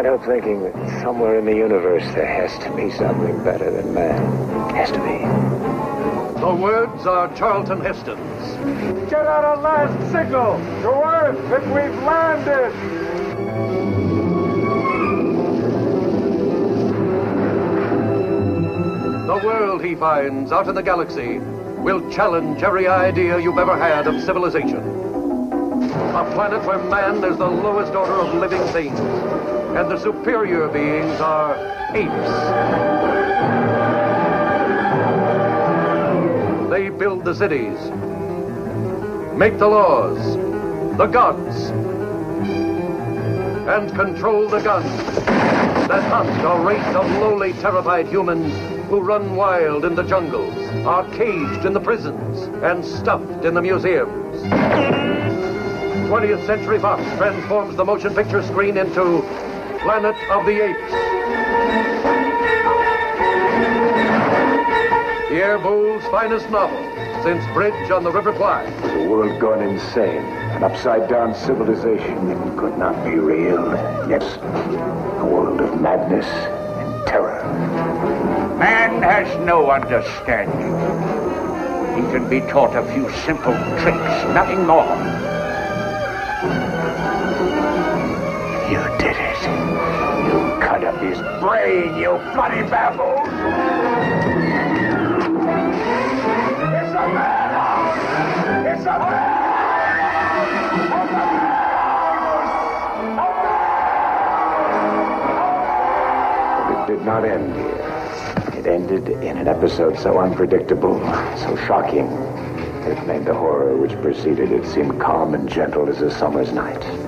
I can't help thinking that somewhere in the universe there has to be something better than man. Has to be. The words are Charlton Heston's. Get out a last signal to Earth that we've landed. The world he finds out in the galaxy will challenge every idea you've ever had of civilization. A planet where man is the lowest order of living things, and the superior beings are apes. They build the cities, make the laws, the gods, and control the guns that hunt a race of lowly, terrified humans who run wild in the jungles, are caged in the prisons, and stuffed in the museums. 20th Century Fox transforms the motion picture screen into Planet of the Apes. Pierre Boulle's finest novel since Bridge on the River Kwai. The world gone insane. An upside down civilization that could not be real. Yes, a world of madness and terror. Man has no understanding. He can be taught a few simple tricks, nothing more. Up his brain, you bloody! It's a! It's a did not end here. It ended in an episode so unpredictable, so shocking, that it made the horror which preceded it seem calm and gentle as a summer's night.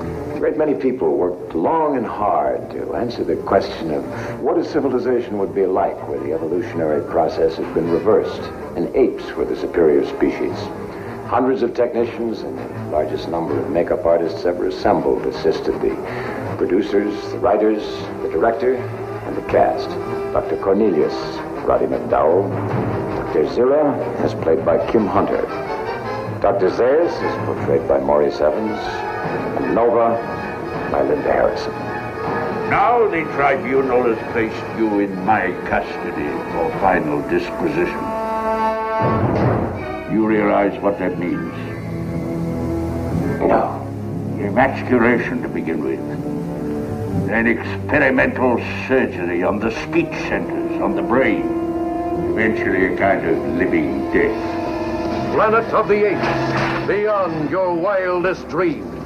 Great many people worked long and hard to answer the question of what a civilization would be like where the evolutionary process had been reversed and apes were the superior species. Hundreds of technicians and the largest number of makeup artists ever assembled assisted the producers, the writers, the director, and the cast. Dr. Cornelius, Roddy McDowall. Dr. Zira is played by Kim Hunter. Dr. Zaius is portrayed by Maurice Evans. And Nova by Linda Harrison. Now the tribunal has placed you in my custody for final disposition. You realize what that means? No. Emasculation to begin with. Then experimental surgery on the speech centers, on the brain. Eventually a kind of living death. Planet of the Apes, beyond your wildest dreams.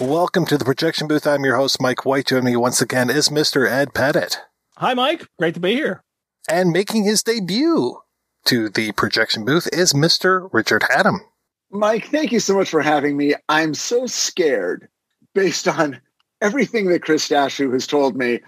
Welcome to the projection booth. I'm your host, Mike White. Joining me once again is Mr. Ed Pettit. Hi, Mike. Great to be here. And making his debut to the projection booth is Mr. Richard Hatem. Mike, thank you so much for having me. I'm so scared based on everything that Chris Dashu has told me.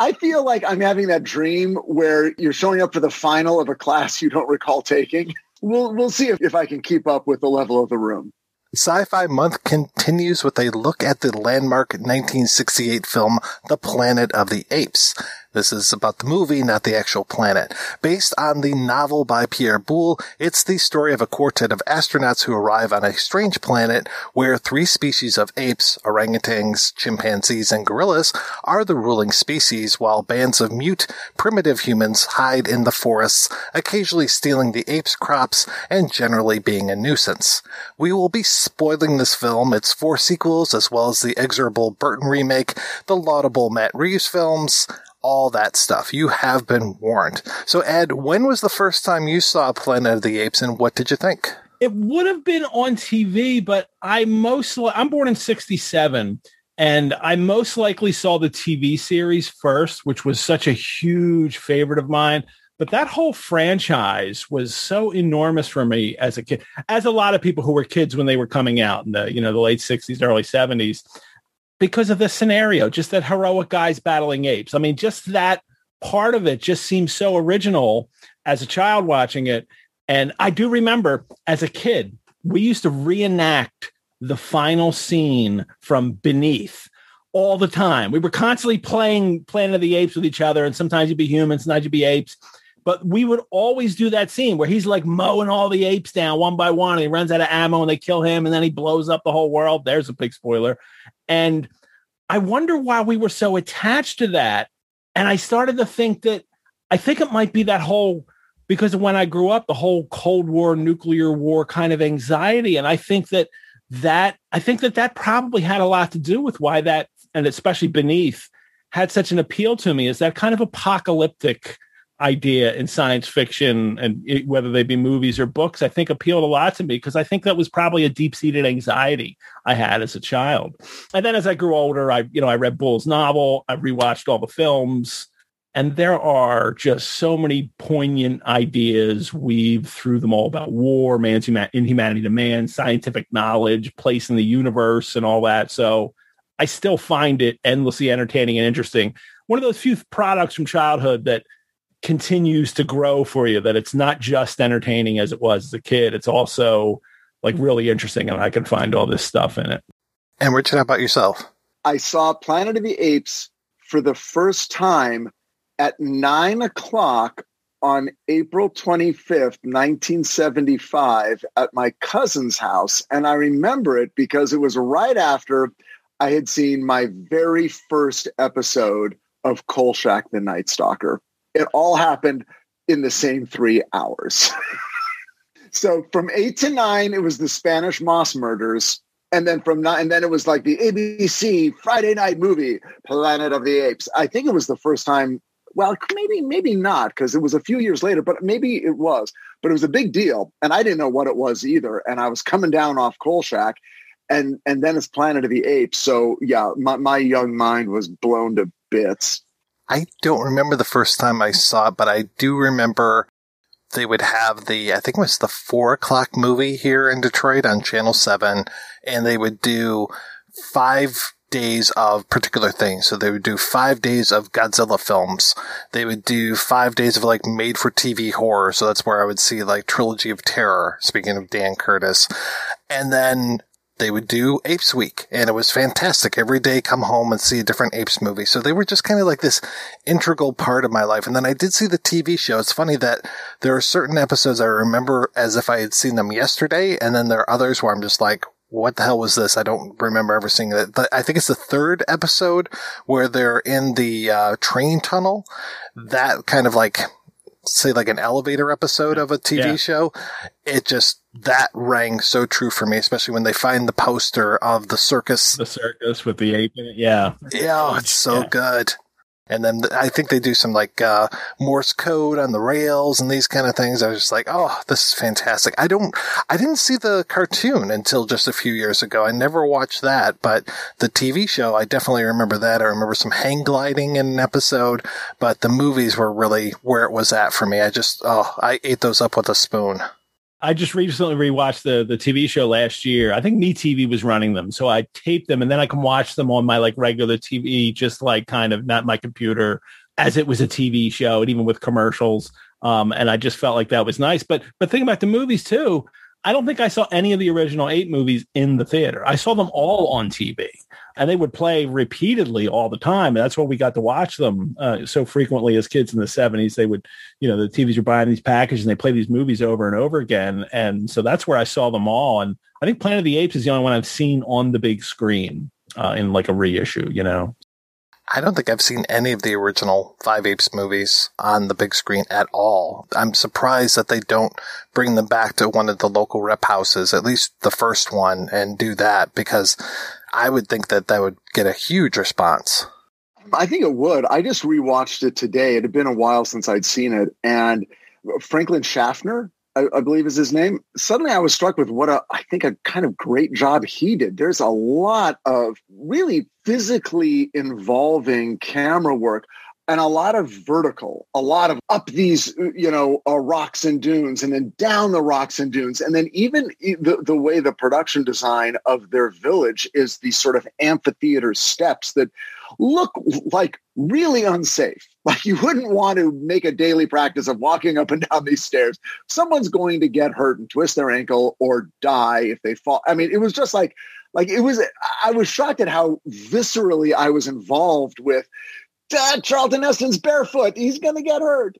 I feel like I'm having that dream where you're showing up for the final of a class you don't recall taking. we'll we'll see if, if I can keep up with the level of the room. Sci Fi Month continues with a look at the landmark 1968 film, The Planet of the Apes. This is about the movie, not the actual planet. Based on the novel by Pierre Boulle, it's the story of a quartet of astronauts who arrive on a strange planet where three species of apes, orangutans, chimpanzees, and gorillas, are the ruling species, while bands of mute, primitive humans hide in the forests, occasionally stealing the apes' crops and generally being a nuisance. We will be spoiling this film, its four sequels, as well as the execrable Burton remake, the laudable Matt Reeves films, all that stuff. You have been warned. So, Ed, when was the first time you saw Planet of the Apes and what did you think? It would have been on TV, but I most I'm born in 67 and I most likely saw the TV series first, which was such a huge favorite of mine. But that whole franchise was so enormous for me as a kid, as a lot of people who were kids when they were coming out in the, you know, the late 60s, early 70s because of the scenario, just that heroic guys battling apes. I mean, just that part of it just seems so original as a child watching it. And I do remember as a kid, we used to reenact the final scene from Beneath all the time. We were constantly playing Planet of the Apes with each other, and sometimes you'd be humans, sometimes you'd be apes. But we would always do that scene where he's like mowing all the apes down one by one, and he runs out of ammo, and they kill him, and then he blows up the whole world. There's a big spoiler. And I wonder why we were so attached to that. And I started to think that I think it might be that whole because when I grew up, the whole Cold War, nuclear war kind of anxiety. And I think that that I think that that probably had a lot to do with why that, and especially beneath, had such an appeal to me. Is that kind of apocalyptic idea in science fiction and it, whether they be movies or books, I think appealed a lot to me because I think that was probably a deep seated anxiety I had as a child. And then as I grew older, I, you know, I read Boulle's novel, I rewatched all the films, and there are just so many poignant ideas weaved through them all about war, man's huma- inhumanity to man, scientific knowledge, place in the universe, and all that. So I still find it endlessly entertaining and interesting. One of those few products from childhood that continues to grow for you that it's not just entertaining as it was as a kid. It's also like really interesting and i can find all this stuff in it. And richard how about yourself? I saw planet of the apes for the first time at nine o'clock on april 25th 1975 at my cousin's house. And i remember it because it was right after i had seen my very first episode of kolchak the night stalker it all happened in the same three hours. so from eight to nine, it was the Spanish Moss murders. And then from nine, and then it was like the ABC Friday night movie, Planet of the Apes. I think it was the first time. Well, maybe, maybe not, because it was a few years later, but maybe it was. But it was a big deal, and I didn't know what it was either. And I was coming down off Kolchak and and then it's Planet of the Apes. So yeah, my, my young mind was blown to bits. I don't remember the first time I saw it, but I do remember they would have the, I think it was the four o'clock movie here in Detroit on Channel 7, and they would do five days of particular things. So they would do five days of Godzilla films. They would do five days of like made for TV horror. So that's where I would see like Trilogy of Terror, speaking of Dan Curtis. And then they would do Apes Week, and it was fantastic. Every day, come home and see a different Apes movie. So they were just kind of like this integral part of my life. And then I did see the TV show. It's funny that there are certain episodes I remember as if I had seen them yesterday, and then there are others where I'm just like, what the hell was this? I don't remember ever seeing it. I think it's the third episode where they're in the uh, train tunnel. That kind of like say like an elevator episode of a TV yeah. show, it just that rang so true for me, especially when they find the poster of the circus, the circus with the ape in it. Yeah, yeah, oh, it's so yeah. good. And then I think they do some like uh, Morse code on the rails and these kind of things. I was just like, oh, this is fantastic. I don't, I didn't see the cartoon until just a few years ago. I never watched that, but the TV show, I definitely remember that. I remember some hang gliding in an episode, but the movies were really where it was at for me. I just, oh, I ate those up with a spoon. I just recently rewatched the the TV show last year. I think MeTV was running them, so I taped them and then I can watch them on my like regular TV, just like kind of not my computer, as it was a TV show, and even with commercials. Um, and I just felt like that was nice. But but think about the movies too. I don't think I saw any of the original eight movies in the theater. I saw them all on TV, and they would play repeatedly all the time. And that's why we got to watch them uh, so frequently as kids in the seventies. They would, you know, the TVs were buying these packages and they play these movies over and over again. And so that's where I saw them all. And I think Planet of the Apes is the only one I've seen on the big screen uh, in like a reissue. You know. I don't think I've seen any of the original Five Apes movies on the big screen at all. I'm surprised that they don't bring them back to one of the local rep houses, at least the first one, and do that because I would think that that would get a huge response. I think it would. I just rewatched it today. It had been a while since I'd seen it. And Franklin Schaffner, I, I, believe is his name. Suddenly I was struck with what a, I think a kind of great job he did. There's a lot of really physically involving camera work and a lot of vertical, a lot of up these, you know, uh, rocks and dunes and then down the rocks and dunes. And then even the, the way the production design of their village is these sort of amphitheater steps that look like really unsafe. Like you wouldn't want to make a daily practice of walking up and down these stairs. Someone's going to get hurt and twist their ankle or die if they fall. I mean, it was just like, like it was, I was shocked at how viscerally I was involved with uh, Charlton Heston's barefoot. He's going to get hurt.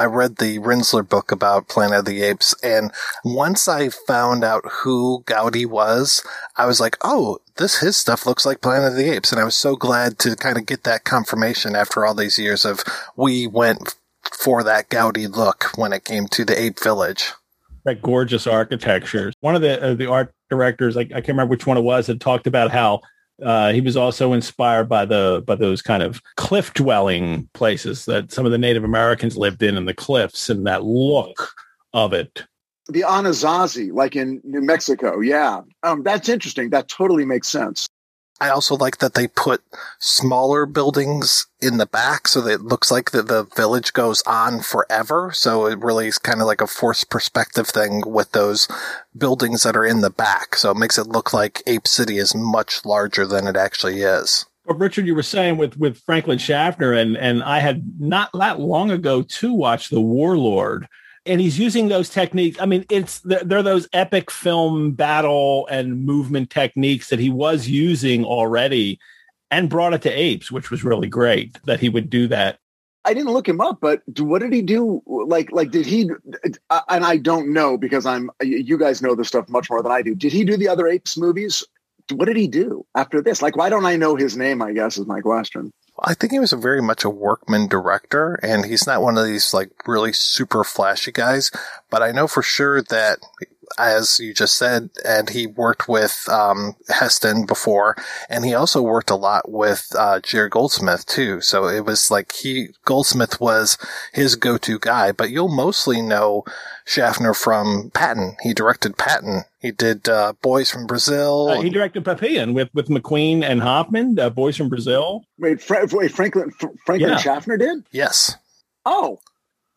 I read the Rinzler book about Planet of the Apes, and once I found out who Gaudí was, I was like, oh, this his stuff looks like Planet of the Apes, and I was so glad to kind of get that confirmation after all these years of we went for that Gaudí look when it came to the Ape Village. That gorgeous architecture. One of the uh, the art directors, I, I can't remember which one it was, had talked about how uh, he was also inspired by the by those kind of cliff dwelling places that some of the Native Americans lived in in the cliffs and that look of it. The Anasazi, like in New Mexico, yeah, um, that's interesting. That totally makes sense. I also like that they put smaller buildings in the back so that it looks like the, village goes on forever. So it really is kind of like a forced perspective thing with those buildings that are in the back. So it makes it look like Ape City is much larger than it actually is. But Richard, you were saying with, with Franklin Schaffner, and, and I had not that long ago to watch The Warlord and he's using those techniques. I mean, it's they're, those epic film battle and movement techniques that he was using already, and brought it to apes, which was really great that he would do that. I didn't look him up, but what did he do? Like, like did he? And I don't know because I'm. You guys know this stuff much more than I do. Did he do the other apes movies? What did he do after this? Like, why don't I know his name? I guess is my question. I think he was a very much a workman director, and he's not one of these like really super flashy guys. But I know for sure that, as you just said, and he worked with um, Heston before, and he also worked a lot with uh, Jerry Goldsmith too. So it was like he Goldsmith was his go-to guy. But you'll mostly know Schaffner from Patton. He directed Patton. He did uh, Boys from Brazil. Uh, he directed Papillon with with McQueen and Hoffman. Uh, Boys from Brazil. Wait, Fra- wait Franklin Franklin yeah. Schaffner did? Yes. Oh,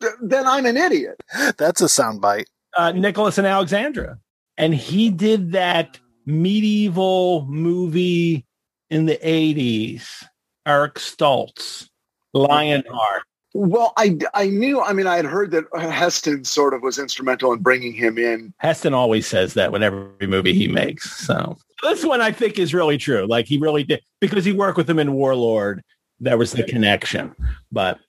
th- then I'm an idiot. That's a soundbite. Uh, Nicholas and Alexandra, and he did that medieval movie in the '80s. Eric Stoltz, Lionheart. Well, I, I knew, I mean, I had heard that Heston sort of was instrumental in bringing him in. Heston always says that when every movie he makes. So this one I think is really true. Like he really did, because he worked with him in Warlord. There was the connection. But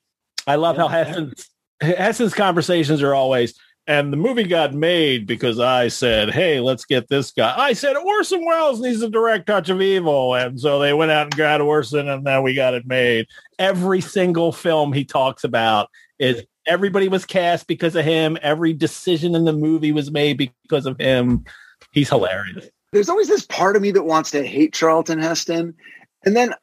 I love how Heston's, Heston's conversations are always, and the movie got made because I said, "Hey, let's get this guy." I said Orson Welles needs a direct touch of evil, and so they went out and got Orson, and then we got it made. Every single film he talks about is everybody was cast because of him. Every decision in the movie was made because of him. He's hilarious. There's always this part of me that wants to hate Charlton Heston, and then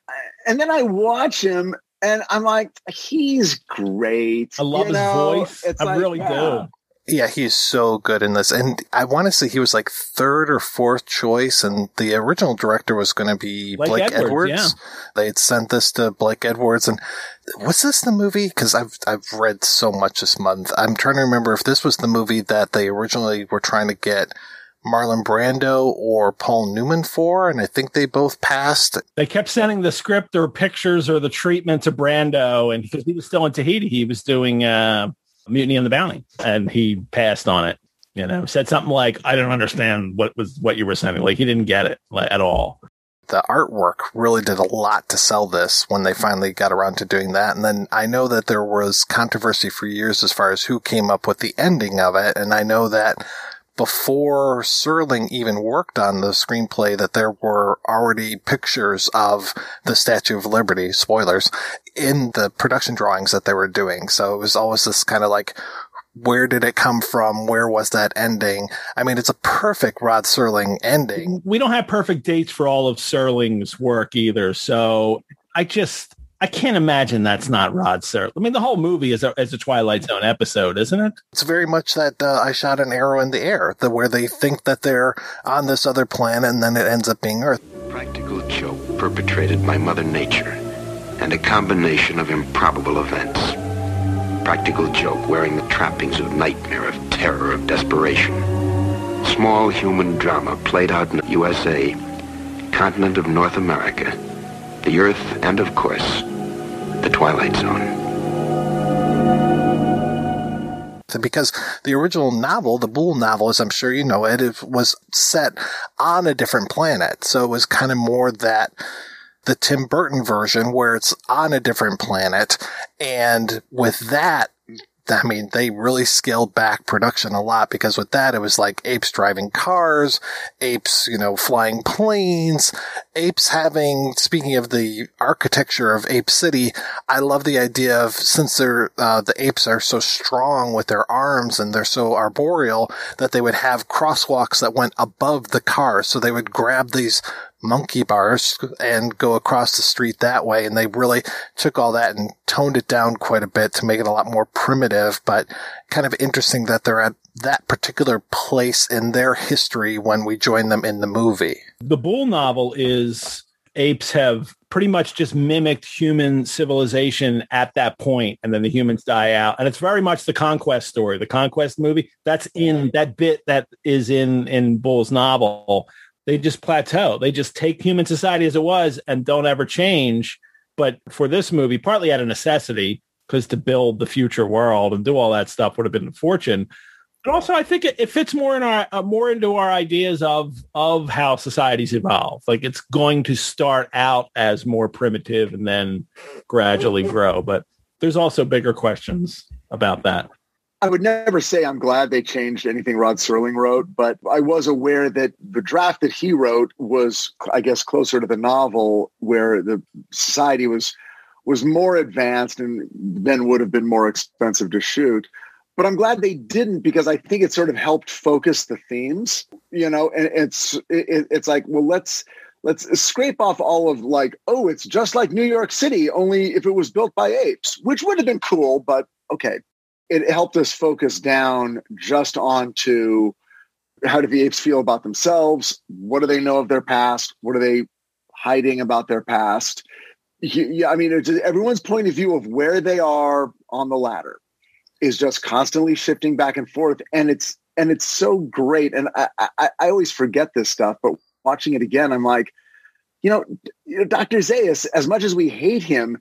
and then I watch him and I'm like, he's great. I love you his know? voice. It's I like, really yeah. do. Yeah, he's so good in this. And I want to say he was like third or fourth choice, and the original director was going to be Blake Blake, Edwards, Edwards. yeah. They had sent this to Blake Edwards. And was this the movie? Because I've, I've read so much this month. I'm trying to remember if this was the movie that they originally were trying to get Marlon Brando or Paul Newman for, and I think they both passed. They kept sending the script or pictures or the treatment to Brando, and because he was still in Tahiti, he was doing uh, Mutiny on the Bounty, and he passed on it. You know, said something like, "I don't understand what was what you were saying." Like he didn't get it like, at all. The artwork really did a lot to sell this when they finally got around to doing that. And then I know that there was controversy for years as far as who came up with the ending of it. And I know that before Serling even worked on the screenplay that there were already pictures of the Statue of Liberty, spoilers, in the production drawings that they were doing. So it was always this kind of like, where did it come from? Where was that ending? I mean, it's a perfect Rod Serling ending. We don't have perfect dates for all of Serling's work either. So I just, I can't imagine that's not Rod Serling. I mean, the whole movie is a, is a Twilight Zone episode, isn't it? It's very much that uh, I shot an arrow in the air, the where they think that they're on this other planet and then it ends up being Earth. Practical joke perpetrated by Mother Nature and a combination of improbable events. Practical joke wearing the trappings of nightmare, of terror, of desperation. Small human drama played out in the USA, continent of North America, the Earth, and of course, the Twilight Zone. Because the original novel, the Boulle novel, as I'm sure you know it, it was set on a different planet. So it was kind of more that the Tim Burton version where it's on a different planet. And with that, I mean, they really scaled back production a lot because with that, it was like apes driving cars, apes, you know, flying planes, apes having, speaking of the architecture of Ape City, I love the idea of since they're, uh, the apes are so strong with their arms and they're so arboreal that they would have crosswalks that went above the cars. So they would grab these monkey bars and go across the street that way. And they really took all that and toned it down quite a bit to make it a lot more primitive, but kind of interesting that they're at that particular place in their history when we join them in the movie. The Boulle novel is apes have pretty much just mimicked human civilization at that point and then the humans die out and it's very much the conquest story the conquest movie that's in that bit that is in in Boulle's novel they just plateau. They just take human society as it was and don't ever change. But for this movie, partly out of necessity, because to build the future world and do all that stuff would have been a fortune. But also, I think it, it fits more in our uh, more into our ideas of of how societies evolve. Like it's going to start out as more primitive and then gradually grow. But there's also bigger questions about that. I would never say I'm glad they changed anything Rod Serling wrote, but I was aware that the draft that he wrote was, I guess, closer to the novel, where the society was was more advanced and then would have been more expensive to shoot. But I'm glad they didn't because I think it sort of helped focus the themes. You know, and it's it, it's like, well, let's let's scrape off all of like, oh, it's just like New York City, only if it was built by apes, which would have been cool, but okay, it helped us focus down just onto how do the apes feel about themselves? What do they know of their past? What are they hiding about their past? Yeah, I mean, everyone's point of view of where they are on the ladder is just constantly shifting back and forth, and it's and it's so great. And I, I, I always forget this stuff, but watching it again, I'm like, you know, Dr. Zaius, as much as we hate him,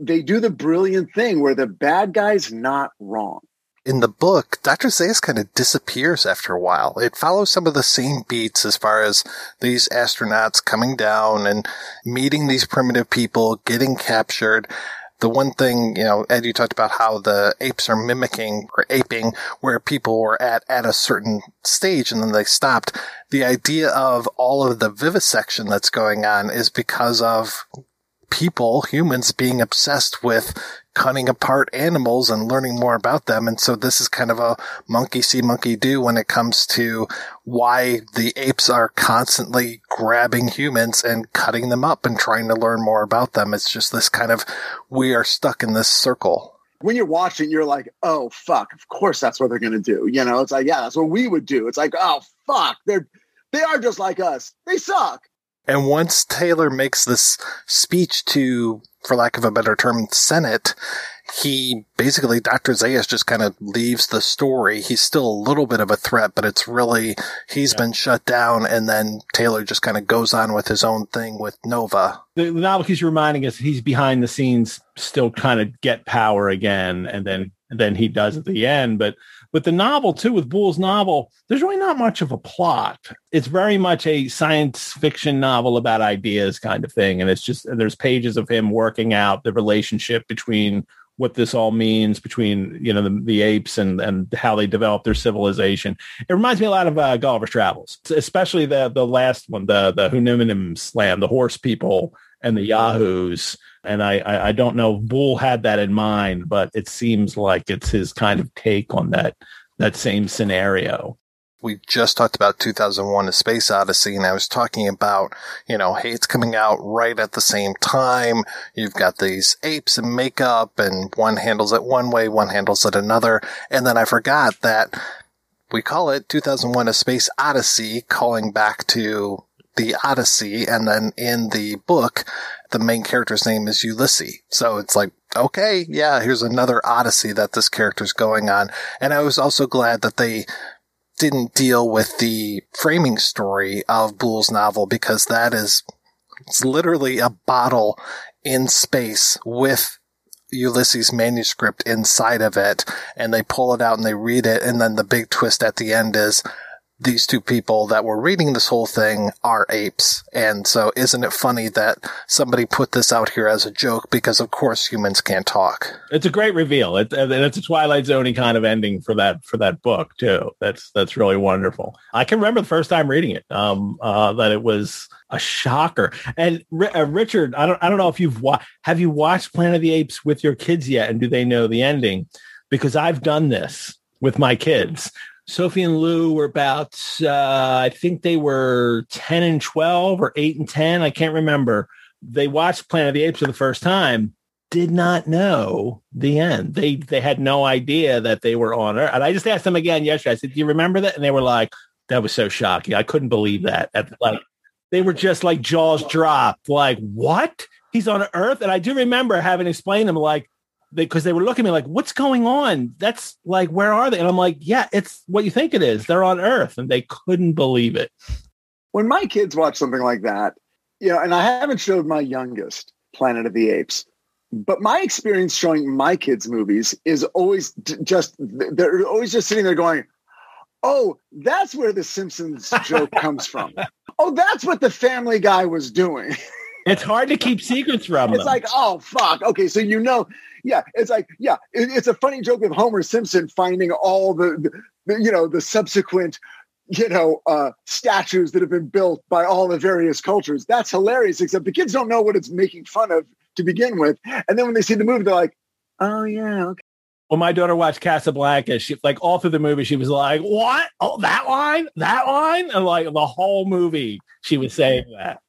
they do the brilliant thing where the bad guy's not wrong. In the book, Dr. Zaius kind of disappears after a while. It follows some of the same beats as far as these astronauts coming down and meeting these primitive people, getting captured. The one thing, you know, Ed, you talked about how the apes are mimicking or aping where people were at at a certain stage and then they stopped. The idea of all of the vivisection that's going on is because of people, humans being obsessed with cutting apart animals and learning more about them. And so this is kind of a monkey see, monkey do when it comes to why the apes are constantly grabbing humans and cutting them up and trying to learn more about them. It's just this kind of, we are stuck in this circle. When you're watching, you're like, oh, fuck, of course that's what they're going to do. You know, it's like, yeah, that's what we would do. It's like, oh, fuck, they're, they are just like us. They suck. And once Taylor makes this speech to, for lack of a better term, Senate, he basically, Dr. Zaius just kind of leaves the story. He's still a little bit of a threat, but it's really, he's yeah. been shut down. And then Taylor just kind of goes on with his own thing with Nova. The, novel keeps reminding us he's behind the scenes, still kind of get power again. And then then he does at the end. But with the novel too, with Boulle's novel, there's really not much of a plot. It's very much a science fiction novel about ideas kind of thing. And it's just there's pages of him working out the relationship between what this all means between you know the, the apes and and how they develop their civilization. It reminds me a lot of uh, Gulliver's Travels, especially the the last one, the the Houyhnhnms land, the horse people and the Yahoos. And I, I, I don't know if Boulle had that in mind, but it seems like it's his kind of take on that that same scenario we just talked about 2001 A Space Odyssey and I was talking about, you know, hey, it's coming out right at the same time. You've got these apes and makeup and one handles it one way, one handles it another. And then I forgot that we call it 2001 A Space Odyssey, calling back to the Odyssey. And then in the book, the main character's name is Ulysses. So it's like, okay, yeah, here's another Odyssey that this character's going on. And I was also glad that they didn't deal with the framing story of Boulle's novel because that is, it's literally a bottle in space with Ulysses manuscript inside of it and they pull it out and they read it and then the big twist at the end is these two people that were reading this whole thing are apes. And so isn't it funny that somebody put this out here as a joke because of course humans can't talk. It's a great reveal. It, and it's a Twilight Zone kind of ending for that, for that book too. That's, that's really wonderful. I can remember the first time reading it, um, uh, that it was a shocker. And uh, Richard, I don't, I don't know if you've watched, have you watched Planet of the Apes with your kids yet? And do they know the ending? Because I've done this with my kids Sophie and Lou were about, uh, I think they were 10 and 12 or 8 and 10. I can't remember. They watched Planet of the Apes for the first time, did not know the end. They they had no idea that they were on Earth. And I just asked them again yesterday. I said, Do you remember that? And they were like, That was so shocking. I couldn't believe that. At, like they were just like jaws dropped. Like, what? He's on Earth? And I do remember having explained to them like, because they, they, were looking at me like, "What's going on?" That's like, where are they? And I'm like, "Yeah, it's what you think it is. They're on Earth," and they couldn't believe it. When my kids watch something like that, you know, and I haven't showed my youngest Planet of the Apes, but my experience showing my kids movies is always just they're always just sitting there going, "Oh, that's where the Simpsons joke comes from. Oh, that's what the Family Guy was doing." It's hard to keep secrets from them. it's them. like, oh fuck. Okay, so you know, yeah, it's like, yeah, it, it's a funny joke of Homer Simpson finding all the, the, you know, the subsequent, you know, uh, statues that have been built by all the various cultures. That's hilarious, except the kids don't know what it's making fun of to begin with. And then when they see the movie, they're like, oh, yeah, okay. When my daughter watched Casablanca, she like all through the movie, she was like, "What? Oh, that line, that line!" And like the whole movie, she was saying that.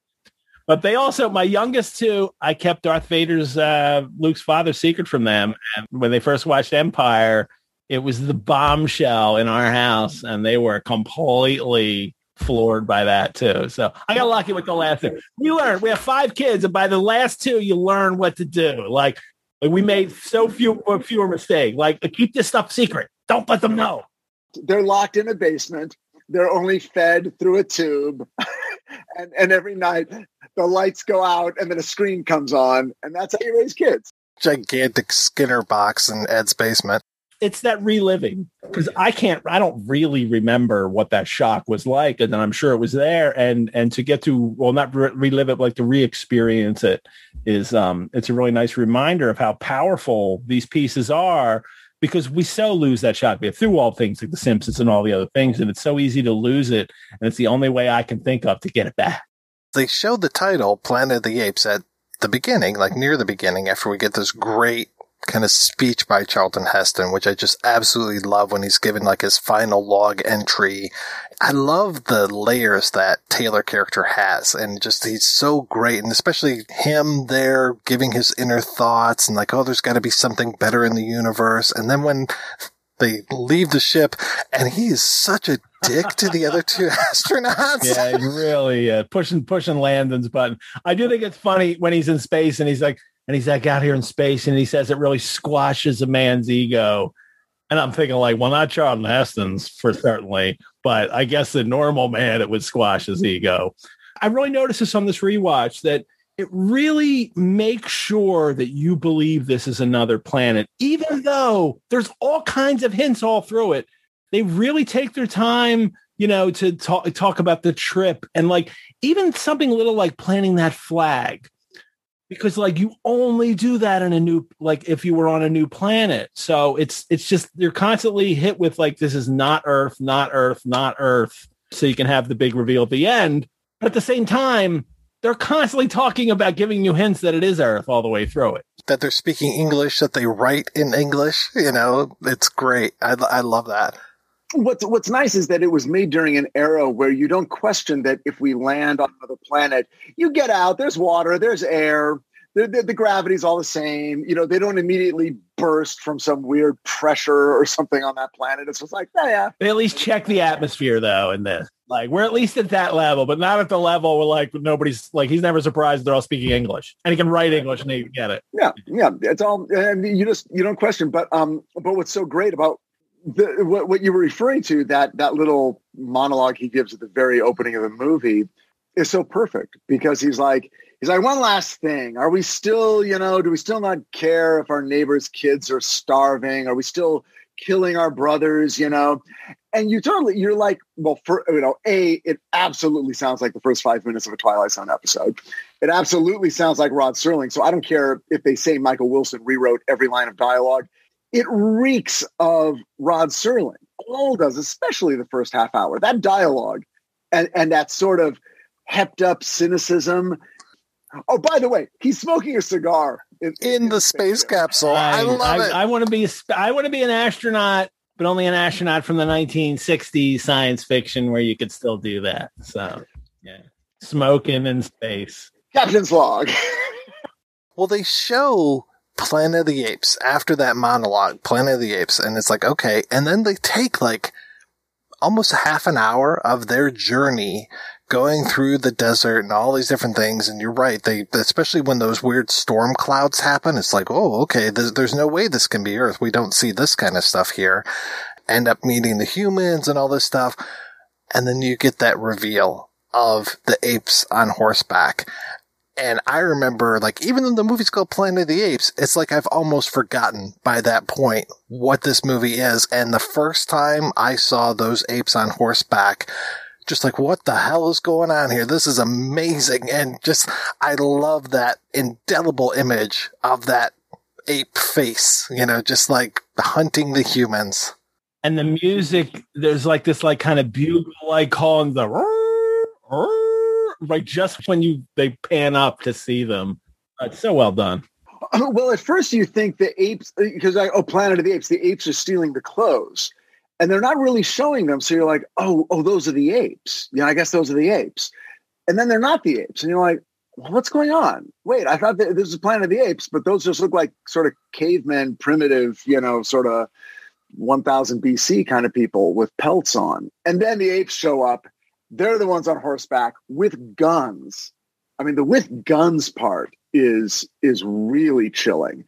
But they also, my youngest two, I kept Darth Vader's uh, Luke's father secret from them. And when they first watched Empire, it was the bombshell in our house, and they were completely floored by that too. So I got lucky with the last two. We learned we have five kids, and by the last two, you learn what to do. Like, like we made so few fewer mistakes. Like keep this stuff secret. Don't let them know. They're locked in a basement. They're only fed through a tube. and, and every night the lights go out and then a screen comes on, and that's how you raise kids. Gigantic Skinner box in Ed's basement. It's that reliving because I can't, I don't really remember what that shock was like, and I'm sure it was there. And and to get to well, not re- relive it, but like to re-experience it is, um, it's a really nice reminder of how powerful these pieces are because we so lose that shock. We have through all things like The Simpsons and all the other things, and it's so easy to lose it. And it's the only way I can think of to get it back they showed the title Planet of the Apes at the beginning, like near the beginning, after we get this great kind of speech by Charlton Heston, which I just absolutely love when he's given like his final log entry. I love the layers that Taylor character has and just he's so great and especially him there giving his inner thoughts and like, oh, there's got to be something better in the universe. And then when they leave the ship and he is such a dick to the other two astronauts. Yeah, really uh, pushing pushing Landon's button. I do think it's funny when he's in space and he's like, and he's like out here in space and he says it really squashes a man's ego. And I'm thinking like, well, not Charlton Heston's for certainly, but I guess the normal man it would squash his ego. I really noticed this on this rewatch that it really makes sure that you believe this is another planet, even though there's all kinds of hints all through it. They really take their time, you know, to talk talk about the trip and like even something little like planting that flag. Because like you only do that in a new like if you were on a new planet. So it's it's just you're constantly hit with like this is not Earth, not Earth, not Earth. So you can have the big reveal at the end. But at the same time, they're constantly talking about giving you hints that it is Earth all the way through it. That they're speaking English, that they write in English. You know, it's great. I, I love that. What's What's nice is that it was made during an era where you don't question that if we land on another planet, you get out. There's water. There's air. The, the, the gravity's all the same. You know, they don't immediately burst from some weird pressure or something on that planet. It's just like, yeah, yeah. They at least check the atmosphere though in this. Like we're at least at that level, but not at the level where like nobody's like he's never surprised they're all speaking English and he can write English and they get it. Yeah, yeah. It's all and you just you don't question. But um, but what's so great about the, what, what you were referring to that that little monologue he gives at the very opening of the movie is so perfect because he's like he's like one last thing. Are we still you know do we still not care if our neighbors kids are starving? Are we still killing our brothers you know? And you totally you're like well for you know a it absolutely sounds like the first five minutes of a twilight zone episode. It absolutely sounds like rod serling. So i don't care if they say michael wilson rewrote every line of dialogue it reeks of Rod Serling. All does, especially the first half hour. That dialogue and, and that sort of hepped up cynicism. Oh, by the way, he's smoking a cigar in, in the space capsule. I, I love I, it. I want to be a, I want to be an astronaut, but only an astronaut from the 1960s science fiction where you could still do that. So, yeah, smoking in space. Captain's log. well, they show Planet of the Apes after that monologue, Planet of the Apes, and it's like, okay. And then they take like almost half an hour of their journey going through the desert and all these different things. And you're right. They, especially when those weird storm clouds happen, it's like, oh, okay, there's, there's no way this can be Earth. We don't see this kind of stuff here. End up meeting the humans and all this stuff. And then you get that reveal of the apes on horseback. And I remember, like, even though the movie's called Planet of the Apes, it's like I've almost forgotten by that point what this movie is. And the first time I saw those apes on horseback, just like, what the hell is going on here? This is amazing. And just, I love that indelible image of that ape face, you know, just like hunting the humans. And the music, there's like this, like, kind of bugle like calling the like just when you they pan up to see them. It's so well done. Well, at first you think the apes uh, because I oh Planet of the Apes, the apes are stealing the clothes. And they're not really showing them. So you're like, oh, oh, those are the apes. Yeah, I guess those are the apes. And then they're not the apes. And you're like, well, what's going on? Wait, I thought that this was Planet of the Apes, but those just look like sort of cavemen, primitive, you know, sort of 1000 BC kind of people with pelts on. And then the apes show up they're the ones on horseback with guns. I mean, the with guns part is is really chilling,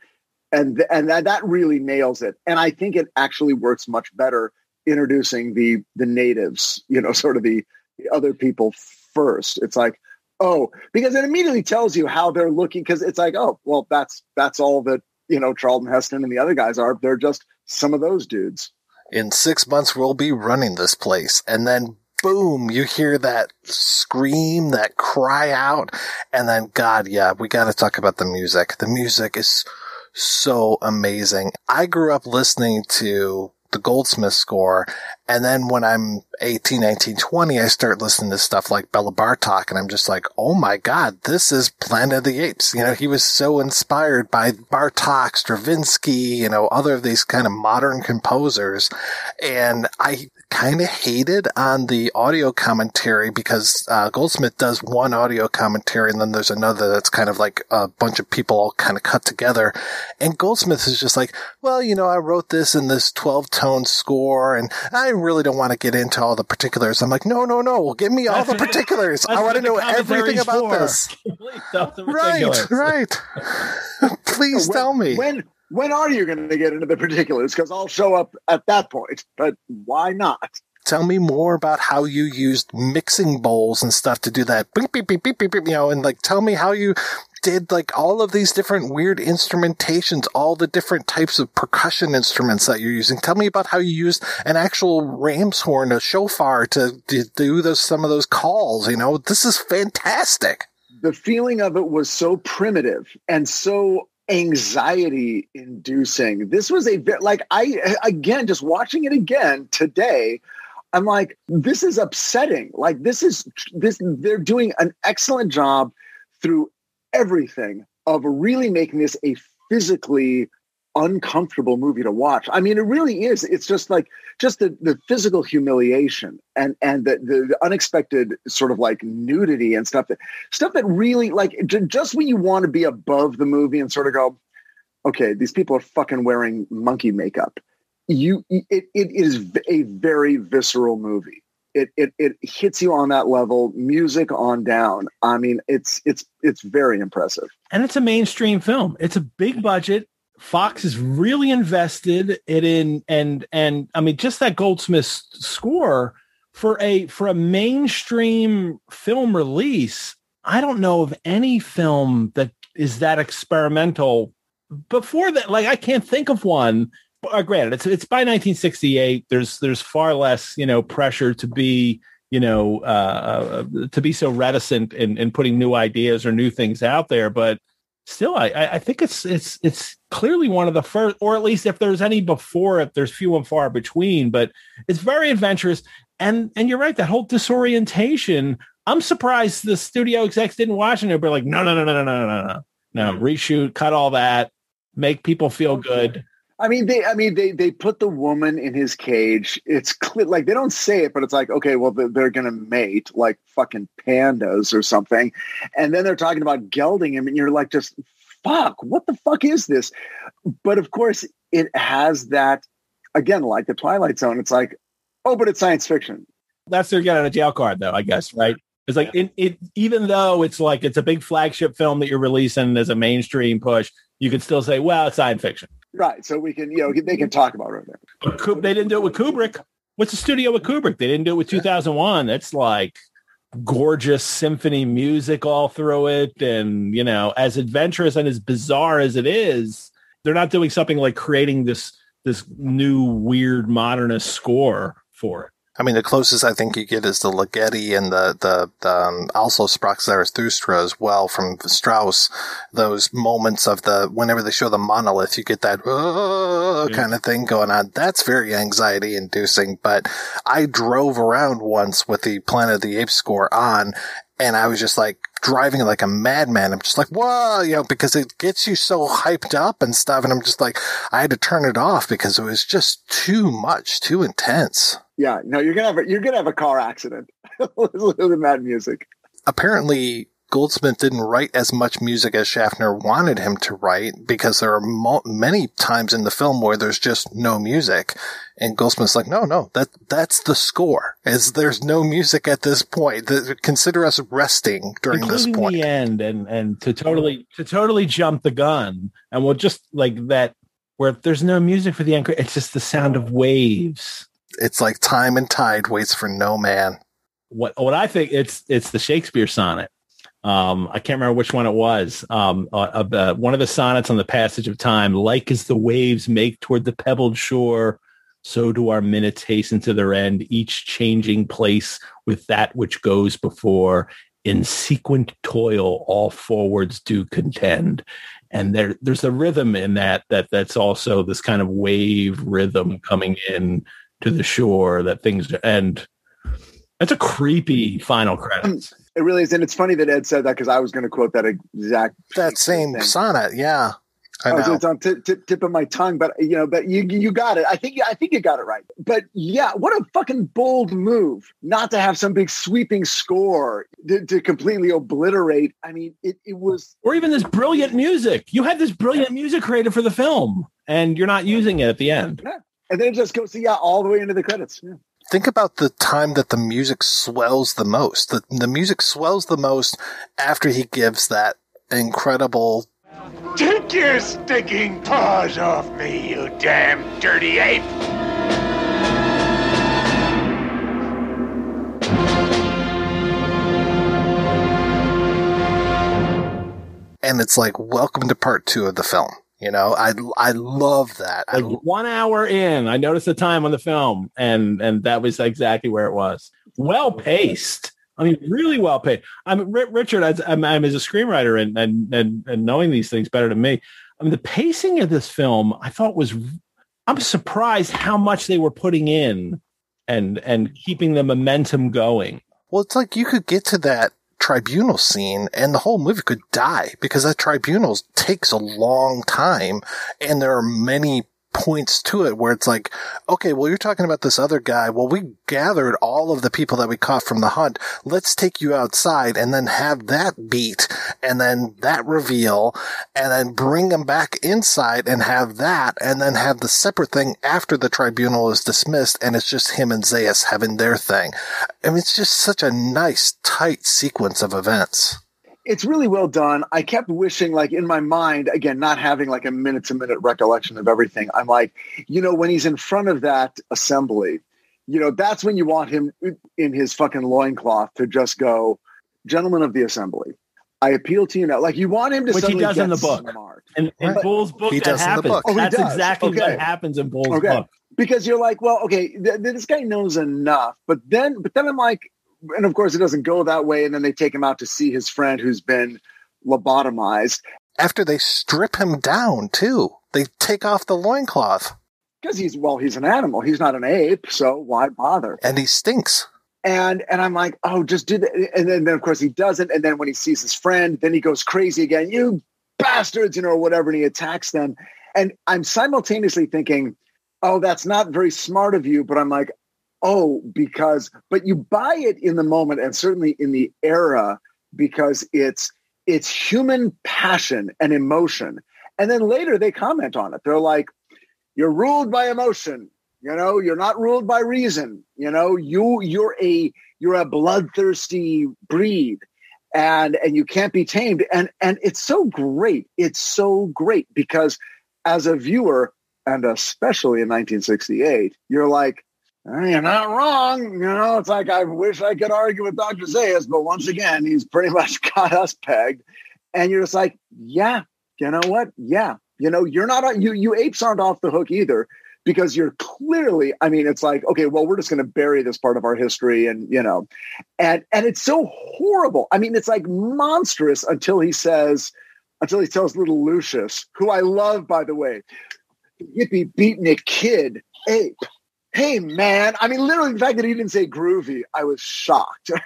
and and that that really nails it. And I think it actually works much better introducing the the natives, you know, sort of the, the other people first. It's like, oh, because it immediately tells you how they're looking. Because it's like, oh, well, that's that's all that you know Charlton Heston and the other guys are. They're just some of those dudes. In six months, we'll be running this place, and then boom, you hear that scream, that cry out. And then, God, yeah, we got to talk about the music. The music is so amazing. I grew up listening to the Goldsmith score. And then when I'm 18, 19, 20, I start listening to stuff like Bela Bartok and I'm just like, oh my God, this is Planet of the Apes. You know, he was so inspired by Bartok, Stravinsky, you know, other of these kind of modern composers. And I kind of hated on the audio commentary because uh, Goldsmith does one audio commentary and then there's another that's kind of like a bunch of people all kind of cut together. And Goldsmith is just like, well, you know, I wrote this in this 12 tone score and I really don't want to get into all the particulars. I'm like, no, no, no. Well, give me all the particulars. I want to know everything about for. this. right, right. Please when, tell me. When when are you going to get into the particulars? Because I'll show up at that point. But why not? tell me more about how you used mixing bowls and stuff to do that. Beep, beep, beep, beep, beep, beep, you know, and like tell me how you did like all of these different weird instrumentations, all the different types of percussion instruments that you're using. Tell me about how you used an actual ram's horn, a shofar to, to do those, some of those calls. You know, this is fantastic. The feeling of it was so primitive and so anxiety inducing. This was a bit like I again just watching it again today. I'm like, this is upsetting. Like this is this they're doing an excellent job through everything of really making this a physically uncomfortable movie to watch. I mean, it really is. It's just like just the, the physical humiliation and and the, the unexpected sort of like nudity and stuff that stuff that really like just when you want to be above the movie and sort of go, okay, these people are fucking wearing monkey makeup. You it it is a very visceral movie. It, it it hits you on that level, music on down. I mean, it's it's it's very impressive. And it's a mainstream film. It's a big budget Fox is really invested it in and and I mean just that Goldsmith score for a for a mainstream film release. I don't know of any film that is that experimental before that. Like I can't think of one. Uh, granted, it's it's by 1968. There's there's far less you know pressure to be you know uh, uh to be so reticent in, in putting new ideas or new things out there, but still I, I think it's it's it's clearly one of the first or at least if there's any before it there's few and far between but it's very adventurous and and you're right that whole disorientation i'm surprised the studio execs didn't watch it but like no no no no no no no no no reshoot cut all that make people feel good I mean, they. I mean, they. They put the woman in his cage. It's clear, like they don't say it, but it's like, okay, well, they're, they're going to mate like fucking pandas or something, and then they're talking about gelding him, and you're like, just fuck, what the fuck is this? But of course, it has that again, like the Twilight Zone. It's like, oh, but it's science fiction. That's their get out of jail card, though. I guess, right? It's like it, it, even though it's like it's a big flagship film that you're releasing as a mainstream push, you could still say, well, it's science fiction. Right. So we can, you know, they can talk about it. But they didn't do it with Kubrick. What's the studio with Kubrick? They didn't do it with 2001. That's like gorgeous symphony music all through it. And, you know, as adventurous and as bizarre as it is, they're not doing something like creating this, this new weird modernist score for it. I mean, the closest I think you get is the Ligeti and the, the, the um, also Sprach Zarathustra as well from Strauss. Those moments of the, whenever they show the monolith, you get that uh, yeah. kind of thing going on. That's very anxiety inducing, but I drove around once with the Planet of the Apes score on and I was just like driving like a madman. I'm just like, whoa, you know, because it gets you so hyped up and stuff. And I'm just like, I had to turn it off because it was just too much, too intense. Yeah, no, you're gonna have a, you're gonna have a car accident with the mad music. Apparently, Goldsmith didn't write as much music as Schaffner wanted him to write because there are mo- many times in the film where there's just no music, and Goldsmith's like, no, no, that that's the score. Is there's no music at this point. The, consider us resting during Including this point. The end, and and to totally to totally jump the gun, and we'll just like that where there's no music for the end. It's just the sound of waves it's like time and tide waits for no man. What what I think it's it's the Shakespeare sonnet. Um, I can't remember which one it was. Um, uh, uh, one of the sonnets on the passage of time, like as the waves make toward the pebbled shore, so do our minutes hasten to their end, each changing place with that which goes before. In sequent toil, all forwards do contend. And there, there's a rhythm in that that that's also this kind of wave rhythm coming in to the shore that things end. That's a creepy final credits. Um, it really is, and it's funny that Ed said that because I was going to quote that exact that same thing. sonnet. Yeah, I oh, know. Oh, it's on t- t- tip of my tongue, but you know, but you you got it. I think I think you got it right. But yeah, what a fucking bold move not to have some big sweeping score to, to completely obliterate. I mean, it it was, or even this brilliant music. You had this brilliant music created for the film, and you're not using it at the end. Yeah and then it just goes yeah all the way into the credits. Yeah. Think about the time that the music swells the most. The the music swells the most after he gives that incredible. Take your stinking paws off me, you damn dirty ape! And it's like, welcome to part two of the film. You know, I I love that. Like one hour in, I noticed the time on the film, and and that was exactly where it was. Well paced. I mean, really well paced. I mean, R- Richard, as, I'm, I'm as a screenwriter and, and and and knowing these things better than me. I mean, the pacing of this film, I thought was. I'm surprised how much they were putting in, and and keeping the momentum going. Well, it's like you could get to that tribunal scene and the whole movie could die because that tribunal takes a long time and there are many points to it where it's like, okay, well, you're talking about this other guy. Well, we gathered all of the people that we caught from the hunt. Let's take you outside and then have that beat and then that reveal and then bring them back inside and have that and then have the separate thing after the tribunal is dismissed and it's just him and Zaius having their thing. I mean, it's just such a nice, tight sequence of events it's really well done. I kept wishing, like in my mind, again, not having like a minute to minute recollection of everything. I'm like, you know, when he's in front of that assembly, you know, that's when you want him in his fucking loincloth to just go, gentlemen of the assembly. I appeal to you now. Like you want him to, which he does in the book. Smart. In, in right. Boulle's book, he that happens. Book. Oh, That's exactly okay. what happens in Boulle's okay. book. Because you're like, well, okay, th- this guy knows enough, but then, but then I'm like, and of course it doesn't go that way. And then they take him out to see his friend who's been lobotomized. After they strip him down too, they take off the loincloth. Because he's well, he's an animal. He's not an ape, so why bother? And he stinks. And and I'm like, oh, just do that. And then, then of course he doesn't. And then when he sees his friend, then he goes crazy again. You bastards, you know, or whatever, and he attacks them. And I'm simultaneously thinking, oh, that's not very smart of you. But I'm like, oh, because, but you buy it in the moment and certainly in the era because it's it's human passion and emotion. And then later they comment on it. They're like, you're ruled by emotion. You know, you're not ruled by reason. You know, you you're a you're a bloodthirsty breed and and you can't be tamed. And and it's so great. It's so great because as a viewer, and especially in 1968, you're like, you're not wrong. You know, it's like I wish I could argue with Dr. Zaius, but once again, he's pretty much got us pegged. And you're just like, yeah, you know what? Yeah, you know, you're not you you apes aren't off the hook either because you're clearly. I mean, it's like, okay, well, we're just going to bury this part of our history, and you know, and and it's so horrible. I mean, it's like monstrous until he says, until he tells little Lucius, who I love, by the way, hippie beatnik kid ape hey man. I mean literally the fact that he didn't say groovy i was shocked.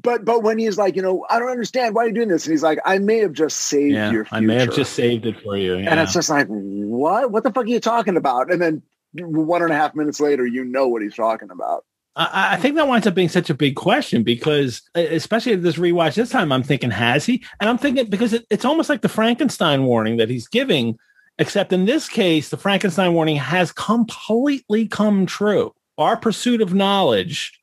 But but when he's like you know i don't understand. Why are you doing this? And he's like i may have just saved yeah, your future. i may have just saved it for you yeah. and it's just like what? What the fuck are you talking about? And then one and a half minutes later you know what he's talking about. I, I think that winds up being such a big question because, especially this rewatch this time, I'm thinking, has he? And I'm thinking because it, it's almost like the Frankenstein warning that he's giving Except in this case, the Frankenstein warning has completely come true. Our pursuit of knowledge,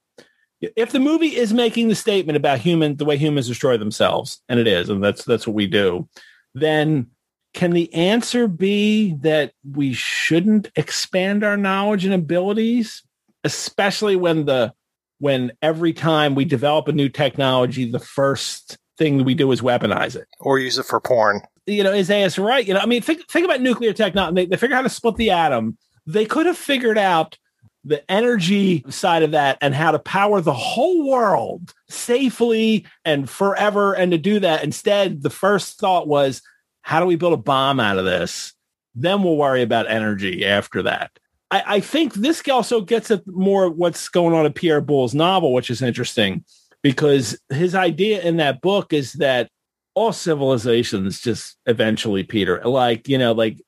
if the movie is making the statement about human, the way humans destroy themselves, and it is, and that's that's what we do, then can the answer be that we shouldn't expand our knowledge and abilities, especially when the when every time we develop a new technology, the first thing we do is weaponize it or use it for porn you know, is Zaius's right. You know, I mean, think think about nuclear technology. They, they figure out how to split the atom. They could have figured out the energy side of that and how to power the whole world safely and forever. And to do that, instead, the first thought was, how do we build a bomb out of this? Then we'll worry about energy after that. I, I think this also gets at more what's going on in Pierre Boulle's novel, which is interesting because his idea in that book is that all civilizations just eventually peter like you know like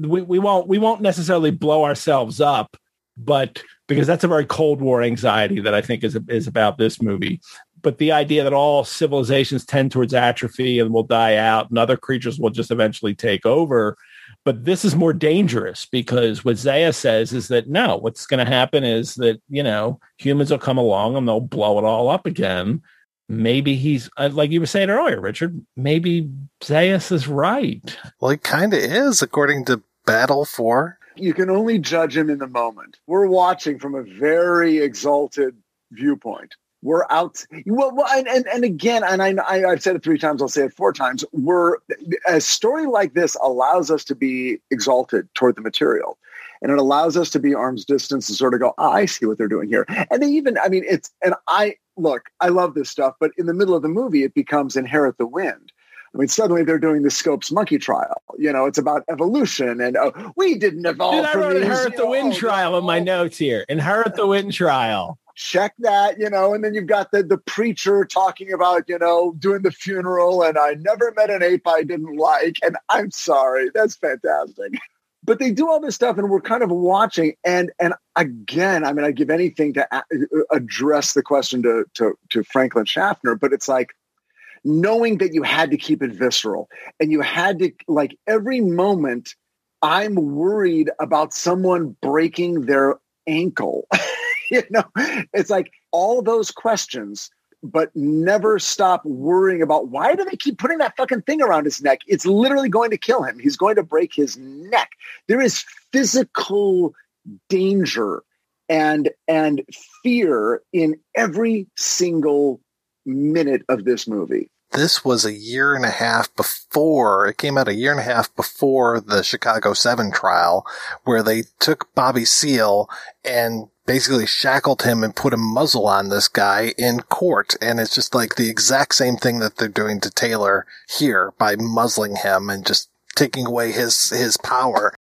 we, we won't we won't necessarily blow ourselves up but because that's a very cold war anxiety that i think is is about this movie. But the idea that all civilizations tend towards atrophy and will die out and other creatures will just eventually take over. But this is more dangerous because what Zaius says is that no, what's going to happen is that, you know, humans will come along and they'll blow it all up again maybe he's uh, like you were saying earlier, Richard. Maybe Zaius is right. Well, he kind of is, according to Battle for. You can only judge him in the moment. We're watching from a very exalted viewpoint. we're out. Well, well and, and, and again, and I, I, I've said it three times, I'll say it four times. We're a story like this allows us to be exalted toward the material. And it allows us to be arm's distance and sort of go, oh, I see what they're doing here. And they even, I mean, it's, and I, look, I love this stuff, but in the middle of the movie, it becomes Inherit the Wind. I mean, suddenly they're doing the Scopes monkey trial. You know, it's about evolution, and oh, we didn't evolve. Dude, I wrote these, Inherit the know, Wind oh, trial in my notes here. Inherit the Wind trial. check that, you know, and then you've got the the preacher talking about, you know, doing the funeral and I never met an ape I didn't like. And I'm sorry, that's fantastic. But they do all this stuff and we're kind of watching and and again, I mean, i'd give anything to a- uh, address the question to to to Franklin Schaffner, but it's like knowing that you had to keep it visceral and you had to like every moment I'm worried about someone breaking their ankle. you know, it's like all those questions, but never stop worrying about why do they keep putting that fucking thing around his neck? It's literally going to kill him. He's going to break his neck. There is physical danger and and fear in every single minute of this movie. This was a year and a half before, it came out a year and a half before the Chicago 7 trial, where they took Bobby Seale and basically shackled him and put a muzzle on this guy in court. And it's just like the exact same thing that they're doing to Taylor here by muzzling him and just taking away his, his power.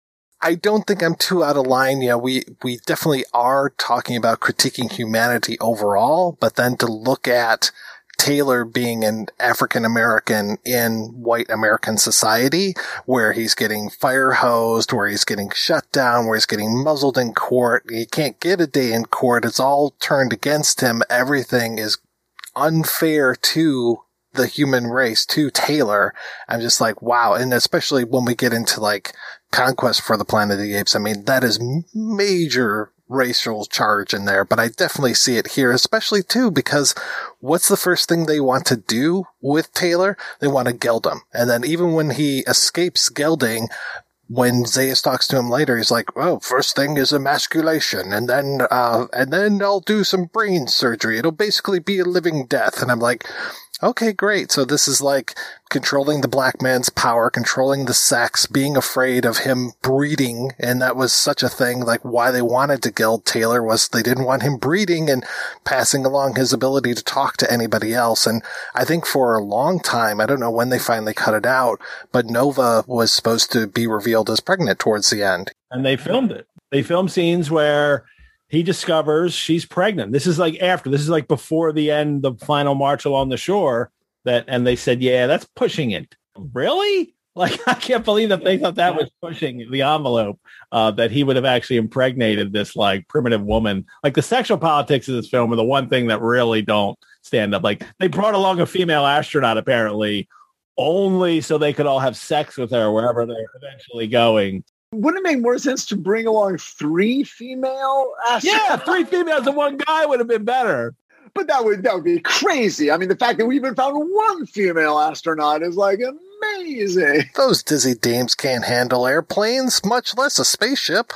I don't think I'm too out of line. You know, we, we definitely are talking about critiquing humanity overall, but then to look at Taylor being an African American in white American society, where he's getting fire hosed, where he's getting shut down, where he's getting muzzled in court. He can't get a day in court. It's all turned against him. Everything is unfair to the human race, to Taylor. I'm just like, wow. And especially when we get into like Conquest for the Planet of the Apes, I mean, that is major racial charge in there, but I definitely see it here, especially too, because what's the first thing they want to do with Taylor? They want to geld him. And then even when he escapes gelding, when Zaius talks to him later, he's like, "Oh, first thing is emasculation, and then, uh, and then I'll do some brain surgery. It'll basically be a living death." And I'm like, Okay, great. So this is like controlling the black man's power, controlling the sex, being afraid of him breeding. And that was such a thing. Like why they wanted to geld Taylor was they didn't want him breeding and passing along his ability to talk to anybody else. And I think for a long time, I don't know when they finally cut it out, but Nova was supposed to be revealed as pregnant towards the end. And they filmed it. They filmed scenes where he discovers she's pregnant. This is like after, this is like before the end, the final march along the shore that, and they said, yeah, that's pushing it. Really? Like, I can't believe that they thought that was pushing the envelope, uh, that he would have actually impregnated this like primitive woman. Like the sexual politics of this film are the one thing that really don't stand up. Like they brought along a female astronaut apparently only so they could all have sex with her wherever they're eventually going wouldn't it make more sense to bring along three female astronauts? Yeah, three females and one guy would have been better. But that would that would be crazy. I mean, the fact that we even found one female astronaut is like amazing. Those dizzy dames can't handle airplanes, much less a spaceship.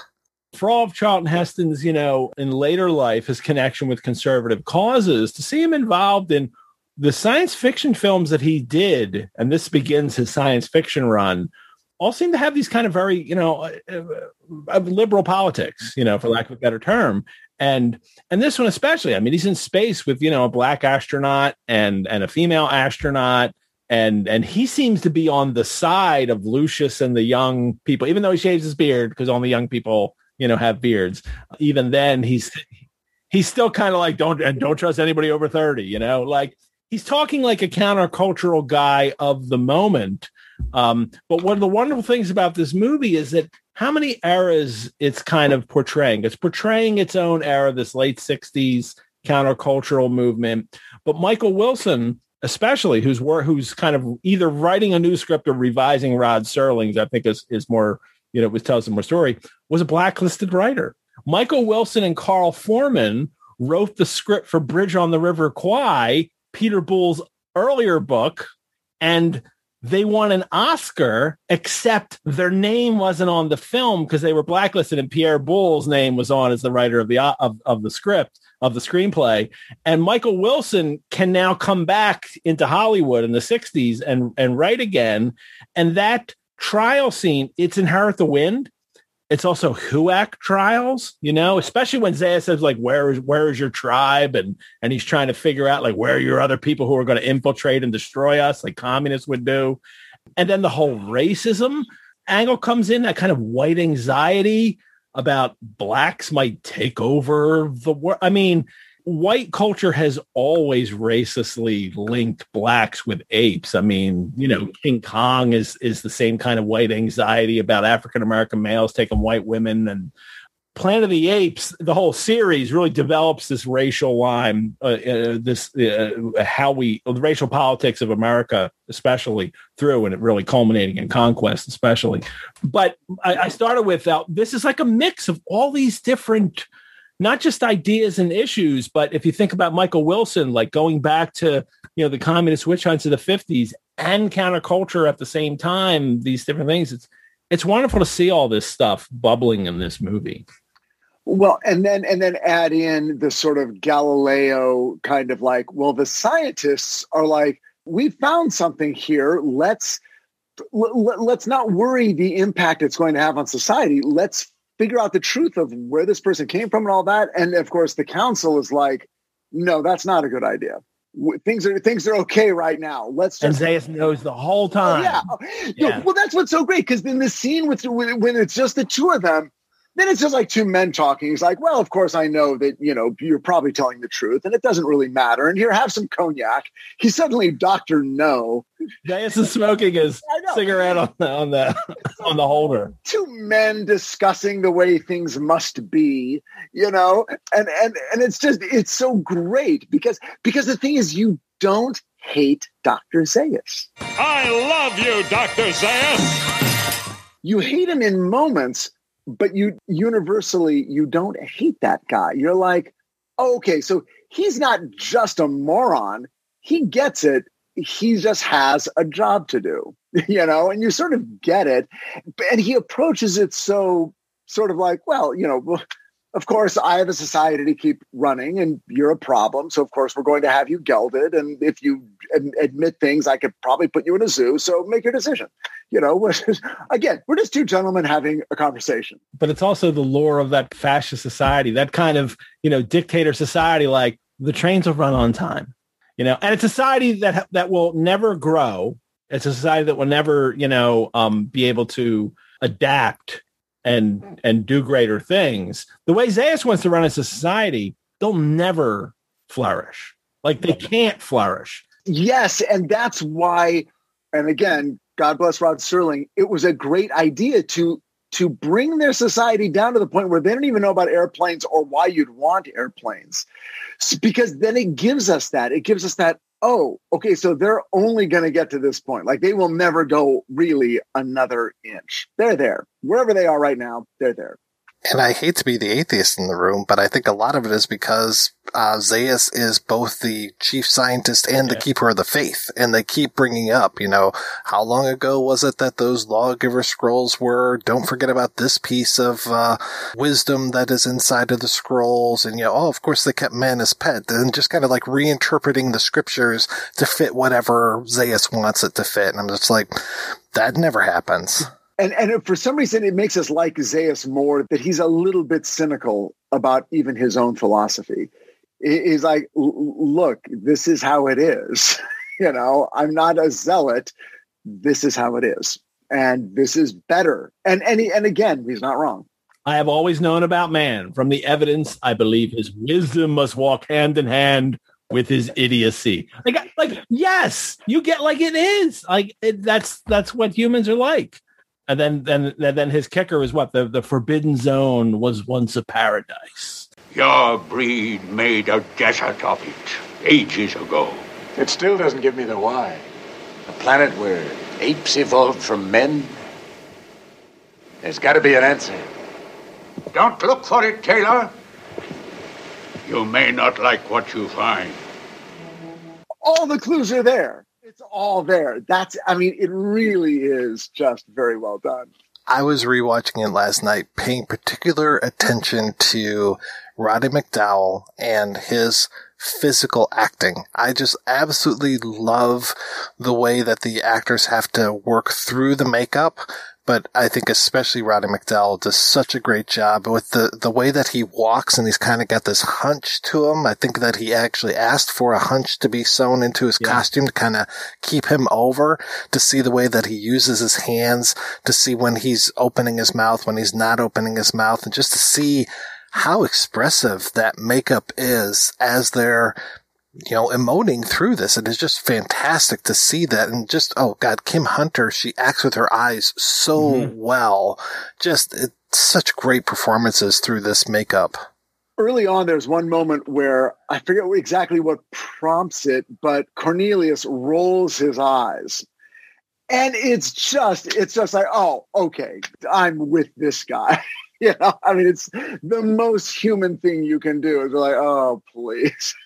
For all of Charlton Heston's, you know, in later life, his connection with conservative causes, to see him involved in the science fiction films that he did, and this begins his science fiction run, all seem to have these kind of very, you know, uh, uh, liberal politics, you know, for lack of a better term. And and this one especially, I mean, he's in space with you know a black astronaut and and a female astronaut, and and he seems to be on the side of Lucius and the young people, even though he shaves his beard because only young people, you know, have beards. Even then, he's he's still kind of like don't and don't trust anybody over thirty, you know, like he's talking like a countercultural guy of the moment um, but one of the wonderful things about this movie is that how many eras it's kind of portraying. It's portraying its own era, this late 60s countercultural movement. But Michael Wilson, especially, who's who's kind of either writing a new script or revising Rod Serling's, I think is, is more, you know, tells a more story, was a blacklisted writer. Michael Wilson and Carl Foreman wrote the script for Bridge on the River Kwai, Pierre Boulle's earlier book, and they won an Oscar, except their name wasn't on the film because they were blacklisted, and Pierre Boulle's name was on as the writer of the uh, of, of the script. of the screenplay. And Michael Wilson can now come back into Hollywood in the 60s and, and write again. And that trial scene, it's Inherit the Wind. It's also HUAC trials, you know, especially when Zaius says like, where is, where is your tribe? And, and he's trying to figure out like, where are your other people who are going to infiltrate and destroy us like communists would do. And then the whole racism angle comes in, that kind of white anxiety about blacks might take over the world. I mean, white culture has always racistly linked blacks with apes. I mean, you know, King Kong is is the same kind of white anxiety about African American males taking white women and Planet of the Apes, the whole series really develops this racial line, uh, uh, this uh, how we the racial politics of America, especially through, and it really culminating in conquest, especially. But I, I started with uh, this is like a mix of all these different, not just ideas and issues, but if you think about Michael Wilson, like going back to you know the communist witch hunts of the fifties and counterculture at the same time, these different things. It's it's wonderful to see all this stuff bubbling in this movie. Well, and then and then add in the sort of Galileo kind of like, well, the scientists are like, we found something here. Let's let's not worry the impact it's going to have on society. Let's figure out the truth of where this person came from and all that. And of course, the council is like, no, that's not a good idea. Things are things are okay right now. Let's just. And Zaius knows the whole oh, time. Oh, yeah. yeah. well, that's what's so great because in the scene with when it's just the two of them, then it's just like two men talking. He's like, well, of course I know that, you know, you're probably telling the truth and it doesn't really matter. And here, have some cognac. He suddenly Dr. No. Zaius is smoking his cigarette on the, on the, on the holder. Two men discussing the way things must be, you know, and, and, and it's just, it's so great because, because the thing is you don't hate Dr. Zaius. I love you, Dr. Zaius. You hate him in moments but you universally you don't hate that guy. You're like, oh, okay, so he's not just a moron. He gets it. He just has a job to do, you know, and you sort of get it. And he approaches it so sort of like, well, you know, of course, I have a society to keep running, and you're a problem. So, of course, we're going to have you gelded. And if you admit things, I could probably put you in a zoo. So, make your decision. You know, again, we're just two gentlemen having a conversation. But it's also the lore of that fascist society, that kind of, you know, dictator society. Like the trains will run on time, you know, and it's a society that that will never grow. It's a society that will never, you know, um, be able to adapt and and do greater things. The way Zaius wants to run a society, they'll never flourish. Like they can't flourish. Yes, and that's why. And again, God bless Rod Serling. It was a great idea to to bring their society down to the point where they don't even know about airplanes or why you'd want airplanes, because then it gives us that. It gives us that oh, okay, so they're only going to get to this point. Like they will never go really another inch. They're there. Wherever they are right now, they're there. And I hate to be the atheist in the room, but I think a lot of it is because uh, Zaius is both the chief scientist and the keeper of the faith. And they keep bringing up, you know, how long ago was it that those lawgiver scrolls were? Don't forget about this piece of uh, wisdom that is inside of the scrolls. And, you know, oh, of course they kept man as pet. And just kind of like reinterpreting the scriptures to fit whatever Zaius wants it to fit. And I'm just like, that never happens. And and for some reason, it makes us like Zaius more that he's a little bit cynical about even his own philosophy. He's like, look, this is how it is. you know, I'm not a zealot. This is how it is, and this is better. And and he, and again, he's not wrong. I have always known about man. From the evidence, I believe his wisdom must walk hand in hand with his idiocy. Like, like yes, you get like it is. Like it, that's that's what humans are like. And then, then, then his kicker is what the the forbidden zone was once a paradise. Your breed made a desert of it ages ago. It still doesn't give me the why. A planet where apes evolved from men. There's got to be an answer. Don't look for it, Taylor. You may not like what you find. All the clues are there it's all there. That's, I mean, it really is just very well done. I was rewatching it last night, paying particular attention to Roddy McDowall and his physical acting. I just absolutely love the way that the actors have to work through the makeup. But I think especially Roddy McDowall does such a great job with the, the way that he walks and he's kind of got this hunch to him. I think that he actually asked for a hunch to be sewn into his yeah. costume to kind of keep him over to see the way that he uses his hands to see when he's opening his mouth, when he's not opening his mouth and just to see how expressive that makeup is as they're you know, emoting through this. It is just fantastic to see that. And just, oh God, Kim Hunter, she acts with her eyes so mm-hmm. well. Just it, such great performances through this makeup. Early on, there's one moment where I forget exactly what prompts it, but Cornelius rolls his eyes. And it's just, it's just like, oh, okay, I'm with this guy. you know, I mean, it's the most human thing you can do is like, oh, please.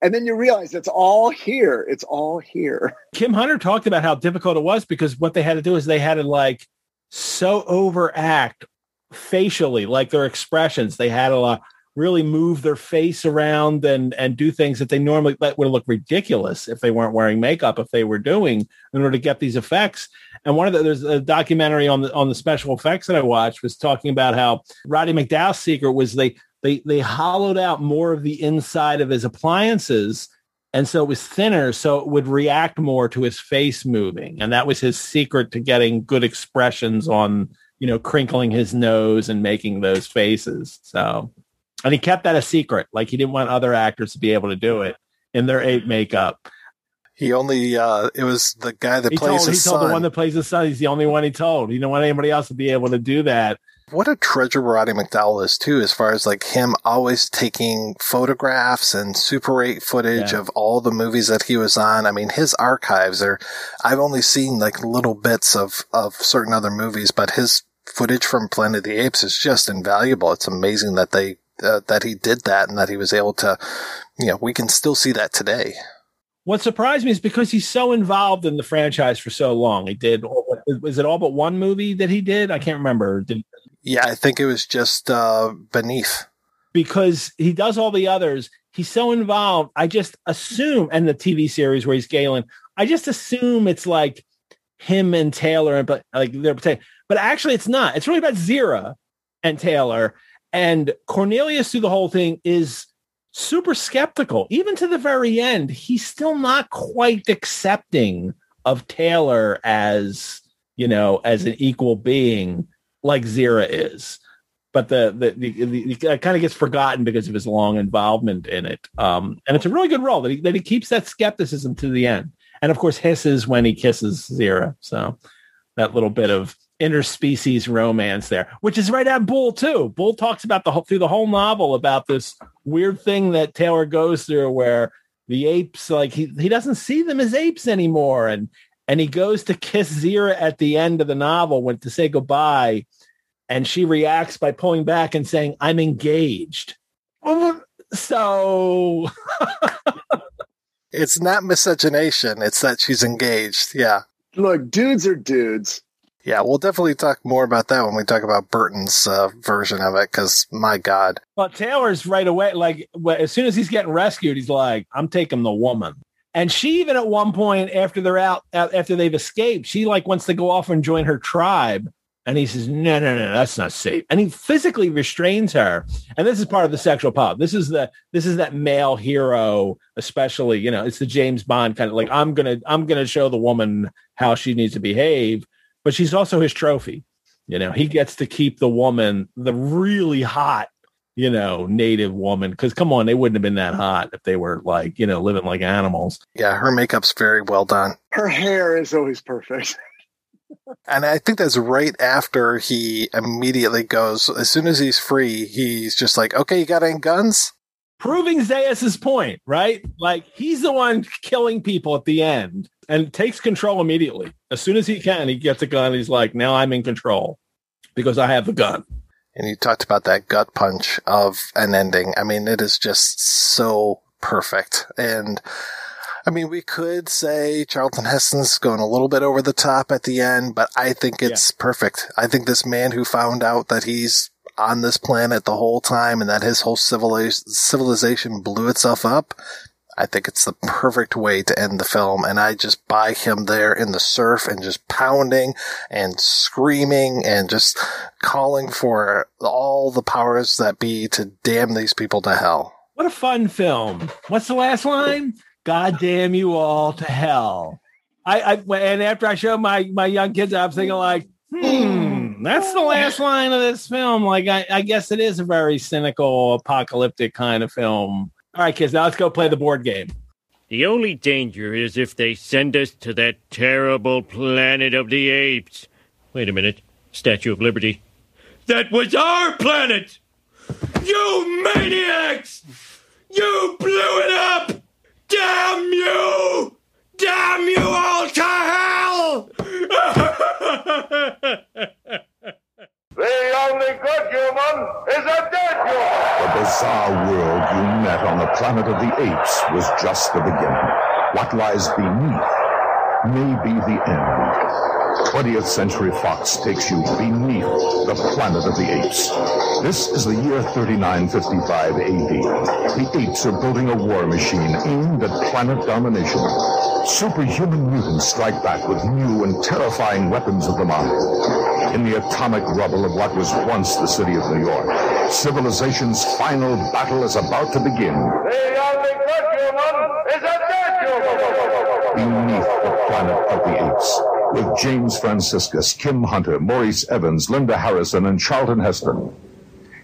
And then you realize it's all here. It's all here. Kim Hunter talked about how difficult it was because what they had to do is they had to like so overact facially, like their expressions. They had to uh, really move their face around and and do things that they normally that would look ridiculous if they weren't wearing makeup if they were doing in order to get these effects and one of the there's a documentary on the on the special effects that I watched was talking about how Roddy McDowall's secret was they they they hollowed out more of the inside of his appliances and so it was thinner so it would react more to his face moving. And that was his secret to getting good expressions on you know crinkling his nose and making those faces so. And he kept that a secret like he didn't want other actors to be able to do it in their ape makeup. He only uh it was the guy that he plays told, his he told son. the one that plays his son he's the only one he told. He didn't want anybody else to be able to do that what a treasure Roddy McDowall is too, as far as like him always taking photographs and Super 8 footage yeah. of all the movies that he was on. I mean, his archives are, I've only seen like little bits of, of certain other movies, but his footage from Planet of the Apes is just invaluable. It's amazing that they, uh, that he did that and that he was able to, you know, we can still see that today. What surprised me is because he's so involved in the franchise for so long. He did was it all but one movie that he did? I can't remember. Did, yeah, I think it was just uh, Beneath. Because he does all the others. He's so involved. I just assume, and the TV series where he's Galen, I just assume it's like him and Taylor, and but like they're but actually it's not. It's really about Zira and Taylor, and Cornelius through the whole thing is super skeptical. Even to the very end, he's still not quite accepting of Taylor as, you know, as an equal being like Zira is. But the the, the, the, the kind of gets forgotten because of his long involvement in it. Um, and it's a really good role that he, that he keeps that skepticism to the end. And of course, hisses when he kisses Zira. So that little bit of interspecies romance there, which is right at Boulle too. Boulle talks about the whole through the whole novel about this weird thing that Taylor goes through where the apes like he, he doesn't see them as apes anymore and and he goes to kiss Zira at the end of the novel when to say goodbye and she reacts by pulling back and saying I'm engaged. So it's not miscegenation, it's that she's engaged. Yeah. Look, dudes are dudes yeah, we'll definitely talk more about that when we talk about Burton's uh, version of it. Because my God, well, Taylor's right away. Like as soon as he's getting rescued, he's like, "I'm taking the woman." And she even at one point after they're out, uh, after they've escaped, she like wants to go off and join her tribe. And he says, "No, no, no, that's not safe." And he physically restrains her. And this is part of the sexual pop. This is the this is that male hero, especially. You know, it's the James Bond kind of like I'm gonna I'm gonna show the woman how she needs to behave but she's also his trophy. You know, he gets to keep the woman, the really hot, you know, native woman. Because come on, they wouldn't have been that hot if they were like, you know, living like animals. Yeah, her makeup's very well done. Her hair is always perfect. and I think that's right after he immediately goes, as soon as he's free, he's just like, okay, you got any guns? Proving Zaius's point, right? Like he's the one killing people at the end and takes control immediately. As soon as he can, he gets a gun. He's like, now I'm in control because I have the gun. And you talked about that gut punch of an ending. I mean, it is just so perfect. And I mean, we could say Charlton Heston's going a little bit over the top at the end, but I think it's perfect. I think this man who found out that he's on this planet the whole time and that his whole civiliz- civilization blew itself up. I think it's the perfect way to end the film. And I just buy him there in the surf and just pounding and screaming and just calling for all the powers that be to damn these people to hell. What a fun film. What's the last line? God damn you all to hell. I, I and after I showed my my young kids, I was thinking like, hmm, that's the last line of this film. Like I, I guess it is a very cynical, apocalyptic kind of film. All right, kids, now let's go play the board game. The only danger is if they send us to that terrible planet of the apes. Wait a minute. Statue of Liberty. That was our planet! You maniacs! You blew it up! Damn you! Damn you all to hell! The only good human is a dead human. The bizarre world you met on the planet of the apes was just the beginning. What lies beneath may be the end. 20th Century Fox takes you beneath the planet of the apes. This is the year 3955 AD. The apes are building a war machine aimed at planet domination. Superhuman mutants strike back with new and terrifying weapons of the mind. In the atomic rubble of what was once the city of New York, civilization's final battle is about to begin. The only good human is a dead human. Beneath the planet of the apes, with James Franciscus, Kim Hunter, Maurice Evans, Linda Harrison, and Charlton Heston.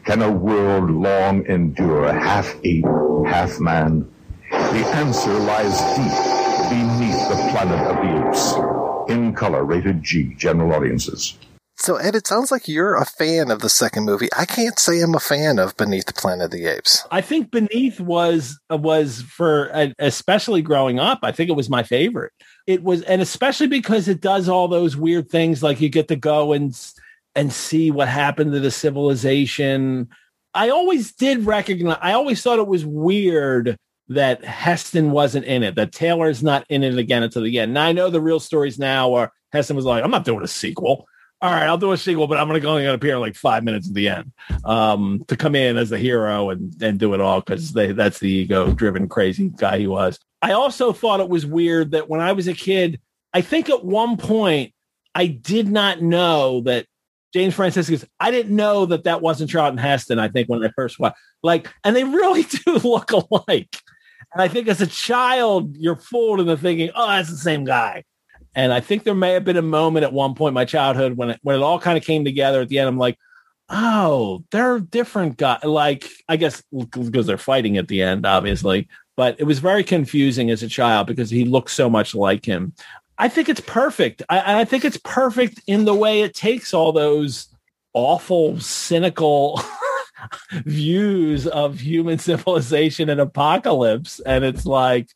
Can a world long endure half ape, half man? The answer lies deep beneath the planet of the apes. In color, rated G, general audiences. So, Ed, it sounds like you're a fan of the second movie. I can't say I'm a fan of Beneath the Planet of the Apes. I think Beneath was was for uh, especially growing up. I think it was my favorite. It was, and especially because it does all those weird things, like you get to go and and see what happened to the civilization. I always did recognize. I always thought it was weird that Heston wasn't in it. That Taylor's not in it again until the end. Now I know the real stories now are Heston was like, "I'm not doing a sequel." all right, I'll do a sequel, but I'm going to only appear like five minutes at the end um, to come in as the hero and, and do it all because that's the ego driven, crazy guy he was. I also thought it was weird that when I was a kid, I think at one point I did not know that James Franciscus, I didn't know that that wasn't Charlton Heston. I think when I first watched, like, and they really do look alike. And I think as a child, you're fooled into thinking, oh, that's the same guy. And I think there may have been a moment at one point in my childhood when it, when it all kind of came together at the end. I'm like, oh, they're different guys. Like, I guess because they're fighting at the end, obviously. But it was very confusing as a child because he looked so much like him. I think it's perfect. I, I think it's perfect in the way it takes all those awful, cynical views of human civilization and apocalypse. And it's like,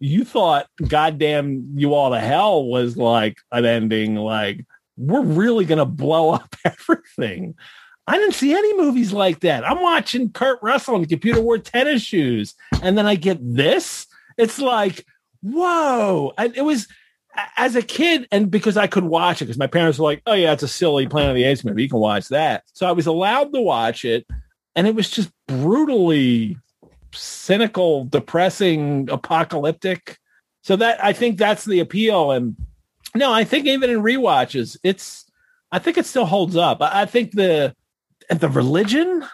you thought goddamn you all to hell was like an ending like we're really gonna blow up everything i didn't see any movies like that i'm watching kurt russell in computer wore tennis shoes and then i get this it's like whoa and it was as a kid and because i could watch it because my parents were like oh yeah it's a silly planet of the apes movie you can watch that so i was allowed to watch it and it was just brutally cynical, depressing, apocalyptic. So that I think that's the appeal. And no, I think even in re-watches, it's I think it still holds up. I, think the the religion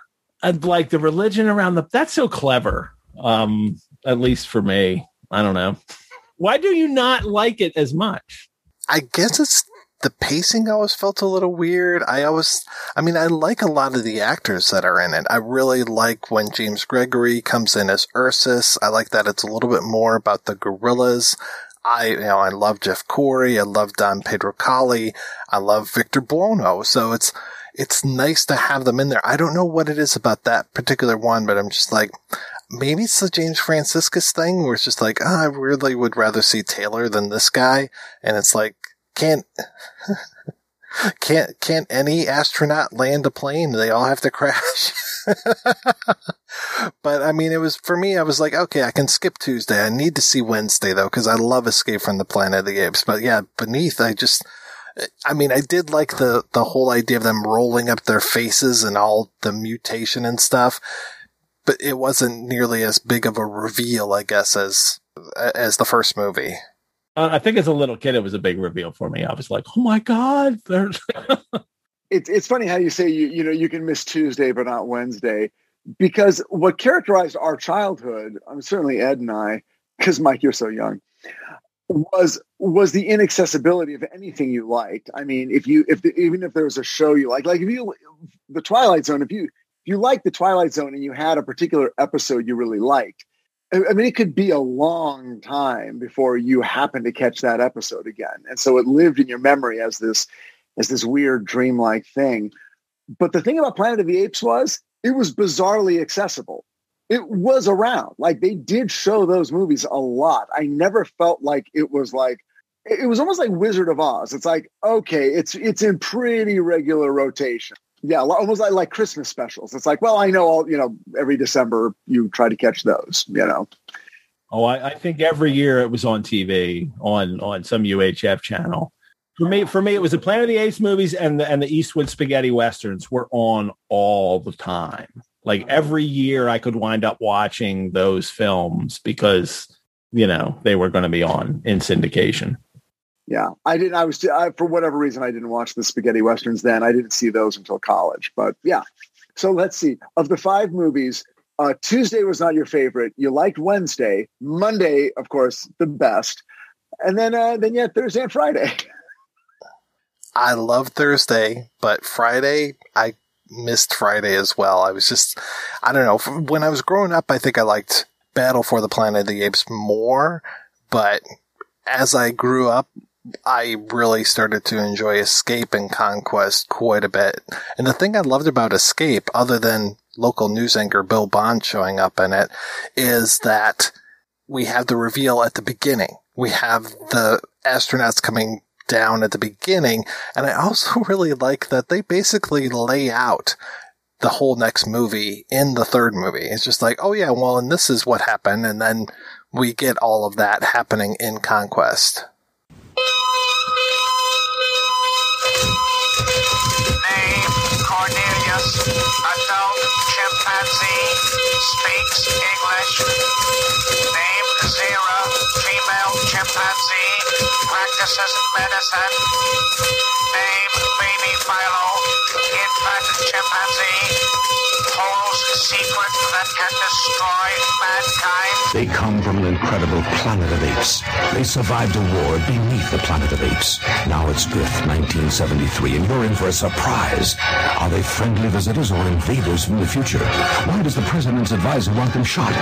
and like the religion around the that's so clever. Um, at least for me. I don't know. Why do you not like it as much? I guess it's the pacing I always felt a little weird. I always, I mean, I like a lot of the actors that are in it. I really like when James Gregory comes in as Ursus. I like that it's a little bit more about the gorillas. I, you know, I love Jeff Corey. I love Don Pedro Colley. I love Victor Buono. So it's, it's nice to have them in there. I don't know what it is about that particular one, but I'm just like, maybe it's the James Franciscus thing where it's just like, oh, I really would rather see Taylor than this guy. And it's like, can't can't can't any astronaut land a plane? They all have to crash. but I mean, it was for me. I was like, okay, I can skip Tuesday. I need to see Wednesday though because I love Escape from the Planet of the Apes. But yeah, Beneath, I just. I mean, I did like the, the whole idea of them rolling up their faces and all the mutation and stuff, but it wasn't nearly as big of a reveal, I guess, as, as the first movie. Uh, I think as a little kid, it was a big reveal for me. I was like, "Oh my god!" it's it's funny how you say you you know you can miss Tuesday but not Wednesday because what characterized our childhood, I'm certainly Ed and I, because Mike, you're so young, was was the inaccessibility of anything you liked. I mean, if you if the, even if there was a show you like, like if you the Twilight Zone, if you if you liked the Twilight Zone and you had a particular episode you really liked, I mean, it could be a long time before you happen to catch that episode again, and so it lived in your memory as this as this weird dreamlike thing. But the thing about Planet of the Apes was it was bizarrely accessible. It was around. Like they did show those movies a lot. I never felt like it was like it was almost like Wizard of Oz. It's like okay, it's it's in pretty regular rotation yeah, almost like, like Christmas specials. It's like, well, I know all, you know, every December you try to catch those, you know. Oh, I, I think every year it was on TV on on some UHF channel. For me, for me, it was the Planet of the Apes movies and the and the Eastwood spaghetti westerns were on all the time. Like every year, I could wind up watching those films because you know they were going to be on in syndication. Yeah i didn't i was I, for whatever reason i didn't watch the spaghetti westerns then. I didn't see those until college but yeah. So let's see. Of the five movies uh, tuesday was not your favorite. You liked wednesday. Monday of course the best. And then uh, then yeah thursday and friday. I love thursday but friday i missed friday as well i was just i don't know when i was growing up i think i liked battle for the planet of the apes more but as I grew up, I really started to enjoy Escape and Conquest quite a bit. And the thing I loved about Escape, other than local news anchor Bill Bond showing up in it, is that we have the reveal at the beginning. We have the astronauts coming down at the beginning. And I also really like that they basically lay out the whole next movie in the third movie. It's just like, oh yeah, well, and this is what happened. And then we get all of that happening in Conquest. adult chimpanzee, speaks English. Name chimpanzee, practices medicine. Name baby Milo, infant chimpanzee that can destroy mankind. They come from an incredible planet of apes. They survived a war beneath the planet of apes. Now it's Earth 1973, and you're in for a surprise. Are they friendly visitors or invaders from the future? Why does the president's advisor want them shot?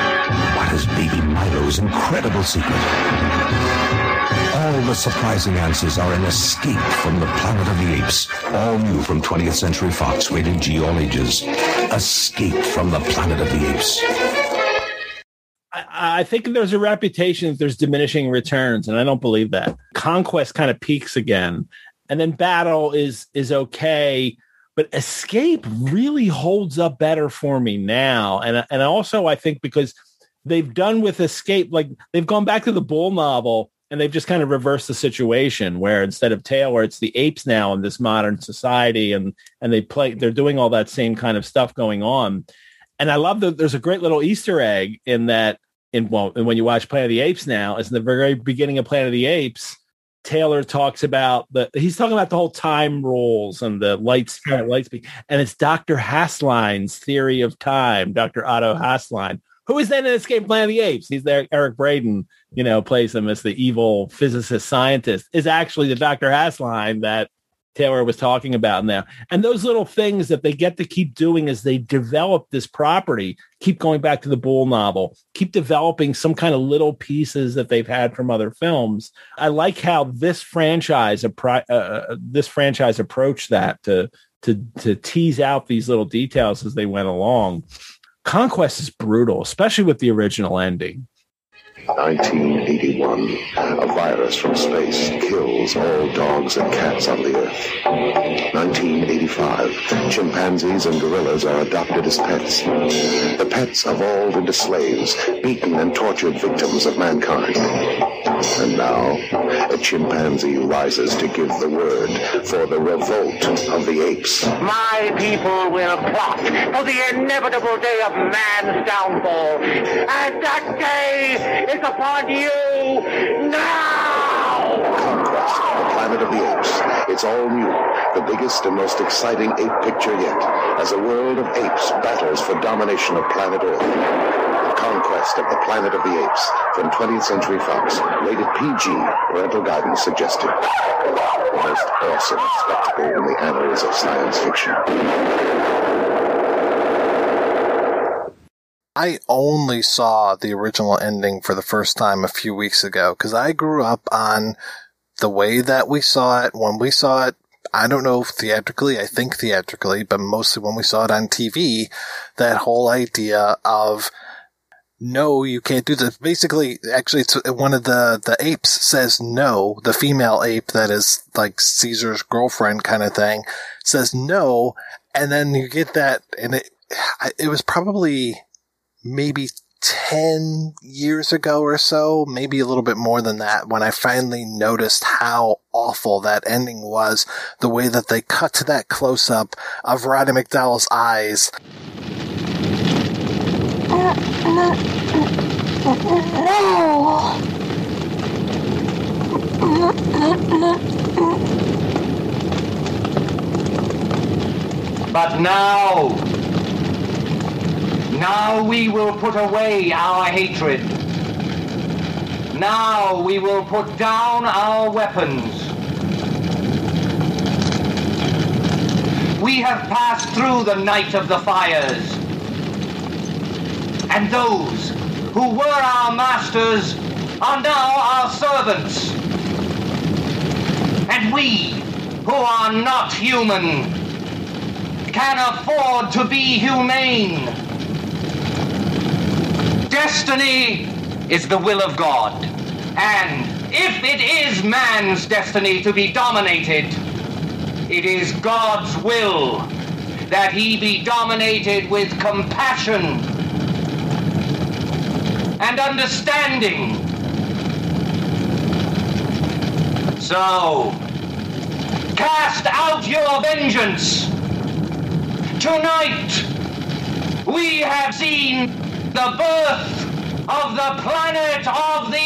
What is baby Milo's incredible secret? All the surprising answers are in Escape from the Planet of the Apes. All new from 20th Century Fox, rated G all ages. Escape from the Planet of the Apes. I, I think there's a reputation that there's diminishing returns, and I don't believe that. Conquest kind of peaks again, and then Battle is is okay, but Escape really holds up better for me now, and and also I think because they've done with Escape, like they've gone back to the Boulle novel and they've just kind of reversed the situation where instead of Taylor, it's the apes now in this modern society, and and they play, they're doing all that same kind of stuff going on. And I love that there's a great little Easter egg in that in well, and when you watch Planet of the Apes now, it's in the very beginning of Planet of the Apes. Taylor talks about the he's talking about the whole time rules and the lights light speed, and it's Dr. Hasslein's theory of time, Dr. Otto Hasslein, who is then in Escape Planet of the Apes. He's there. Eric Braeden, you know, plays him as the evil physicist scientist. Is actually the Dr. Hasslein that Taylor was talking about now. And those little things that they get to keep doing as they develop this property, keep going back to the Boulle novel, keep developing some kind of little pieces that they've had from other films. I like how this franchise, uh, uh, this franchise approached that to to to tease out these little details as they went along. Conquest is brutal, especially with the original ending. 1981. A virus from space kills all dogs and cats on the Earth. 1985. Chimpanzees and gorillas are adopted as pets. The pets evolve into slaves, beaten and tortured victims of mankind. And now, a chimpanzee rises to give the word for the revolt of the apes. My people will plot for the inevitable day of man's downfall. And that day is upon you now! Planet of the Apes. It's all new, the biggest and most exciting ape picture yet, as a world of apes battles for domination of planet Earth. The Conquest of the Planet of the Apes from 20th Century Fox. Rated PG. Parental guidance suggested. The most awesome spectacle in the annals of science fiction. I only saw the original ending for the first time a few weeks ago because I grew up on the way that we saw it when we saw it. I don't know theatrically, I think theatrically, but mostly when we saw it on TV, that whole idea of no, you can't do this. Basically, actually, it's uh, one of the, the apes says no. The female ape that is like Caesar's girlfriend kind of thing says no. And then you get that and it, it was probably maybe 10 years ago or so, maybe a little bit more than that, when I finally noticed how awful that ending was. The way that they cut to that close up of Roddy McDowall's eyes. No. But now, now we will put away our hatred. Now we will put down our weapons. We have passed through the night of the fires. And those who were our masters are now our servants. And we, who are not human, can afford to be humane. Destiny is the will of God. And if it is man's destiny to be dominated, it is God's will that he be dominated with compassion and understanding. So, cast out your vengeance. Tonight, we have seen the birth of the planet of the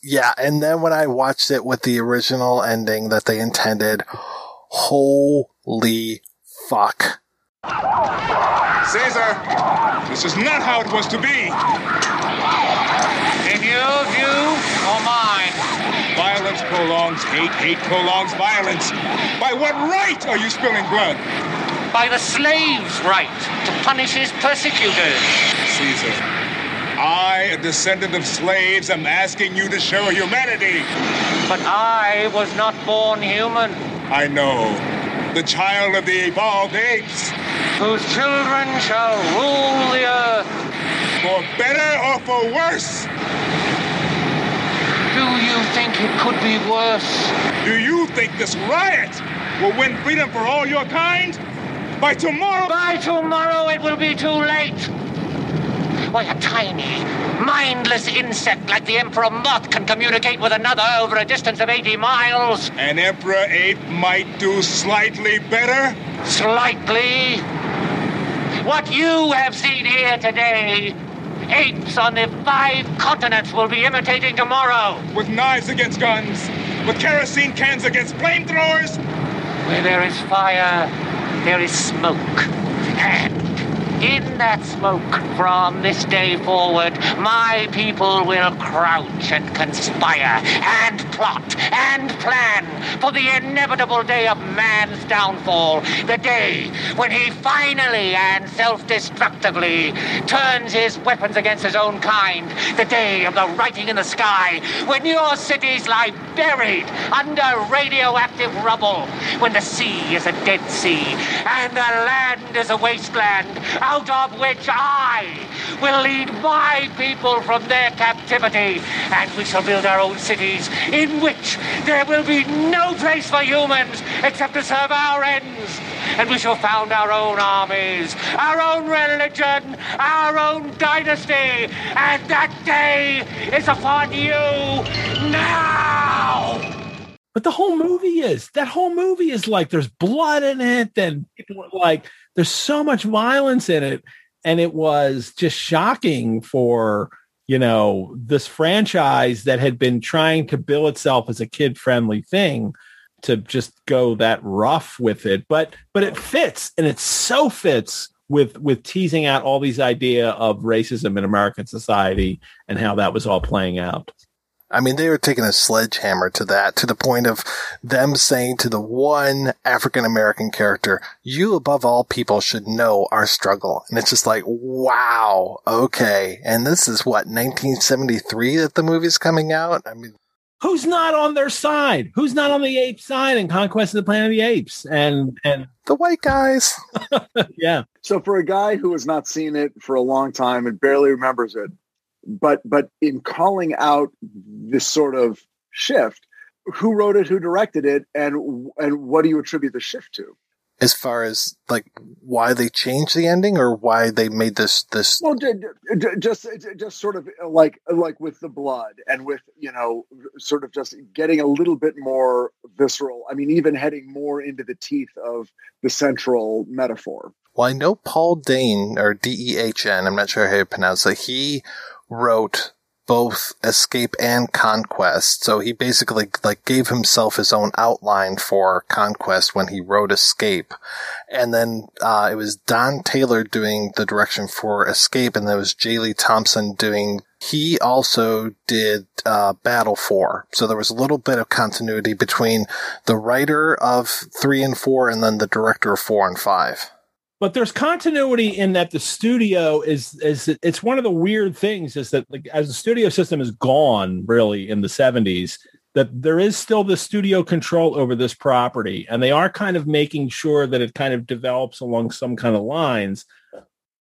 Yeah, and then when I watched it with the original ending that they intended, holy fuck. Caesar, this is not how it was to be. In your view or mine? Violence prolongs hate, hate prolongs violence. By what right are you spilling blood? By the slave's right to punish his persecutors. Caesar, I, a descendant of slaves, am asking you to show humanity. But I was not born human. I know. The child of the evolved apes. Whose children shall rule the earth. For better or for worse? Do you think it could be worse? Do you think this riot will win freedom for all your kind? By tomorrow? By tomorrow it will be too late. Why, a tiny, mindless insect like the Emperor Moth can communicate with another over a distance of 80 miles. An Emperor ape might do slightly better? Slightly? What you have seen here today, apes on the five continents will be imitating tomorrow. With knives against guns, with kerosene cans against flamethrowers. Where there is fire, there is smoke. In that smoke, from this day forward, my people will crouch and conspire and plot and plan for the inevitable day of man's downfall, the day when he finally and self-destructively turns his weapons against his own kind, the day of the writing in the sky, when your cities lie buried under radioactive rubble, when the sea is a dead sea and the land is a wasteland out of which I will lead my people from their captivity, and we shall build our own cities in which there will be no place for humans except to serve our ends. And we shall found our own armies, our own religion, our own dynasty, and that day is upon you now! But the whole movie is that whole movie is like there's blood in it, and people are like there's so much violence in it, and it was just shocking for you know this franchise that had been trying to bill itself as a kid friendly thing to just go that rough with it. But but it fits and it so fits with with teasing out all these idea of racism in american society and how that was all playing out I mean, they were taking a sledgehammer to that, to the point of them saying to the one African American character, you above all people should know our struggle. And it's just like, wow, okay. And this is what, 1973 that the movie's coming out? I mean, who's not on their side? Who's not on the ape side in Conquest of the Planet of the Apes? And and the white guys. yeah. So for a guy who has not seen it for a long time and barely remembers it, but but in calling out this sort of shift, who wrote it, who directed it, and and what do you attribute the shift to? As far as like why they changed the ending or why they made this this well just just sort of like like with the blood and with you know sort of just getting a little bit more visceral i mean even heading more into the teeth of the central metaphor well i know paul Dane or d-e-h-n i'm not sure how you pronounce it he wrote both escape and conquest. So he basically like gave himself his own outline for conquest when he wrote escape. And then uh, it was don taylor doing the direction for escape and there was j. Lee thompson doing he also did uh, battle 4 so there was a little bit of continuity between the writer of 3 and 4 and then the director of 4 and 5 but there's continuity in that the studio is is it's one of the weird things is that like as the studio system is gone really in the 70s that there is still the studio control over this property and they are kind of making sure that it kind of develops along some kind of lines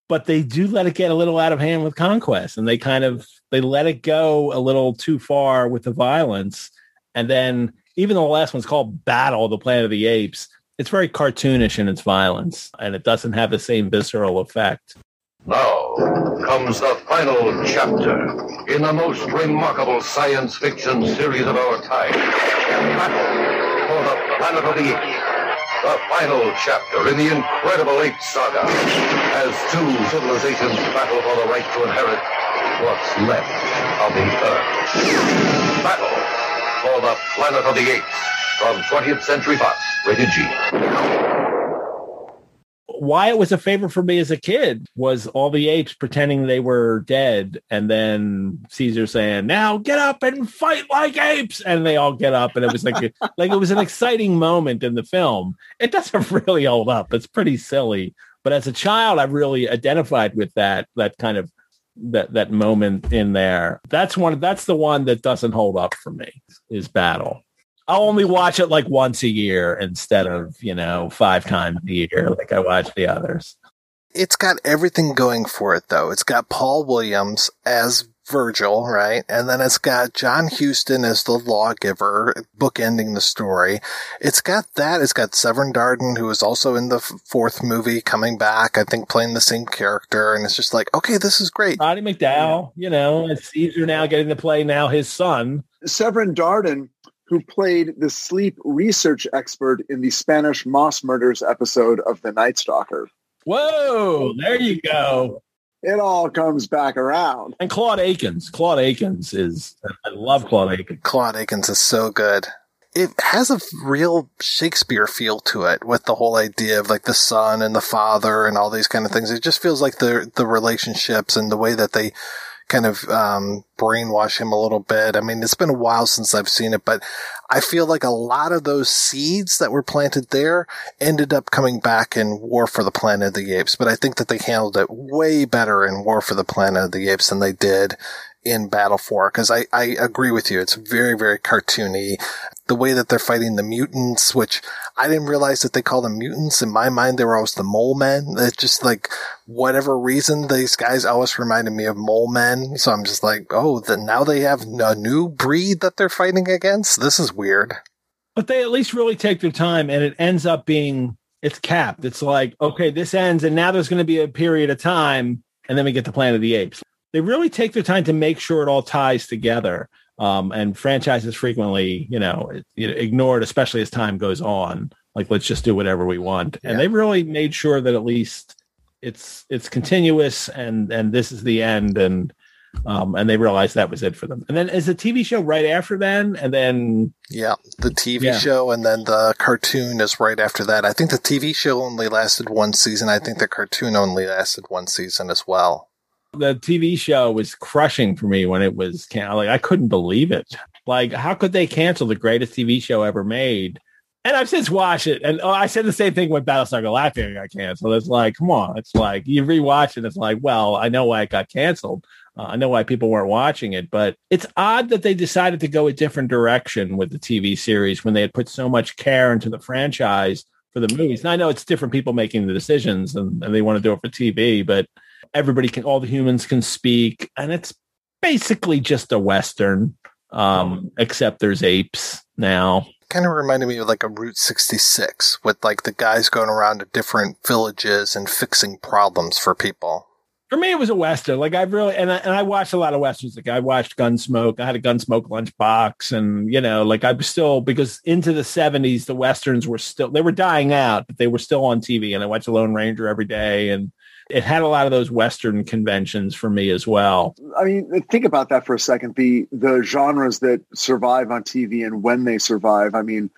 but they do let it get a little out of hand with conquest and they kind of they let it go a little too far with the violence and then even though the last one's called battle the planet of the apes it's very cartoonish in its violence and it doesn't have the same visceral effect. Now comes the final chapter in the most remarkable science fiction series of our time. Battle for the Planet of the Apes. The final chapter in the incredible Ape Saga as two civilizations battle for the right to inherit what's left of the Earth. Battle for the Planet of the Apes from 20th Century Fox, rated G. Why it was a favorite for me as a kid was all the apes pretending they were dead, and then Caesar saying, "Now get up and fight like apes," and they all get up, and it was like a, like it was an exciting moment in the film. It doesn't really hold up; it's pretty silly. But as a child, I really identified with that that kind of that that moment in there. That's one. That's the one that doesn't hold up for me. Is battle. I'll only watch it like once a year instead of, you know, five times a year like I watch the others. It's got everything going for it though. It's got Paul Williams as Virgil, right? And then it's got John Huston as the lawgiver, bookending the story. It's got that. It's got Severn Darden, who is also in the f- fourth movie, coming back, I think playing the same character. And it's just like, okay, this is great. Roddy McDowall, you know, and Caesar now getting to play now his son. Severn Darden who played the sleep research expert in the Spanish Moss Murders episode of The Night Stalker. Whoa, there you go. It all comes back around. And Claude Akins. Claude Akins is, I love Claude Akins. Claude Akins is so good. It has a real Shakespeare feel to it with the whole idea of like the son and the father and all these kind of things. It just feels like the, the relationships and the way that they kind of um, brainwash him a little bit. I mean, it's been a while since I've seen it, but I feel like a lot of those seeds that were planted there ended up coming back in War for the Planet of the Apes. But I think that they handled it way better in War for the Planet of the Apes than they did in Battle for because I, I agree with you. It's very, very cartoony. The way that they're fighting the mutants, which I didn't realize that they call them mutants. In my mind, they were always the mole men. It's just like whatever reason, these guys always reminded me of mole men. So I'm just like, oh, now they have a new breed that they're fighting against. This is weird. But they at least really take their time and it ends up being it's capped. It's like, okay, this ends and now there's going to be a period of time and then we get the Planet of the Apes they really take their time to make sure it all ties together. Um, and franchises frequently, you know, it, ignored, especially as time goes on. Like, let's just do whatever we want. And they really made sure that at least it's it's continuous and and this is the end and um and they realized that was it for them and then is the tv show right after then and then yeah the tv yeah. show and then the cartoon is right after that i think the tv show only lasted one season i think the cartoon only lasted one season as well the TV show was crushing for me when it was can- like I couldn't believe it. Like, how could they cancel the greatest TV show ever made? And I've since watched it, and oh, I said the same thing when Battlestar Galactica got canceled. It's like, come on, it's like you rewatch it. It's like, well, I know why it got canceled. Uh, I know why people weren't watching it, but it's odd that they decided to go a different direction with the TV series when they had put so much care into the franchise for the movies. And I know it's different people making the decisions, and, and they want to do it for TV, but everybody can, all the humans can speak, and it's basically just a western, um, except there's apes now. Kind of reminded me of like a Route 66 with like the guys going around to different villages and fixing problems for people. For me, it was a western. Like I really and I, and I watched a lot of westerns. Like I watched Gunsmoke. I had a Gunsmoke lunchbox, and you know, like I was still because into the seventies, the westerns were still they were dying out, but they were still on TV. And I watched Lone Ranger every day, and it had a lot of those Western conventions for me as well. I mean, think about that for a second. The the genres that survive on TV and when they survive. I mean,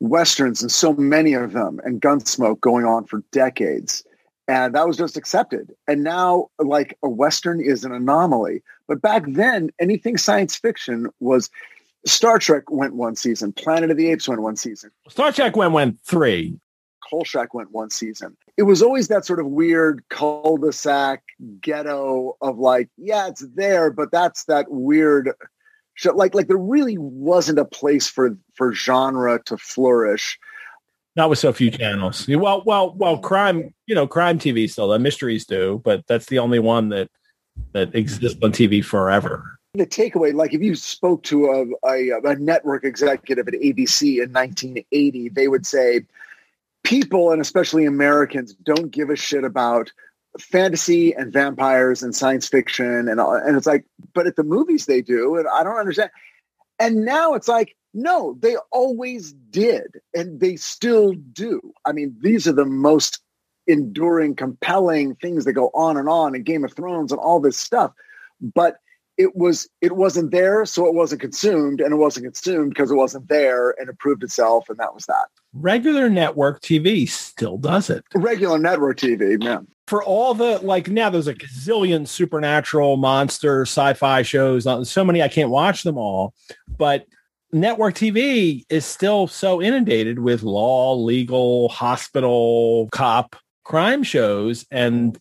westerns and so many of them, and Gunsmoke going on for decades, and that was just accepted. And now, like a western is an anomaly. But back then, anything science fiction was. Star Trek went one season. Planet of the Apes went one season. Star Trek went went three. Kolchak went one season. It was always that sort of weird cul-de-sac ghetto of like, yeah, it's there, but that's that weird like like there really wasn't a place for for genre to flourish. Not with so few channels. Well, well, well, crime, you know, crime TV still, the mysteries do, but that's the only one that that exists on TV forever. The takeaway, like if you spoke to a, a, a network executive at ABC in 1980, they would say, people and especially Americans don't give a shit about fantasy and vampires and science fiction and all, and it's like but at the movies they do and I don't understand. And now it's like no they always did and they still do. I mean these are the most enduring compelling things that go on and on in Game of Thrones and all this stuff. But it was it wasn't there so it wasn't consumed and it wasn't consumed because it wasn't there and it proved itself and that was that regular network tv still does it. Regular network tv yeah for all the like now there's a gazillion supernatural monster sci-fi shows so many i can't watch them all but network tv is still so inundated with law legal hospital cop crime shows. And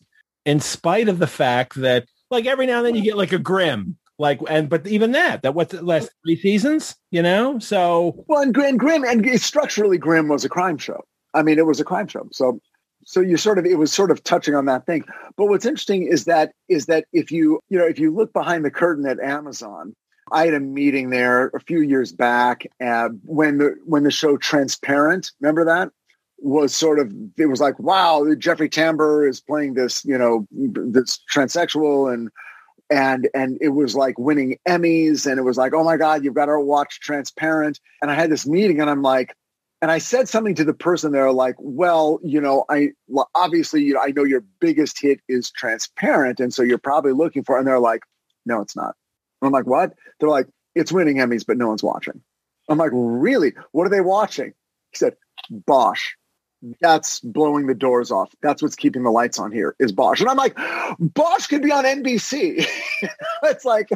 in spite of the fact that like every now and then you get like a Grimm, like and but even that that what the last three seasons, you know. So well, and, and Grimm and structurally Grimm was a crime show. I mean, it was a crime show. So so you sort of it was sort of touching on that thing. But what's interesting is that is that if you you know if you look behind the curtain at Amazon. I had a meeting there a few years back uh, when the when the show Transparent, remember that? was sort of it was like wow jeffrey tambor is playing this you know this transsexual and and and it was like winning emmys and it was like oh my god you've got to watch transparent. And i had this meeting and i'm like and i said something to the person there like well you know i well, obviously you know i know your biggest hit is transparent and so you're probably looking for and they're like no it's not. I'm like what? They're like it's winning emmys but no one's watching. I'm like really? What are they watching? He said bosch that's blowing the doors off. That's what's keeping the lights on here is Bosch. And I'm like, Bosch could be on NBC. it's like,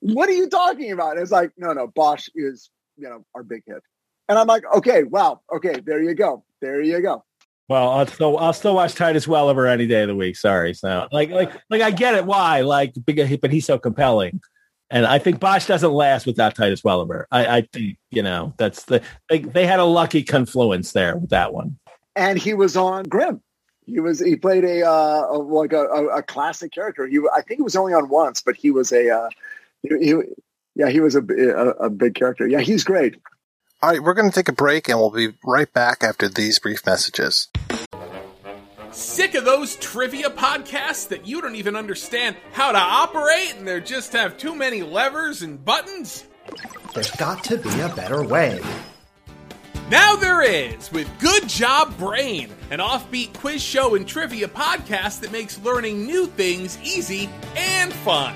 what are you talking about? And it's like, no, no, Bosch is, you know, our big hit. And I'm like, okay, wow, okay, there you go. There you go. Well, I'll still I'll still watch Titus Welliver any day of the week. Sorry, so like like like I get it why like but he's so compelling, and I think Bosch doesn't last without Titus Welliver. I, I think you know that's the they, they had a lucky confluence there with that one. And he was on Grimm. He was he played a, uh, a like a, a, classic character. He I think he was only on once, but he was a uh, he, he yeah he was a, a a big character. Yeah, he's great. All right, we're going to take a break and we'll be right back after these brief messages. Sick of those trivia podcasts that you don't even understand how to operate and they just have too many levers and buttons? There's got to be a better way. Now there is with Good Job Brain, an offbeat quiz show and trivia podcast that makes learning new things easy and fun.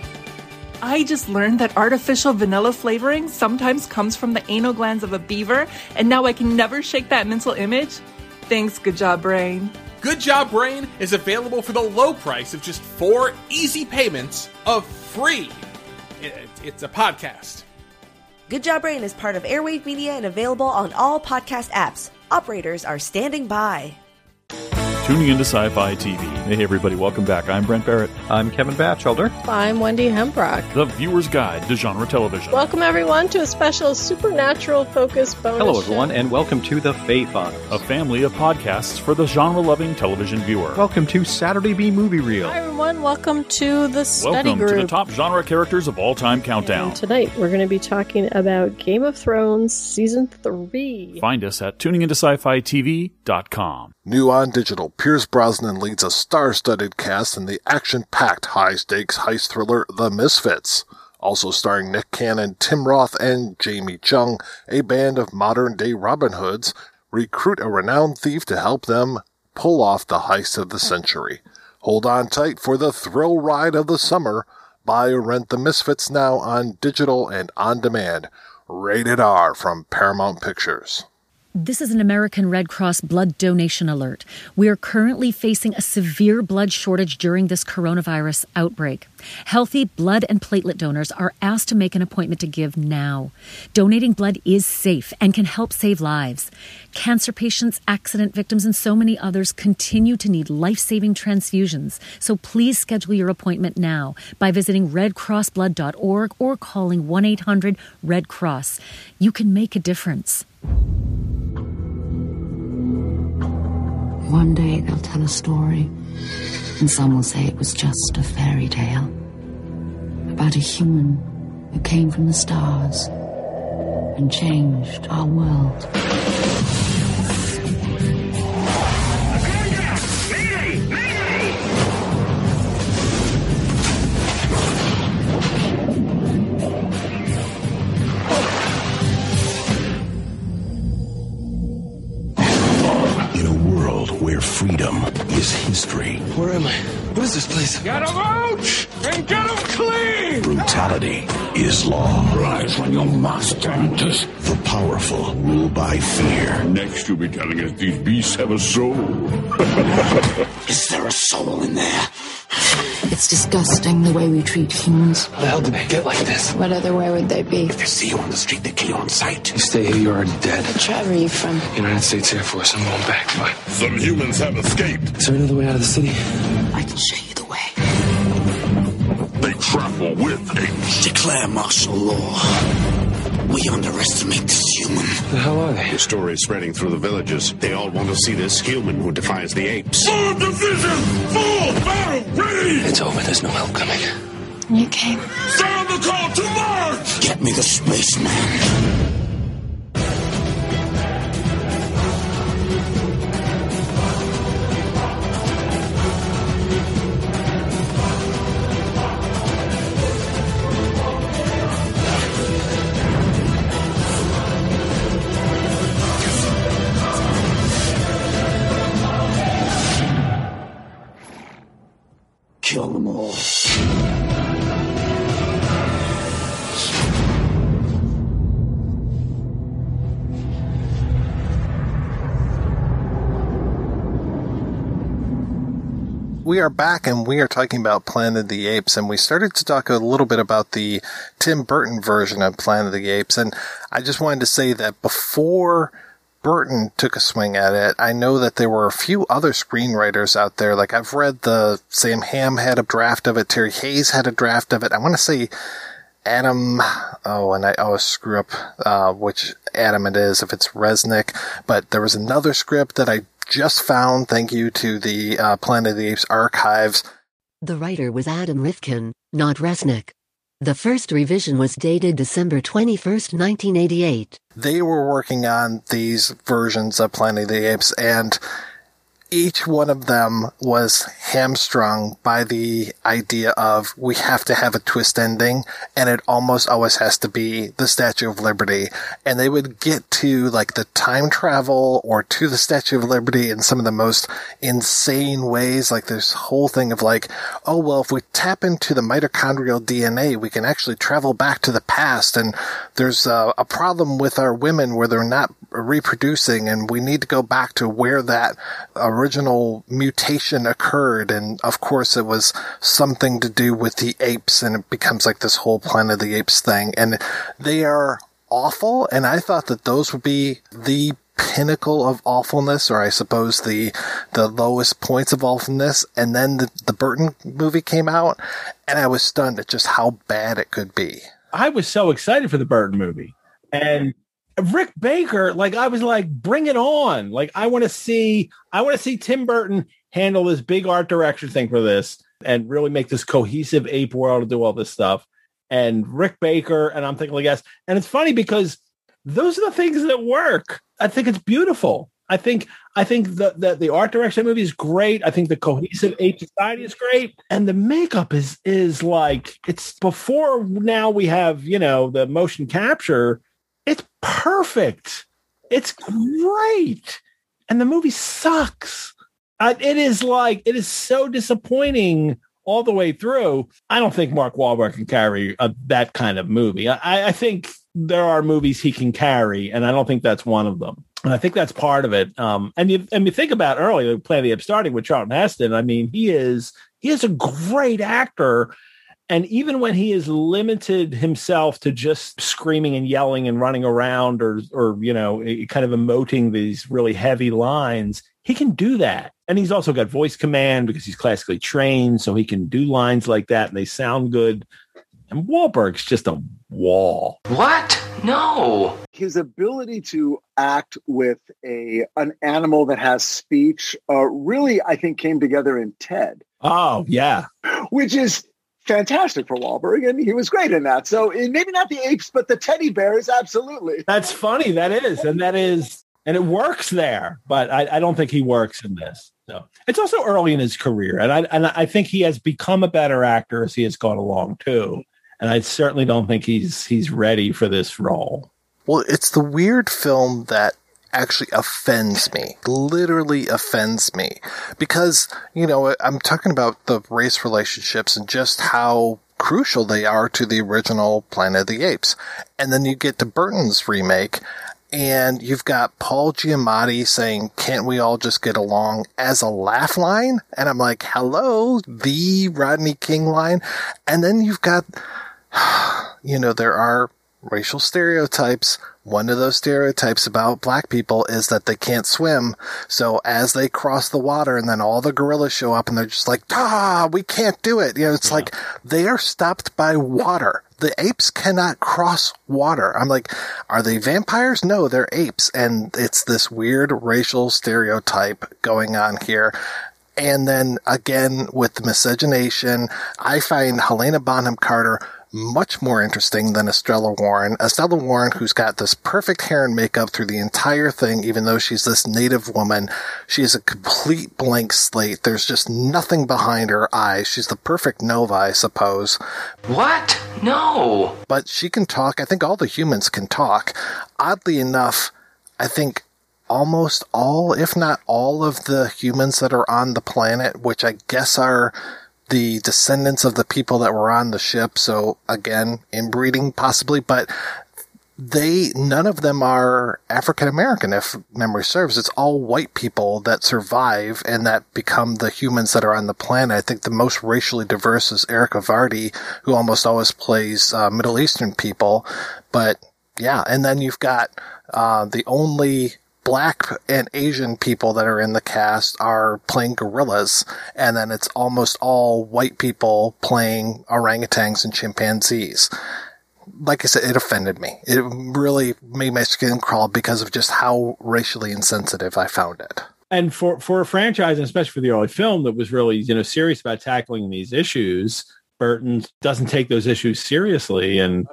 I just learned that artificial vanilla flavoring sometimes comes from the anal glands of a beaver, and now I can never shake that mental image. Thanks, Good Job Brain. Good Job Brain is available for the low price of just four easy payments of free. It's a podcast. Good Job Brain is part of Airwave Media and available on all podcast apps. Operators are standing by tuning into Sci Fi TV. Hey, everybody, welcome back. I'm Brent Barrett. I'm Kevin Batchelder. I'm Wendy Hembrock. The Viewer's Guide to Genre Television. Welcome, everyone, to a special supernatural focus bonus. Hello, everyone, show. and welcome to The Fae Files, a family of podcasts for the genre loving television viewer. Welcome to Saturday B Movie Reel. Hi, everyone. Welcome to the study welcome group. to the top genre characters of all time countdown. And tonight, we're going to be talking about Game of Thrones Season 3. Find us at tuningintosci-fi-tv.com. New on digital, Pierce Brosnan leads a star-studded cast in the action-packed high-stakes heist thriller The Misfits. Also starring Nick Cannon, Tim Roth, and Jamie Chung, a band of modern-day Robin Hoods recruit a renowned thief to help them pull off the heist of the century. Hold on tight for the thrill ride of the summer. Buy or rent The Misfits now on digital and on demand. Rated R from Paramount Pictures. This is an American Red Cross blood donation alert. We are currently facing a severe blood shortage during this coronavirus outbreak. Healthy blood and platelet donors are asked to make an appointment to give now. Donating blood is safe and can help save lives. Cancer patients, accident victims, and so many others continue to need life saving transfusions. So please schedule your appointment now by visiting redcrossblood.org or calling 1 800 Red Cross. You can make a difference. One day they'll tell a story, and some will say it was just a fairy tale about a human who came from the stars and changed our world. History. Where am I? What is this place? Get them out and get them clean! Brutality is law. Rise when your master enters. The powerful rule by fear. Next, you'll be telling us these beasts have a soul. is there a soul in there? It's disgusting the way we treat humans. How the hell did they get like this? What other way would they be? If they see you on the street, they kill you on sight. You stay here, you're already dead. Tribe are you from? United States Air Force. I'm going back. Bye. Some humans have escaped. Is there another way out of the city? I can show you the way. They travel with apes. Declare martial law. We underestimate this human. The hell are they? The story is spreading through the villages. They all want to see this human who defies the apes. Full division! Full battle ready! It's over. There's no help coming. You came. Sound the call to march! Get me the spaceman. We are back and we are talking about Planet of the Apes and we started to talk a little bit about the Tim Burton version of Planet of the Apes. And I just wanted to say that before Burton took a swing at it, I know that there were a few other screenwriters out there. Like I've read the Sam Hamm had a draft of it. Terry Hayes had a draft of it. I want to say Adam, oh, and I always screw up, uh, which Adam it is, if it's Resnick, but there was another script that I just found, thank you to the uh, Planet of the Apes archives. The writer was Adam Rifkin, not Resnick. The first revision was dated December 21st, 1988. They were working on these versions of Planet of the Apes, and each one of them was hamstrung by the idea of we have to have a twist ending and it almost always has to be the Statue of Liberty. And they would get to like the time travel or to the Statue of Liberty in some of the most insane ways. Like this whole thing of like, oh, well, if we tap into the mitochondrial DNA, we can actually travel back to the past. And there's a, a problem with our women where they're not reproducing and we need to go back to where that original mutation occurred. And of course it was something to do with the apes and it becomes like this whole Planet of the Apes thing. And they are awful. And I thought that those would be the pinnacle of awfulness, or I suppose the the lowest points of awfulness. And then the, the Burton movie came out, and I was stunned at just how bad it could be. I was so excited for the Burton movie, and Rick Baker, like I was like, bring it on! Like I want to see, I want to see Tim Burton handle this big art direction thing for this, and really make this cohesive ape world to do all this stuff. And Rick Baker, and I'm thinking, like, yes, and it's funny because those are the things that work. I think it's beautiful. I think I think the, the the art direction movie is great. I think the cohesive ape society is great, and the makeup is is like it's before now we have you know the motion capture. It's perfect. It's great, and the movie sucks. Uh, it is like it is so disappointing all the way through. I don't think Mark Wahlberg can carry a, that kind of movie. I, I think there are movies he can carry, and I don't think that's one of them. And I think that's part of it. Um, and you and you think about earlier, Planet of the Apes starting with Charlton Heston. I mean, he is he is a great actor. And even when he is limited himself to just screaming and yelling and running around or or you know kind of emoting these really heavy lines, he can do that. And he's also got voice command because he's classically trained, so he can do lines like that and they sound good. And Wahlberg's just a wall. What? No. His ability to act with a an animal that has speech uh, really, I think, came together in Ted. Oh yeah, which is fantastic for Wahlberg, and he was great in that. So eh, maybe not the apes, but the teddy bears, absolutely. That's funny. That is, and that is, and it works there. But I, I don't think he works in this. So it's also early in his career, and I and I think he has become a better actor as he has gone along too and I certainly don't think he's he's ready for this role. Well, it's the weird film that actually offends me, literally offends me, because you know I'm talking about the race relationships and just how crucial they are to the original Planet of the Apes, and then you get to Burton's remake. And you've got Paul Giamatti saying, can't we all just get along as a laugh line? And I'm like, hello, the Rodney King line. And then you've got you know, there are racial stereotypes. One of those stereotypes about black people is that they can't swim. So as they cross the water and then all the gorillas show up and they're just like, ah, we can't do it. You know, it's yeah. like they are stopped by water. The apes cannot cross water. I'm like, are they vampires? No, they're apes. And it's this weird racial stereotype going on here. And then again with the miscegenation, I find Helena Bonham Carter much more interesting than Estella Warren. Estella Warren, who's got this perfect hair and makeup through the entire thing, even though she's this native woman, she is a complete blank slate. There's just nothing behind her eyes. She's the perfect Nova, I suppose. What? No. But she can talk. I think all the humans can talk. Oddly enough, I think almost all, if not all of the humans that are on the planet, which I guess are the descendants of the people that were on the ship. So again, inbreeding possibly, but they none of them are African American if memory serves. It's all white people that survive and that become the humans that are on the planet. I think the most racially diverse is Erick Avari, who almost always plays uh, Middle Eastern people. But yeah, and then you've got uh, the only black and Asian people that are in the cast are playing gorillas, and then it's almost all white people playing orangutans and chimpanzees like I said, it offended me. It really made my skin crawl because of just how racially insensitive I found it. And for for a franchise, and especially for the early film that was really you know serious about tackling these issues, Burton doesn't take those issues seriously, and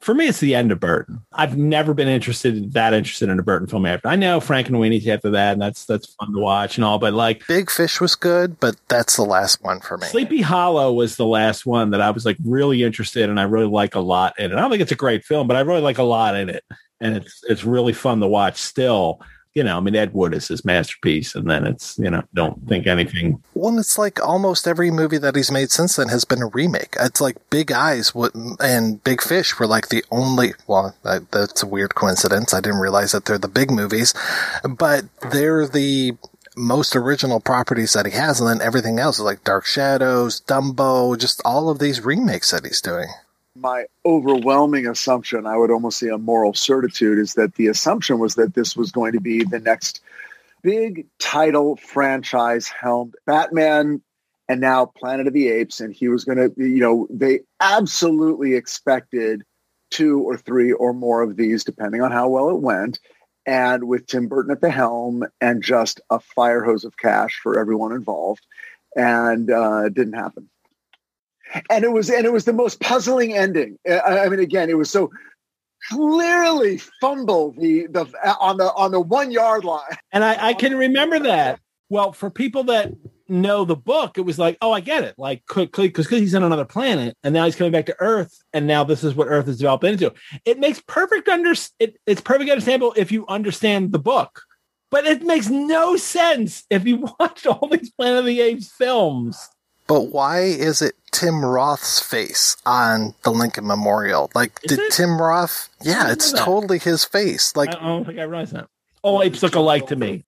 for me, it's the end of Burton. I've never been interested that interested in a Burton film after. I know Frankenweenie's after that, and that's that's fun to watch and all. But like Big Fish was good, but that's the last one for me. Sleepy Hollow was the last one that I was like really interested in. And I really like a lot in it. I don't think it's a great film, but I really like a lot in it, and it's it's really fun to watch still you know, I mean, Ed Wood is his masterpiece, and then it's, you know, don't think anything. Well, it's like almost every movie that he's made since then has been a remake. It's like Big Eyes and Big Fish were like the only, well, that's a weird coincidence. I didn't realize that they're the big movies, but they're the most original properties that he has, and then everything else is like Dark Shadows, Dumbo, just all of these remakes that he's doing my overwhelming assumption, I would almost say a moral certitude, is that the assumption was that this was going to be the next big title franchise helmed Batman and now Planet of the Apes. And he was going to, you know, they absolutely expected two or three or more of these, depending on how well it went. And with Tim Burton at the helm and just a fire hose of cash for everyone involved. And uh, it didn't happen and it was and it was the most puzzling ending. Uh, I, I mean, again, it was so clearly fumble the the on the on the one yard line. And I, I can remember that. Well, for people that know the book, it was like, oh, I get it. Like, because he's on another planet, and now he's coming back to Earth, and now this is what Earth is developed into. It makes perfect under it, it's perfect understandable if you understand the book, but it makes no sense if you watch all these Planet of the Apes films. But why is it Tim Roth's face on the Lincoln Memorial? Like, is did it? Tim Roth? Yeah, it's that. totally his face. Like, I don't think I realized that. All apes look alike to me.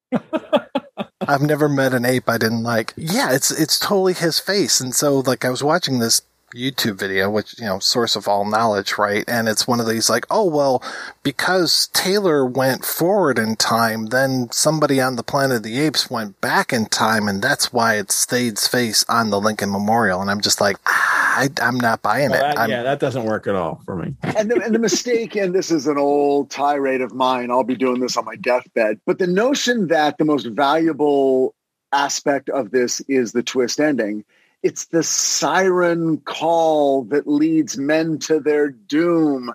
I've never met an ape I didn't like. Yeah, it's it's totally his face. And so, like, I was watching this YouTube video, which, you know, source of all knowledge, right? And it's one of these like, oh, well, because Taylor went forward in time, then somebody on the Planet of the Apes went back in time, and that's why it stayed face on the Lincoln Memorial. And I'm just like, ah, I, am not buying well, it. That, yeah, that doesn't work at all for me. And the, and the mistake, and this is an old tirade of mine, I'll be doing this on my deathbed, but the notion that the most valuable aspect of this is the twist ending it's the siren call that leads men to their doom.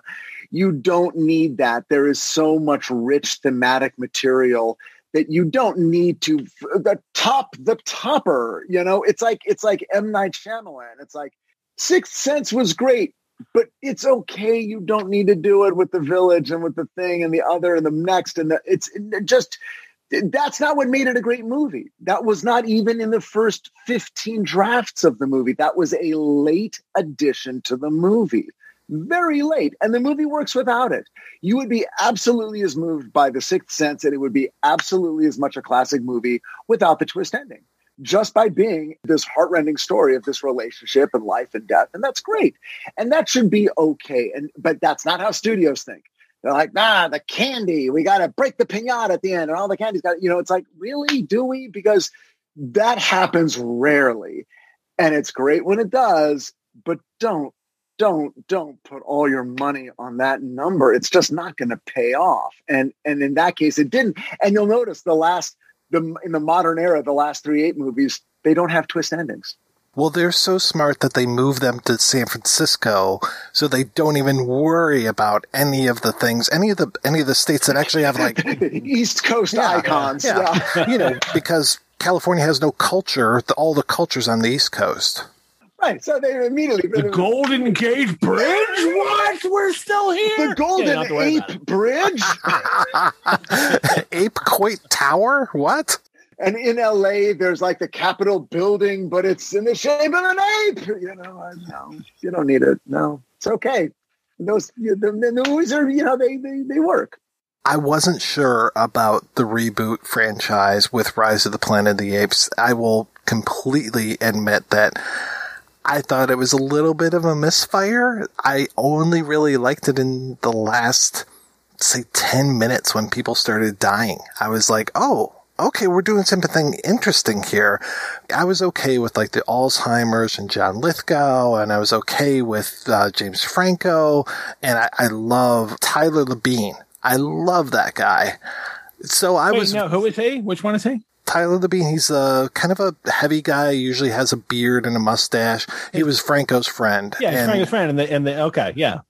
You don't need that. There is so much rich thematic material that you don't need to the top the topper. You know, it's like it's like M Night Shyamalan. It's like Sixth Sense was great, but it's okay. You don't need to do it with the village and with the thing and the other and the next and the, it's just that's not what made it a great movie. That was not even in the first 15 drafts of the movie. That was a late addition to the movie. Very late. And the movie works without it. You would be absolutely as moved by The Sixth Sense, and it would be absolutely as much a classic movie without the twist ending. Just by being this heartrending story of this relationship and life and death. And that's great. And that should be okay. And but that's not how studios think. They're like, nah, the candy. We got to break the pinata at the end, and all the candy's got. You know, it's like, really, do we? Because that happens rarely, and it's great when it does. But don't, don't, don't put all your money on that number. It's just not going to pay off. And and in that case, it didn't. And you'll notice the last, the in the modern era, the last three eight movies, they don't have twist endings. Well, they're so smart that they move them to San Francisco, so they don't even worry about any of the things, any of the any of the states that actually have like East Coast yeah, icons. Yeah. yeah. you know, because California has no culture. The, all the cultures on the East Coast. Right, so they immediately the Golden Gate Bridge. What? We're still here. The Golden yeah, Ape Bridge. Ape Quate Tower. What? And in LA, there's like the Capitol building, but it's in the shape of an ape. You know, no, you don't need it. No, it's okay. those the, the movies are you know they they, they work. I wasn't sure about the reboot franchise with Rise of the Planet of the Apes. I will completely admit that I thought it was a little bit of a misfire. I only really liked it in the last, say, 10 minutes when people started dying. I was like, oh, okay, we're doing something interesting here. I was okay with like the Alzheimer's and John Lithgow, and I was okay with uh, James Franco, and I, I love Tyler Labine. I love that guy. So I Wait, was. no, who is he? Which one is he? Tyler Labine, he's a kind of a heavy guy. Usually has a beard and a mustache. He was Franco's friend. Yeah, he's and- Frank's friend, and the and the okay, yeah,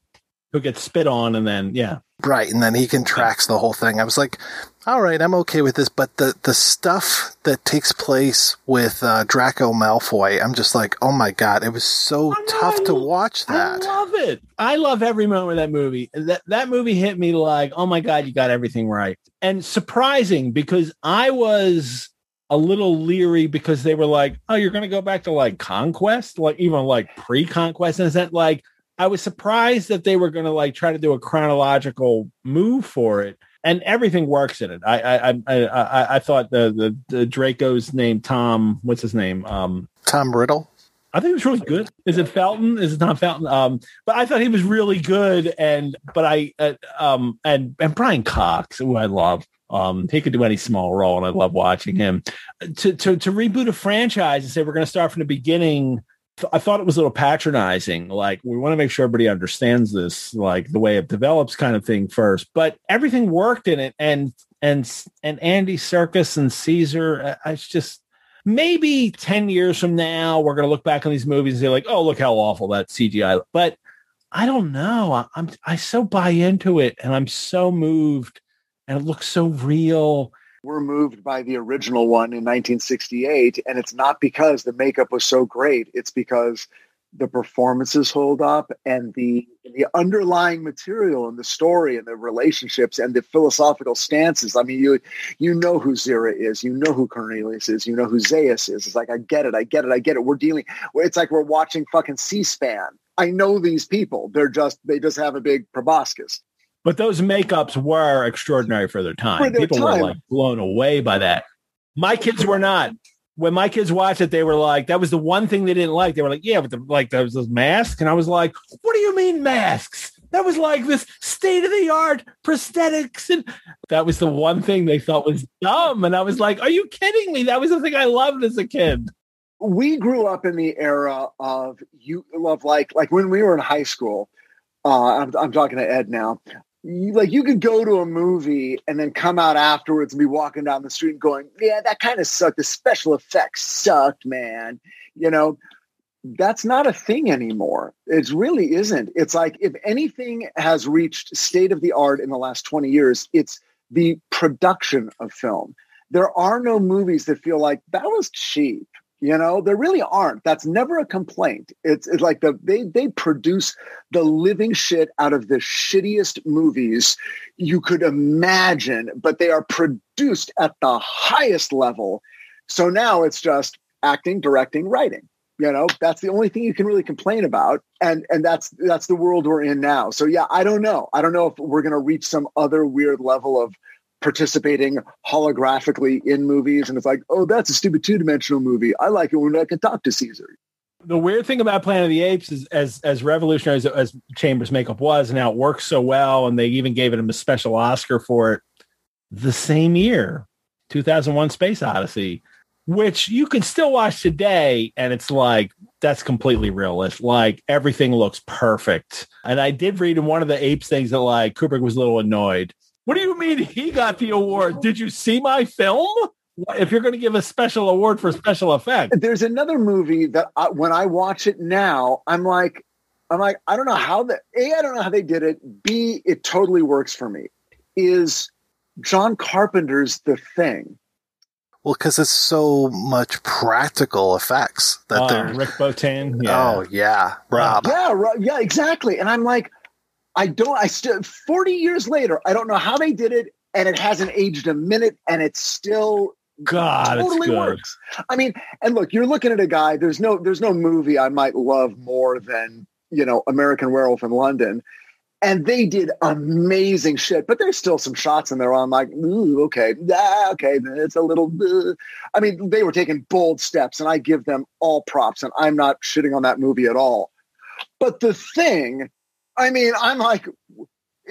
who gets spit on, and then yeah, Right, and then he contracts the whole thing. I was like, all right, I'm okay with this, but the the stuff that takes place with uh, Draco Malfoy, I'm just like, oh my god, it was so tough to watch that. I love it. I love every moment of that movie. That that movie hit me like, oh my god, you got everything right, and surprising because I was a little leery because they were like, oh, you're going to go back to like conquest, like even like pre-conquest, and is that like? I was surprised that they were going to like try to do a chronological move for it, and everything works in it. I I I I, I, thought the, the the Draco's name Tom, what's his name? Um, Tom Riddle. I think it was really good. Is it Felton? Is it not Felton? Um, but I thought he was really good, and but I uh, um and and Brian Cox, who I love. Um, he could do any small role, and I love watching him. To to to reboot a franchise and say we're going to start from the beginning. I thought it was a little patronizing. Like we want to make sure everybody understands this, like the way it develops, kind of thing first. But everything worked in it, and and and Andy Serkis and Caesar. Uh, I it's just maybe 10 years from now, we're going to look back on these movies and say like, oh, look how awful that CGI. But I don't know. I, I'm, I so buy into it and I'm so moved and it looks so real. We're moved by the original one in 1968, and it's not because the makeup was so great. It's because the performances hold up and the the underlying material and the story and the relationships and the philosophical stances. I mean, you you know who Zira is, you know who Cornelius is, you know who Zaius is. It's like I get it, I get it, I get it. We're dealing. It's like we're watching fucking C-SPAN. I know these people. They're just they just have a big proboscis. But those makeups were extraordinary for their time. For their People time. were like blown away by that. My kids were not. When my kids watched it, they were like, that was the one thing they didn't like. They were like, yeah, but the, like those, those masks. And I was like, what do you mean masks? That was like this state of the art prosthetics. And that was the one thing they thought was dumb. And I was like, are you kidding me? That was the thing I loved as a kid. we grew up in the era of you of like like when we were in high school. Uh, I'm I'm talking to Ed now. You, like you could go to a movie and then come out afterwards and be walking down the street going, "Yeah, that kind of sucked. The special effects sucked, man." You know, that's not a thing anymore. It really isn't. It's like if anything has reached state of the art in the last 20 years, it's the production of film. There are no movies that feel like that was cheap. You know, there really aren't. That's never a complaint. It's, it's like the they they produce the living shit out of the shittiest movies you could imagine, but they are produced at the highest level. So now it's just acting, directing, writing. You know, that's the only thing you can really complain about. And and that's that's the world we're in now. So yeah, I don't know. I don't know if we're gonna reach some other weird level of participating holographically in movies. And it's like, oh, that's a stupid two dimensional movie. I like it when I can talk to Caesar. The weird thing about Planet of the Apes is as as revolutionary as, as Chambers makeup was, and how it works so well, and they even gave it a special Oscar for it the same year, 2001 Space Odyssey, which you can still watch today, and it's like that's completely realistic. Like everything looks perfect. And I did read in one of the apes things that like Kubrick was a little annoyed. What do you mean he got the award? Did you see my film? If you're going to give a special award for special effects, There's another movie that I, when I watch it now, I'm like, I'm like, I don't know how the A, I don't know how they did it. B, it totally works for me. Is John Carpenter's The Thing? Well, because it's so much practical effects that Uh, they're. Rick Bottin. Oh yeah, Rob. Yeah, yeah, exactly. And I'm like, I don't. I still 40 years later, I don't know how they did it, and it hasn't aged a minute, and it's still God, totally works. I mean, and look, you're looking at a guy. There's no, there's no movie I might love more than you know American Werewolf in London, and they did amazing shit. But there's still some shots in there. Where I'm like, ooh, okay, ah, okay, it's a little. Uh. I mean, they were taking bold steps, and I give them all props, and I'm not shitting on that movie at all. But the thing, I mean, I'm like,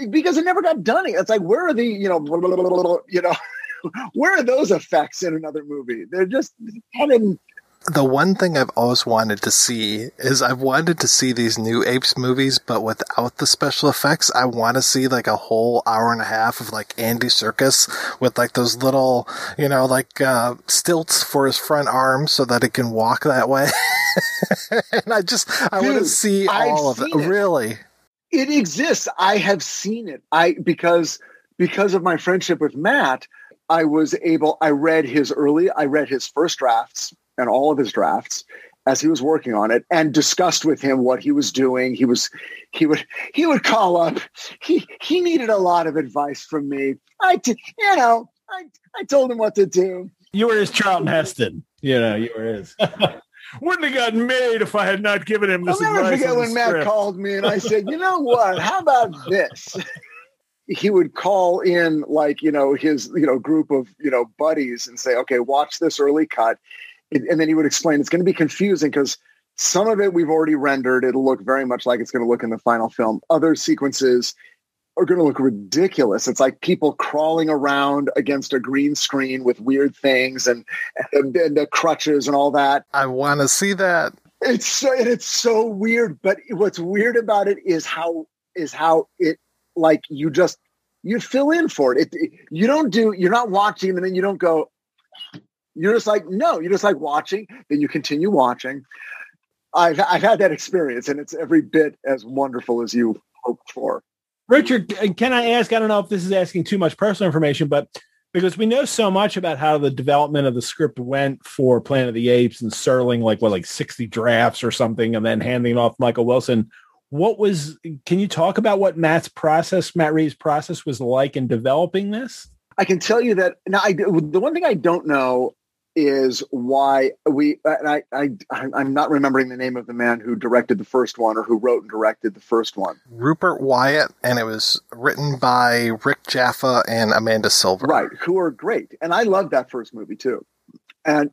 because it never got done. It's like, where are the, you know, blah, blah, blah, you know, where are those effects in another movie? They're just having the one thing I've always wanted to see is I've wanted to see these new apes movies, but without the special effects. I want to see like a whole hour and a half of like Andy Serkis with like those little, you know, like uh, stilts for his front arms so that it can walk that way. and I just I want to see all I've of it. it. Really, it exists. I have seen it. I because because of my friendship with Matt, I was able. I read his early. I read his first drafts and all of his drafts as he was working on it, and discussed with him what he was doing. He was he would he would call up. He he needed a lot of advice from me. I did, you know I I told him what to do. You were his Charlton Heston. You know, you were his. Wouldn't have gotten made if I had not given him this I'll never forget when Matt script. called me and I said, you know what? How about this? He would call in like, you know, his, you know, group of, you know, buddies and say, okay, watch this early cut. And then he would explain it's going to be confusing because some of it we've already rendered. It'll look very much like it's going to look in the final film. Other sequences are going to look ridiculous. It's like people crawling around against a green screen with weird things and, and, and the crutches and all that. I want to see that. It's so it's so weird. But what's weird about it is how is how it like you just you fill in for it. it. You don't do. You're not watching and then you don't go. You're just like no. You're just like watching. Then you continue watching. I've I've had that experience and it's every bit as wonderful as you hoped for. Richard, can I ask? I don't know if this is asking too much personal information, but because we know so much about how the development of the script went for Planet of the Apes and Serling, like what, like sixty drafts or something, and then handing off Michael Wilson. What was? Can you talk about what Matt's process, Matt Reeves' process, was like in developing this? I can tell you that now. I, the one thing I don't know is why we. And I, I, I'm not remembering the name of the man who directed the first one or who wrote and directed the first one. Rupert Wyatt, and it was written by Rick Jaffa and Amanda Silver. Right, who are great, and I love that first movie too. And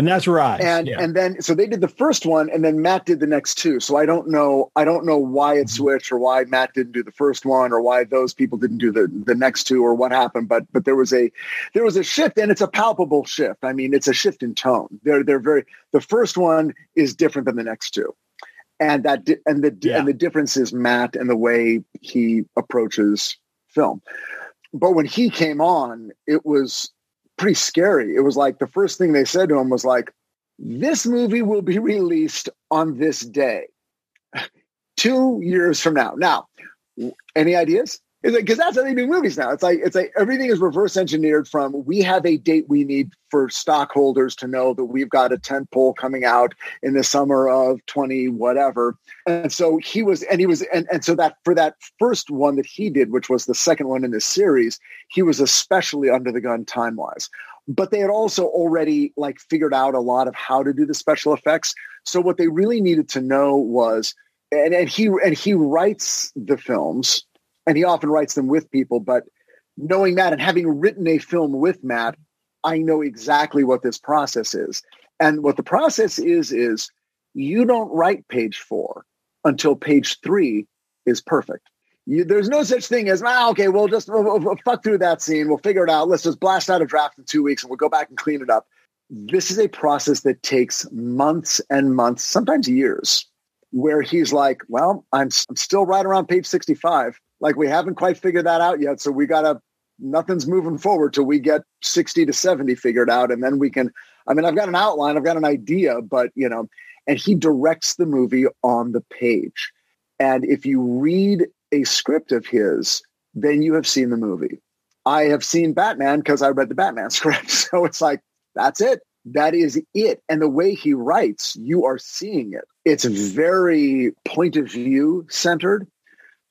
and that's right. and yeah. and then so they did the first one and then matt did the next two so i don't know i don't know why Mm-hmm. it switched or why matt didn't do the first one or why those people didn't do the the next two or what happened but but there was a there was a shift and it's a palpable shift i mean it's a shift in tone they're they're very the first one is different than the next two and that and the and the difference is matt and the way he approaches film but when he came on it was pretty scary. It was like the first thing they said to him was like this movie will be released on this day two years from now. Now any ideas because that's how they do movies now. It's like it's like everything is reverse engineered from we have a date we need for stockholders to know that we've got a tent pole coming out in the summer of 20 whatever. And so he was and he was and, and so that for that first one that he did which was the second one in this series he was especially under the gun time wise but they had also already like figured out a lot of how to do the special effects. So what they really needed to know was and, and he and he writes the films and he often writes them with people but knowing Matt and having written a film with matt i know exactly what this process is. And what the process is is you don't write page four until page three is perfect. You, there's no such thing as ah, okay we'll just we'll, we'll fuck through that scene. We'll figure it out. Let's just blast out a draft in two weeks and we'll go back and clean it up. This is a process that takes months and months sometimes years where he's like well i'm, I'm still right around page 65 like we haven't quite figured that out yet so we gotta nothing's moving forward till we get 60 to 70 figured out and then we can i mean i've got an outline i've got an idea but you know and he directs the movie on the page. And if you read a script of his then you have seen the movie. I have seen batman because i read the batman script so it's like that's it. That is it. And the way he writes you are seeing it. It's very point of view centered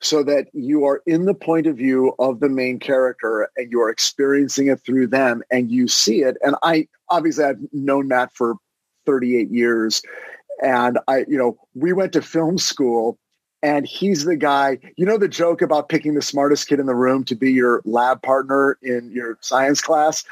so that you are in the point of view of the main character and you're experiencing it through them and you see it and i obviously i've known matt for 38 years and i you know we went to film school and he's the guy. You know the joke about picking the smartest kid in the room to be your lab partner in your science class.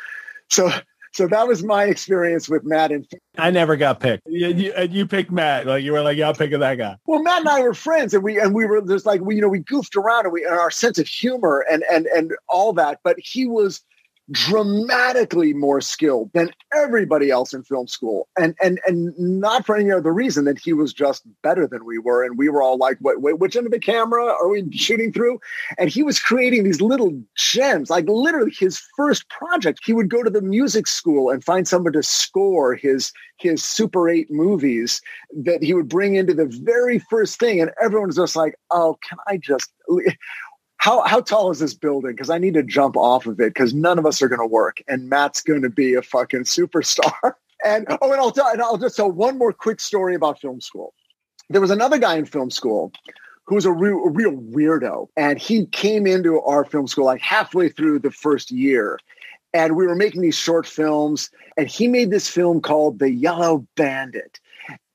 So so that was my experience with Matt and I never got picked. You, you, and you picked Matt. Like you were like, yeah, I'll pick that guy. Well, Matt and I were friends, and we and we were just like we you know we goofed around and we and our sense of humor and and and all that. But he was dramatically more skilled than everybody else in film school. And and and not for any other reason than he was just better than we were. And we were all like wait, wait which end of the camera are we shooting through? And he was creating these little gems like literally his first project. He would go to the music school and find someone to score his his super 8 movies that he would bring into the very first thing. And everyone's just like oh can i just how how tall is this building? Because I need to jump off of it because none of us are going to work, and Matt's going to be a fucking superstar. and oh, and I'll tell, and I'll just tell one more quick story about film school. There was another guy in film school who was a real, a real weirdo, and he came into our film school like halfway through the first year, and we were making these short films, and he made this film called The Yellow Bandit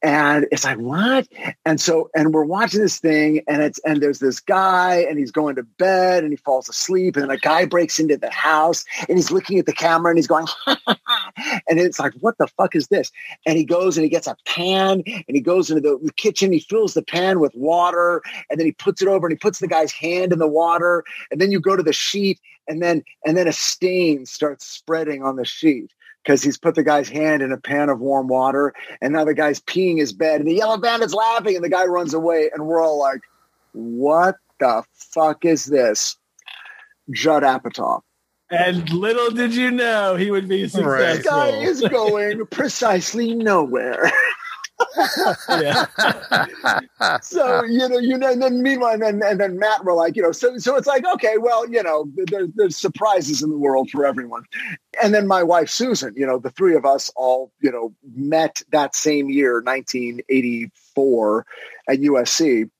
and it's like what? And so and we're watching this thing and it's and there's this guy and he's going to bed and he falls asleep and then a guy breaks into the house and he's looking at the camera and he's going and it's like what the fuck is this? And he goes and he gets a pan and he goes into the, kitchen he fills the pan with water and then he puts it over and he puts the guy's hand in the water and then you go to the sheet and then and then a stain starts spreading on the sheet because he's put the guy's hand in a pan of warm water and now the guy's peeing his bed and the yellow bandit's laughing and the guy runs away and we're all like what the fuck is this judd apatow and little did you know he would be successful. This guy is going precisely nowhere. so you know, you know, and then meanwhile, and then and then Matt were like, you know, so so it's like, okay, well, you know, there's there's surprises in the world for everyone. And then my wife Susan, you know, the three of us all, you know, met that same year, 1984, at USC.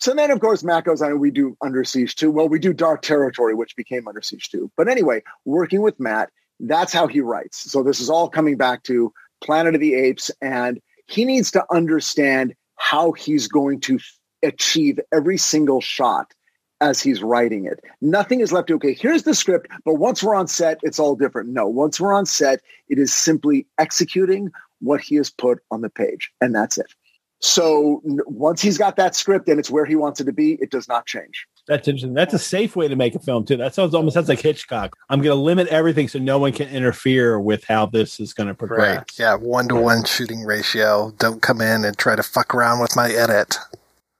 So then, of course, Matt goes on we do Under Siege 2. Well, we do Dark Territory, which became Under Siege 2. But anyway, working with Matt, that's how he writes. So this is all coming back to Planet of the Apes and he needs to understand how he's going to achieve every single shot as he's writing it. Nothing is left to, okay, here's the script, but once we're on set, it's all different. No, once we're on set, it is simply executing what he has put on the page, and that's it. So once he's got that script and it's where he wants it to be, it does not change. That's interesting. That's a safe way to make a film too. That sounds almost sounds like Hitchcock. I'm going to limit everything so no one can interfere with how this is going to progress. Right. Yeah, one to one shooting ratio. Don't come in and try to fuck around with my edit.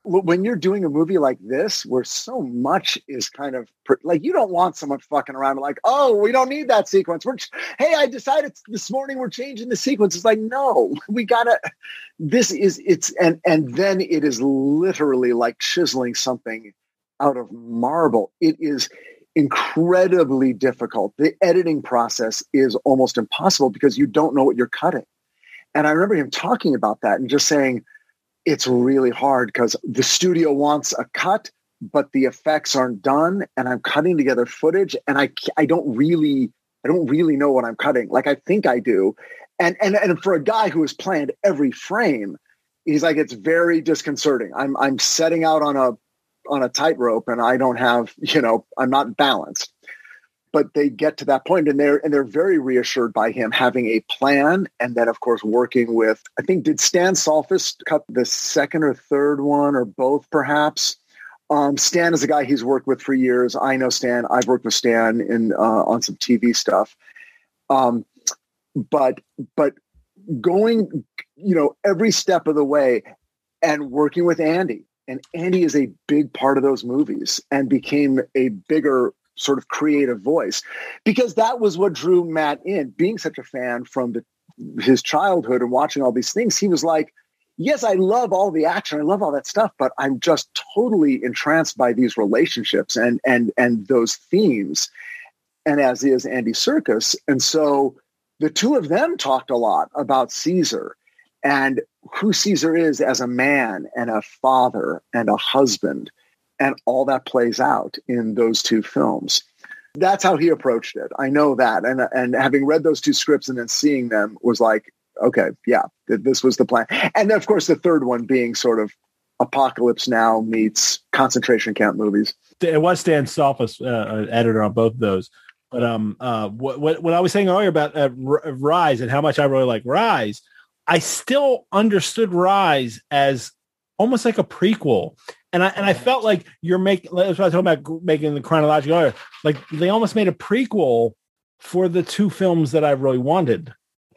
When you're doing a movie like this, where so much is kind of like you don't want someone fucking around like, oh, we don't need that sequence. We're hey, I decided this morning we're changing the sequence. It's like, no, we gotta. This is it's and and then it is literally like chiseling something out of marble. It is incredibly difficult. The editing process is almost impossible because you don't know what you're cutting. And I remember him talking about that and just saying, it's really hard because the studio wants a cut, but the effects aren't done. And I'm cutting together footage and I, I don't really, I don't really know what I'm cutting. Like I think I do. And, and, and for a guy who has planned every frame, he's like, it's very disconcerting. I'm, I'm setting out on a on a tightrope and I don't have, you know, I'm not balanced. But they get to that point and they're and they're very reassured by him having a plan and then of course working with I think did Stan Salfas cut the second or third one or both perhaps. Um, Stan is a guy he's worked with for years. I know Stan. I've worked with Stan in uh, on some TV stuff. Um, but but going, you know, every step of the way and working with Andy and Andy is a big part of those movies and became a bigger sort of creative voice because that was what drew Matt in. Being such a fan from the, his childhood and watching all these things, he was like, yes, I love all the action, I love all that stuff, but I'm just totally entranced by these relationships and and and those themes. And as is Andy Serkis. and so the two of them talked a lot about Caesar and who Caesar is as a man and a father and a husband. And all that plays out in those two films. That's how he approached it. I know that. And, and having read those two scripts and then seeing them was like, okay, yeah, this was the plan. And then, of course, the third one being sort of Apocalypse Now meets concentration camp movies. It was Stan Salfas, uh, editor on both of those. But um, uh, what, what, what I was saying earlier about uh, Rise and how much I really like Rise, I still understood Rise as almost like a prequel. And I and I felt like you're making that's what I was talking about making the chronological order. Like they almost made a prequel for the two films that I really wanted.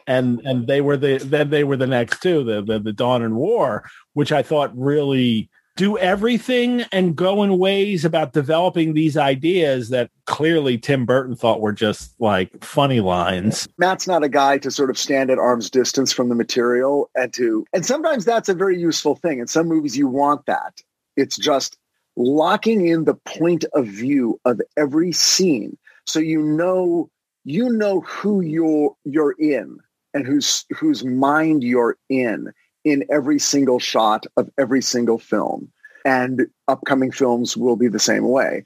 And and they were the then they were the next two, the, the the Dawn and War, which I thought really do everything and go in ways about developing these ideas that clearly Tim Burton thought were just like funny lines. Matt's not a guy to sort of stand at arm's distance from the material and to and sometimes that's a very useful thing. In some movies you want that. It's just locking in the point of view of every scene so you know you know who you're you're in and whose whose mind you're in in every single shot of every single film and upcoming films will be the same way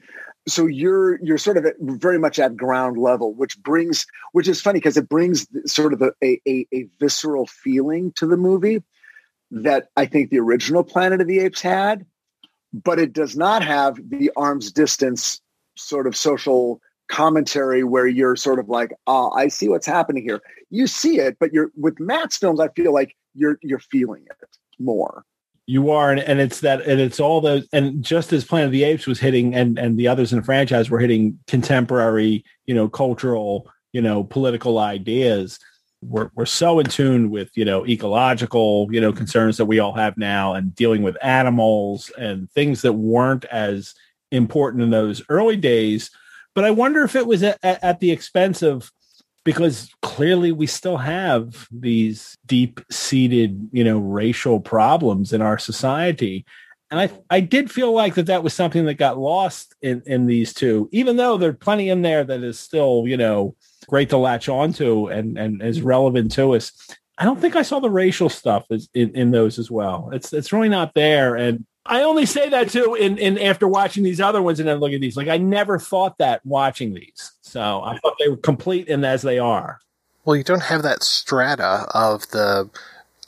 so you're you're sort of at, very much at ground level which brings which is funny because it brings sort of a, a, a visceral feeling to the movie that i think the original planet of the apes had but it does not have the arm's distance sort of social commentary where you're sort of like, oh, I see what's happening here. You see it, but you're with Matt's films, I feel like you're you're feeling it more. You are, and, and it's that, and it's all those, and just as Planet of the Apes was hitting, and and the others in the franchise were hitting contemporary, you know, cultural, you know, political ideas. We're we're so in tune with you know ecological, you know, concerns that we all have now, and dealing with animals and things that weren't as important in those early days but I wonder if it was at, at the expense of because clearly we still have these deep seated, you know, racial problems in our society. And I, I did feel like that that was something that got lost in, in these two, even though there's plenty in there that is still, you know, great to latch onto and, and is relevant to us. I don't think I saw the racial stuff in, in those as well. It's, it's really not there. And I only say that too in, in after watching these other ones and then look at these. Like I never thought that watching these. So I thought they were complete and as they are. Well, you don't have that strata of the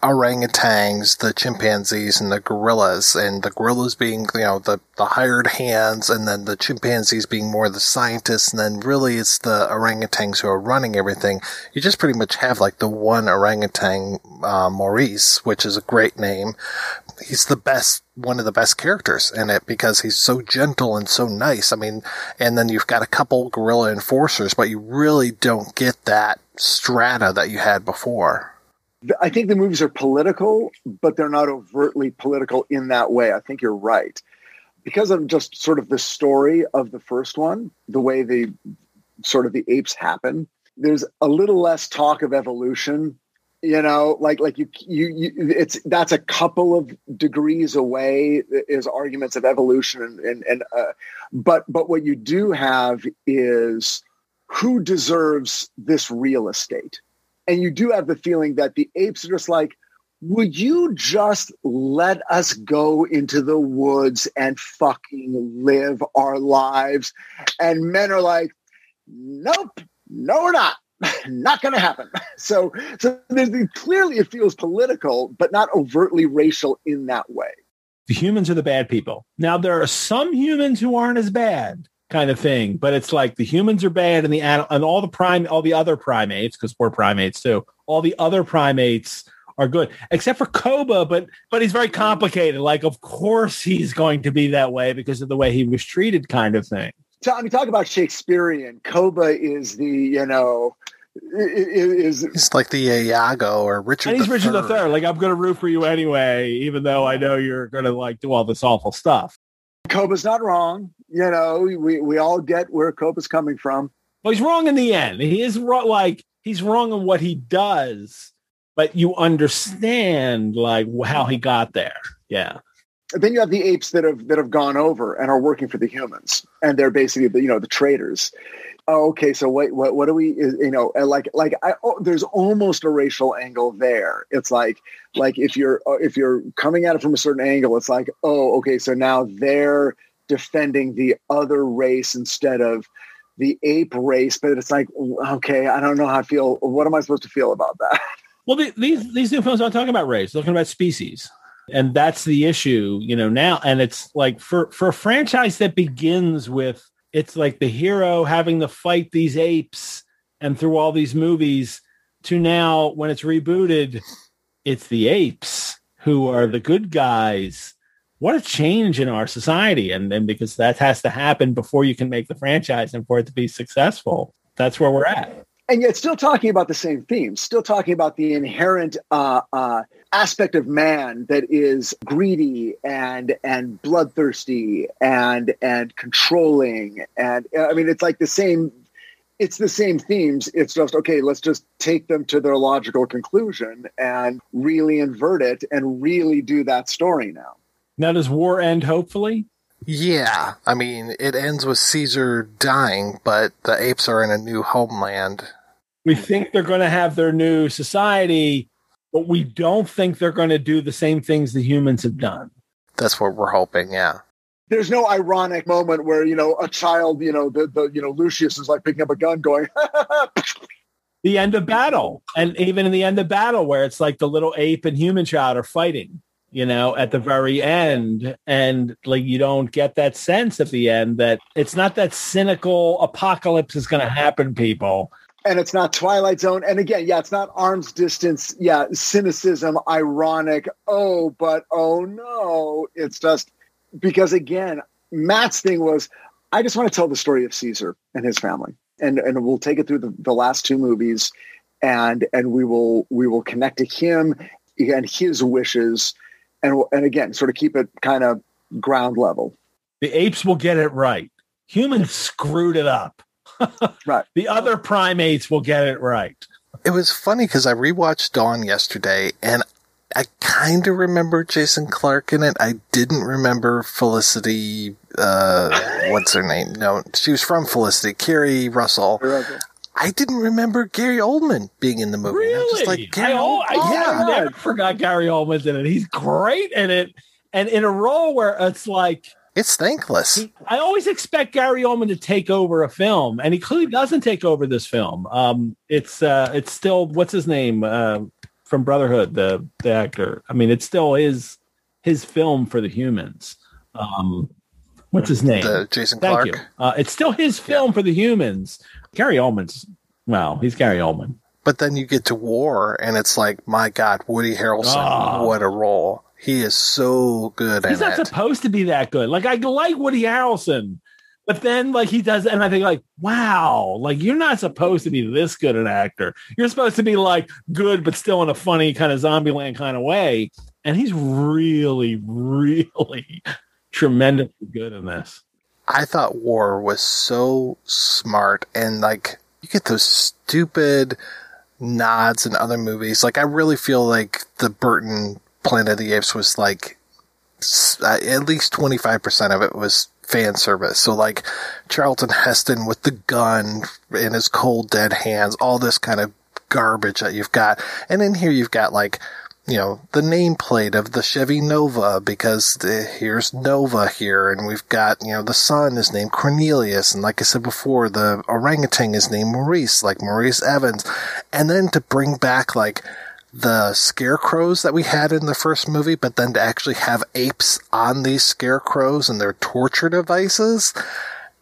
orangutans, the chimpanzees, and the gorillas, and the gorillas being, you know, the, the hired hands, and then the chimpanzees being more the scientists, and then really it's the orangutans who are running everything. You just pretty much have like the one orangutan, uh, Maurice, which is a great name. He's the best, one of the best characters in it because he's so gentle and so nice. I mean, and then you've got a couple gorilla enforcers, but you really don't get that strata that you had before. I think the movies are political, but they're not overtly political in that way. I think you're right. Because of just sort of the story of the first one, the way the sort of the apes happen, there's a little less talk of evolution. You know, like like you you, you it's that's a couple of degrees away is arguments of evolution and and, and uh, but but what you do have is who deserves this real estate and you do have the feeling that the apes are just like, would you just let us go into the woods and fucking live our lives? And men are like, nope, no, we're not. not going to happen. So, so clearly it feels political, but not overtly racial in that way. The humans are the bad people. Now, there are some humans who aren't as bad kind of thing. But it's like the humans are bad and the and all the prime all the other primates because we're primates too. All the other primates are good except for Koba, but but he's very complicated. Like of course he's going to be that way because of the way he was treated, kind of thing. So, I mean, talk about Shakespearean. Koba is the you know is he's like the Iago or Richard. And he's the Richard Third. the Third. Like I'm going to root for you anyway, even though I know you're going to like do all this awful stuff. Koba's not wrong. You know, we, we all get where Koba's coming from. Well, he's wrong in the end. He is wrong, like he's wrong in what he does, but you understand like how he got there. Yeah. Then you have the apes that have that have gone over and are working for the humans, and they're basically the you know the traders. Oh, okay, so what what what do we you know like like I, oh, there's almost a racial angle there. It's like like if you're uh, if you're coming at it from a certain angle, it's like oh okay, so now they're defending the other race instead of the ape race. But it's like okay, I don't know how I feel. What am I supposed to feel about that? Well, the, these these new films aren't talking about race; they're talking about species. And that's the issue, you know, now. And it's like for, for a franchise that begins with, it's like the hero having to fight these apes and through all these movies to now when it's rebooted, it's the apes who are the good guys. What a change in our society. And then because that has to happen before you can make the franchise and for it to be successful. That's where we're at and yet still talking about the same themes, still talking about the inherent uh, uh, aspect of man that is greedy and and bloodthirsty and and controlling, and I mean it's like the same. It's the same themes. It's just okay. Let's just take them to their logical conclusion and really invert it and really do that story now. Now, does war end? Hopefully, yeah, I mean, it ends with Caesar dying, but the apes are in a new homeland. We think they're going to have their new society, but we don't think they're going to do the same things the humans have done. That's what we're hoping, yeah. There's no ironic moment where, you know, a child, you know, the, the you know, Lucius is like picking up a gun going, the end of battle. And even in the end of battle, where it's like the little ape and human child are fighting you know, at the very end. And like you don't get that sense at the end that it's not that cynical apocalypse is going to happen, people. And it's not Twilight Zone. And again, yeah, it's not arm's distance. Yeah, cynicism, ironic. Oh, but oh no. It's just because, again, Matt's thing was I just want to tell the story of Caesar and his family. And, and we'll take it through the, the last two movies and and we will we will connect to him and his wishes and and again, sort of keep it kind of ground level. The apes will get it right. Humans screwed it up. Right. The other primates will get it right. It was funny because I rewatched Dawn yesterday and I kind of remember Jason Clarke in it. I didn't remember Felicity. Uh, what's her name? No, she was from Felicity. Keri Russell. I didn't remember Gary Oldman being in the movie. Really? just like Gary I, Oldman. I, yeah. I never forgot Gary Oldman's in it. He's great in it, and in a role where it's like it's thankless. I always expect Gary Oldman to take over a film, and he clearly doesn't take over this film. Um, it's uh, it's still what's his name uh, from Brotherhood, the the actor. I mean, it still is his film for the humans. Um, what's his name? The Jason Thank Clarke. you. Uh, it's still his film yeah. for the humans. Gary Oldman's well, he's Gary Oldman. But then you get to war, and it's like, my God, Woody Harrelson, Oh. what a role! He is so good He's not it. supposed to be that good. Like I like Woody Harrelson, but then like he does, and I think like, wow, like you're not supposed to be this good an actor. You're supposed to be like good, but still in a funny kind of Zombieland kind of way. And he's really, really tremendously good in this. I thought War was so smart and like you get those stupid nods in other movies. Like I really feel like the Burton Planet of the Apes was like uh, at least 25% of it was fan service. So like Charlton Heston with the gun in his cold dead hands, all this kind of garbage that you've got. And in here you've got like you know, the nameplate of the Chevy Nova because the, here's Nova here and we've got, you know, the son is named Cornelius. And like I said before, the orangutan is named Maurice, like Maurice Evans. And then to bring back like the scarecrows that we had in the first movie, but then to actually have apes on these scarecrows and their torture devices.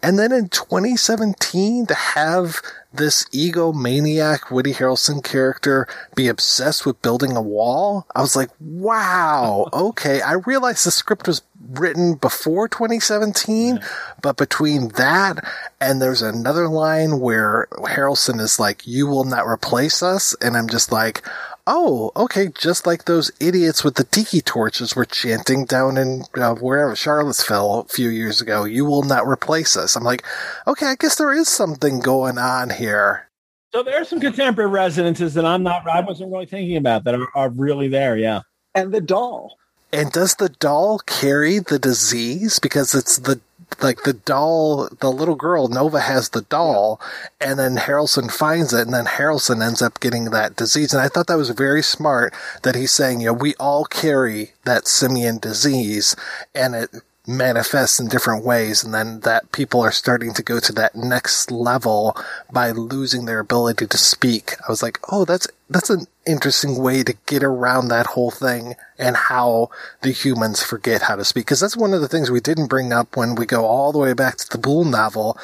And then in 2017 to have this egomaniac Woody Harrelson character be obsessed with building a wall, I was like, wow, okay. I realized the script was written before 2017, but between that and there's another line where Harrelson is like, you will not replace us. And I'm just like, oh, okay, just like those idiots with the tiki torches were chanting down in uh, wherever Charlottesville a few years ago. You will not replace us. I'm like, okay, I guess there is something going on here. So there are some contemporary resonances that I'm not, I wasn't really thinking about that are, are really there. Yeah. And the doll. And does the doll carry the disease? Because it's the like the doll, the little girl Nova has the doll, and then Harrelson finds it, and then Harrelson ends up getting that disease. And I thought that was very smart that he's saying, you know, we all carry that simian disease, and it manifests in different ways and then that people are starting to go to that next level by losing their ability to speak. I was like, oh, that's, that's an interesting way to get around that whole thing and how the humans forget how to speak. Cause that's one of the things we didn't bring up when we go all the way back to the Boulle novel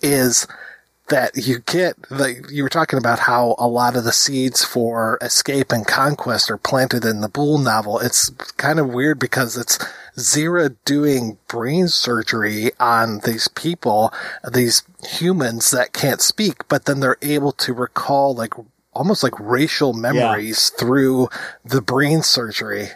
is that you get like you were talking about how a lot of the seeds for escape and conquest are planted in the Boulle novel. It's kind of weird because it's Zira doing brain surgery on these people, these humans that can't speak, but then they're able to recall like almost like racial memories yeah. through the brain surgery.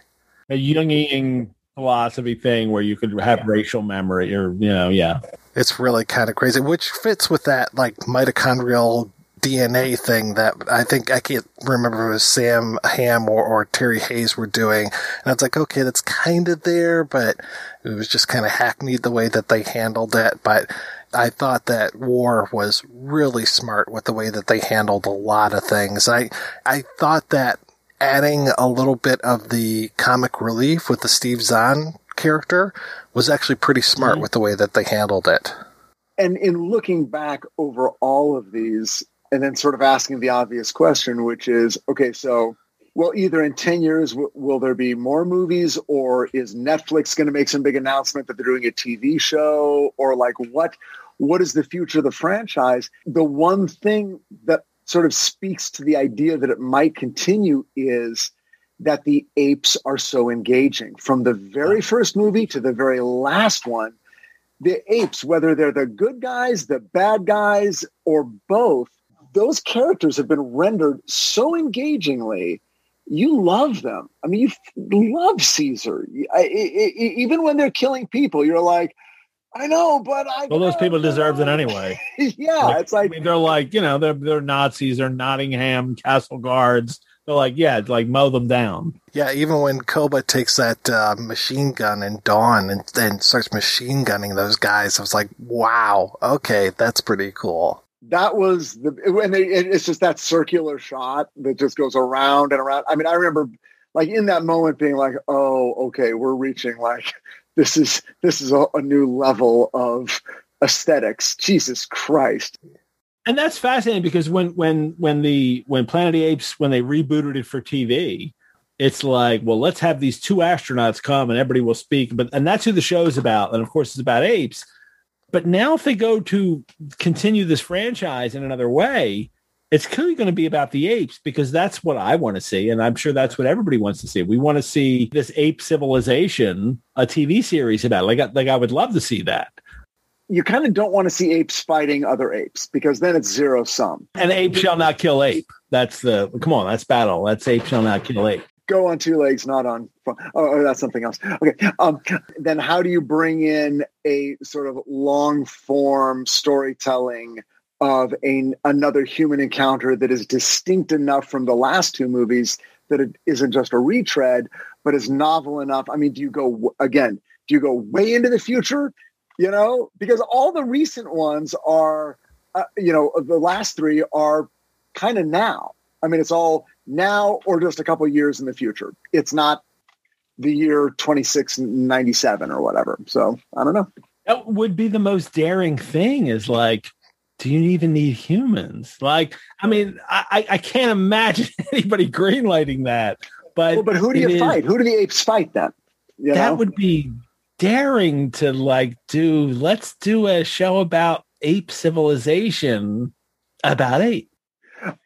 A Jungian philosophy thing where you could have yeah. racial memory or, you know, yeah. It's really kind of crazy, which fits with that like mitochondrial DNA thing that I think I can't remember if it was Sam Hamm or, or Terry Hayes were doing. And I was like, okay, that's kind of there, but it was just kind of hackneyed the way that they handled it. But I thought that War was really smart with the way that they handled a lot of things. I, I thought that adding a little bit of the comic relief with the Steve Zahn character was actually pretty smart mm-hmm. with the way that they handled it. And in looking back over all of these, and then sort of asking the obvious question, which is, okay, so well, either in 10 years, w- will there be more movies or is Netflix going to make some big announcement that they're doing a TV show or like what, what is the future of the franchise? The one thing that sort of speaks to the idea that it might continue is that the apes are so engaging. From the very first movie to the very last one, the apes, whether they're the good guys, the bad guys, or both, those characters have been rendered so engagingly. You love them. I mean, you love Caesar. I, I, I, even when they're killing people, you're like, I know, but I. Well, those people deserved it anyway. yeah, like, it's like I mean, they're like you know they're they're Nazis, they're Nottingham castle guards they're like, yeah, like mow them down. Yeah, even when Koba takes that uh, machine gun and Dawn and then starts machine gunning those guys, I was like, wow, okay, that's pretty cool. That was the, and it's just that circular shot that just goes around and around. I mean, I remember like in that moment being like, oh, okay, we're reaching like, this is, this is a, a new level of aesthetics. Jesus Christ and that's fascinating because when when when the when Planet of the Apes when they rebooted it for TV, it's like, well, let's have these two astronauts come and everybody will speak. But and that's who the show is about. And of course, it's about apes. But now, if they go to continue this franchise in another way, it's clearly going to be about the apes because that's what I want to see, and I'm sure that's what everybody wants to see. We want to see this ape civilization, a TV series about. It. Like, like I would love to see that you kind of don't want to see apes fighting other apes because then it's zero sum. And ape shall not kill ape. That's the come on. That's battle. That's ape shall not kill ape. Go on two legs, not on. Oh, oh, that's something else. Okay. Um, then how do you bring in a sort of long form storytelling of a, another human encounter that is distinct enough from the last two movies that it isn't just a retread, but is novel enough? I mean, do you go again? Do you go way into the future? you know, because all the recent ones are, uh, you know, the last three are kind of now. I mean, it's all now or just a couple years in the future. It's not the year 2697 or whatever. So I don't know. That would be the most daring thing is like, do you even need humans? Like, I mean, I, I can't imagine anybody greenlighting that. But well, but who do you fight? Who do the apes fight then? You that know? would be daring to like do let's do a show about ape civilization about ape.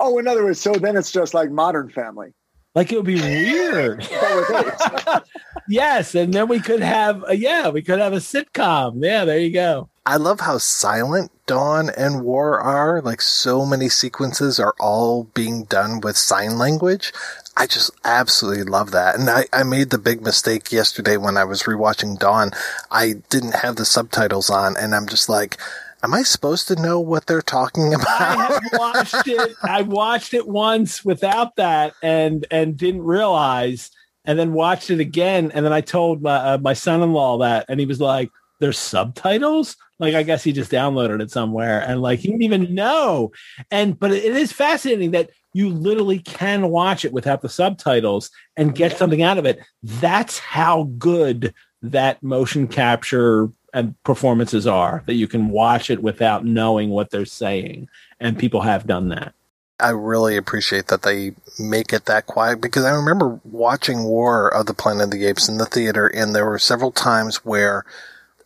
Oh, in other words, so then it's just like Modern Family. Like it would be weird. yes, and then we could have a, yeah, we could have a sitcom. Yeah, there you go. I love how silent Dawn and War are. Like so many sequences are all being done with sign language. I just absolutely love that. And I, I made the big mistake yesterday when I was rewatching Dawn. I didn't have the subtitles on and I'm just like, am I supposed to know what they're talking about? I have watched it. I watched it once without that and, and didn't realize and then watched it again. And then I told my, uh, my son-in-law that, and he was like, there's subtitles. Like, I guess he just downloaded it somewhere and like, he didn't even know. And, but it is fascinating that you literally can watch it without the subtitles and get something out of it. That's how good that motion capture and performances are that you can watch it without knowing what they're saying and people have done that I really appreciate that they make it that quiet because I remember watching War of the Planet of the Apes in the theater, and there were several times where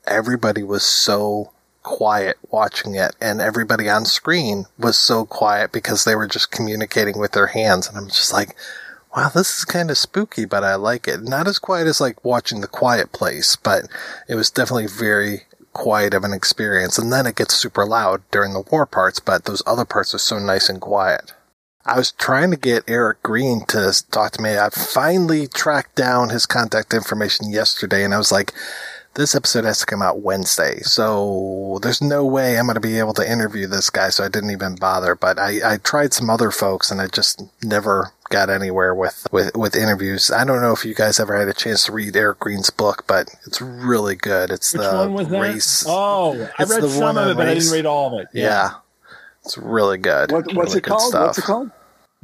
everybody was so quiet watching it, and everybody on screen was so quiet because they were just communicating with their hands. And I'm just like, wow, this is kind of spooky, but I like it. Not as quiet as like watching The Quiet Place, but it was definitely very quiet of an experience. And then it gets super loud during the war parts, but those other parts are so nice and quiet. I was trying to get Eric Greene to talk to me. I finally tracked down his contact information yesterday and I was like, this episode has to come out Wednesday. So there's no way I'm going to be able to interview this guy. So I didn't even bother, but I, I tried some other folks and I just never got anywhere with, with, with interviews. I don't know if you guys ever had a chance to read Eric Greene's book, but it's really good. It's Which the one was that? race. Oh, I read some of it, but I didn't read all of it. Yeah. It's really good. What, what's Really it good called? What's it stuff. called?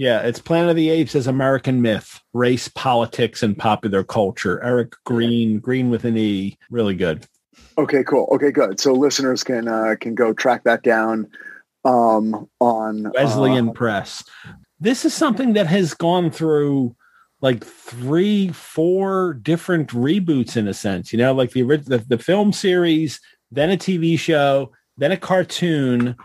Yeah, it's Planet of the Apes as American myth, race, politics, and popular culture. Eric Greene, Green with an E, really good. Okay, cool. Okay, good. So listeners can uh, can go track that down um, on Wesleyan uh, Press. This is something that has gone through like three, four different reboots in a sense. You know, like the the, the film series, then a TV show, then a cartoon.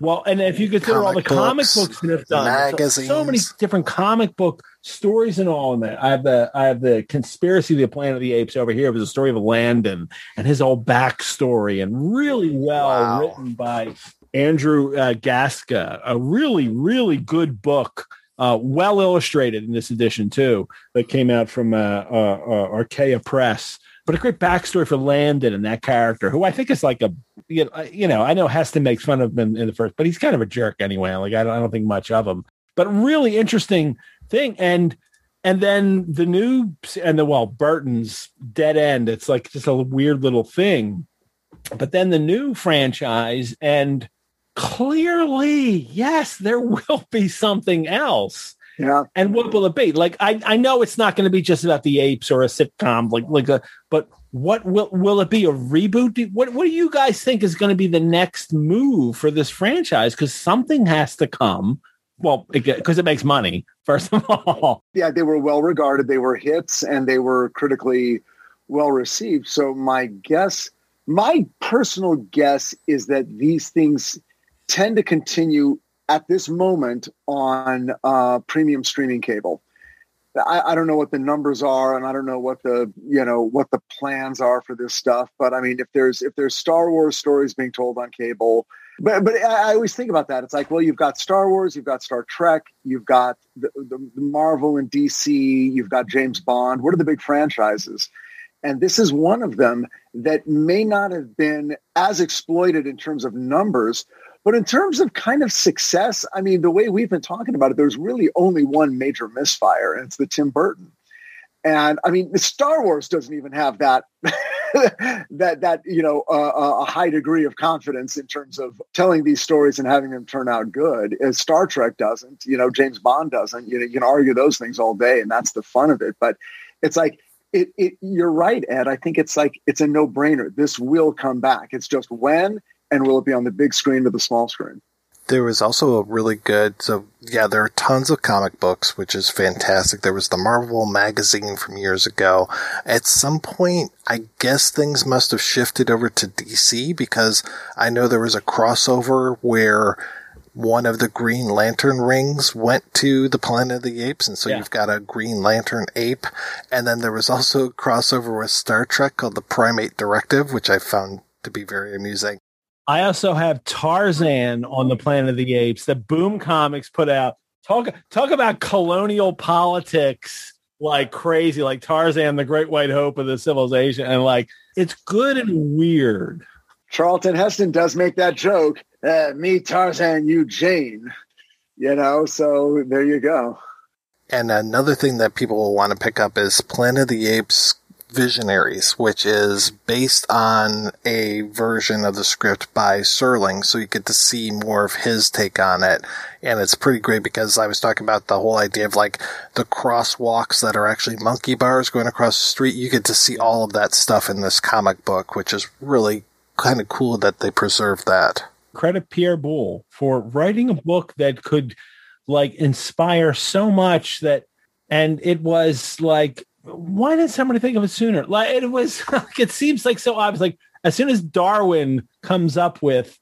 Well, and if you consider all the Comic comic books, books that have done so, so many different comic book stories and all in that. I have the I have the conspiracy of the Planet of the Apes over here. It was a story of Landon and his whole backstory, and really well written by Andrew uh, Gaska. A really really good book. Uh, well illustrated in this edition too, that came out from uh, uh, uh, Archaia Press. But a great backstory for Landon and that character, who I think is like a, you know, you know I know Heston makes fun of him in the first, but he's kind of a jerk anyway. Like I don't, I don't think much of him. But really interesting thing, and and then the new and the well Burton's Dead End. It's like just a weird little thing. But then the new franchise, and clearly, yes, there will be something else. Yeah. And what will it be? Like I, I know it's not going to be just about the apes or a sitcom, like like a but what will will it be a reboot? What what do you guys think is going to be the next move for this franchise? Because something has to come. Well, because it, makes money, first of all. yeah, they were well regarded. They were hits and they were critically well received. So my guess, my personal guess is that these things tend to continue at this moment on uh, premium streaming cable. I, I don't know what the numbers are, and I don't know what the you know what the plans are for this stuff. But I mean, if there's if there's Star Wars stories being told on cable, but but I I always think about that. It's like, well, you've got Star Wars, you've got Star Trek, you've got the, the, the Marvel and DC, you've got James Bond. What are the big franchises? And this is one of them that may not have been as exploited in terms of numbers, but in terms of kind of success, I mean, the way we've been talking about it, there's really only one major misfire, and it's the Tim Burton. And I mean, Star Wars doesn't even have that that that you know uh, a high degree of confidence in terms of telling these stories and having them turn out good. As Star Trek doesn't, you know, James Bond doesn't. You know, you can argue those things all day, and that's the fun of it. But it's like it, it. You're right, Ed. I think it's like it's a no brainer. This will come back. It's just when and will it be on the big screen or the small screen? There was also a really good, so yeah, there are tons of comic books, which is fantastic. There was the Marvel magazine from years ago. At some point, I guess things must have shifted over to DC because I know there was a crossover where one of the Green Lantern rings went to the Planet of the Apes, and so you've got a Green Lantern ape. And then there was also a crossover with Star Trek called the Primate Directive, which I found to be very amusing. I also have Tarzan on the Planet of the Apes that Boom Comics put out. Talk talk about colonial politics like crazy, like Tarzan, the great white hope of the civilization, and like it's good and weird. Charlton Heston does make that joke. Uh, me, Tarzan, you, Jane. You know, so there you go. And another thing that people will want to pick up is Planet of the Apes Visionaries, which is based on a version of the script by Serling, so you get to see more of his take on it. And it's pretty great because I was talking about the whole idea of like the crosswalks that are actually monkey bars going across the street. You get to see all of that stuff in this comic book, which is really kind of cool that they preserved that. Credit Pierre Boulle for writing a book that could like inspire so much that and it was like why didn't somebody think of it sooner? Like it was it seems like so obvious. Like as soon as darwin comes up with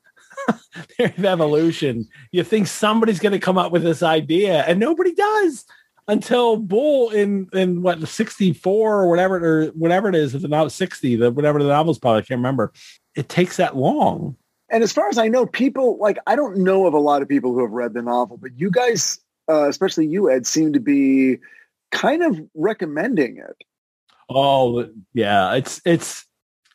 theory of evolution you think somebody's going to come up with this idea and nobody does until Boulle in in what 64 or whatever or whatever it is if the novel 60 the whatever the novel's probably I can't remember. It takes that long. And as far as I know, people like I don't know of a lot of people who have read the novel, but you guys, uh, especially you, Ed, seem to be kind of recommending it. oh yeah it's it's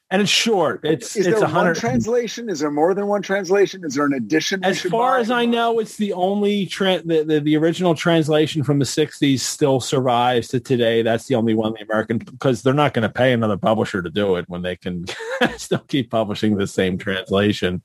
and it's short it's Is it's there a hundred one translation? Is there more than one translation? Is there an edition? as far buy? as I know, it's the only tra- the, the the original translation from the '60s still survives to today. That's the only one the American because they're not going to pay another publisher to do it when they can still keep publishing the same translation.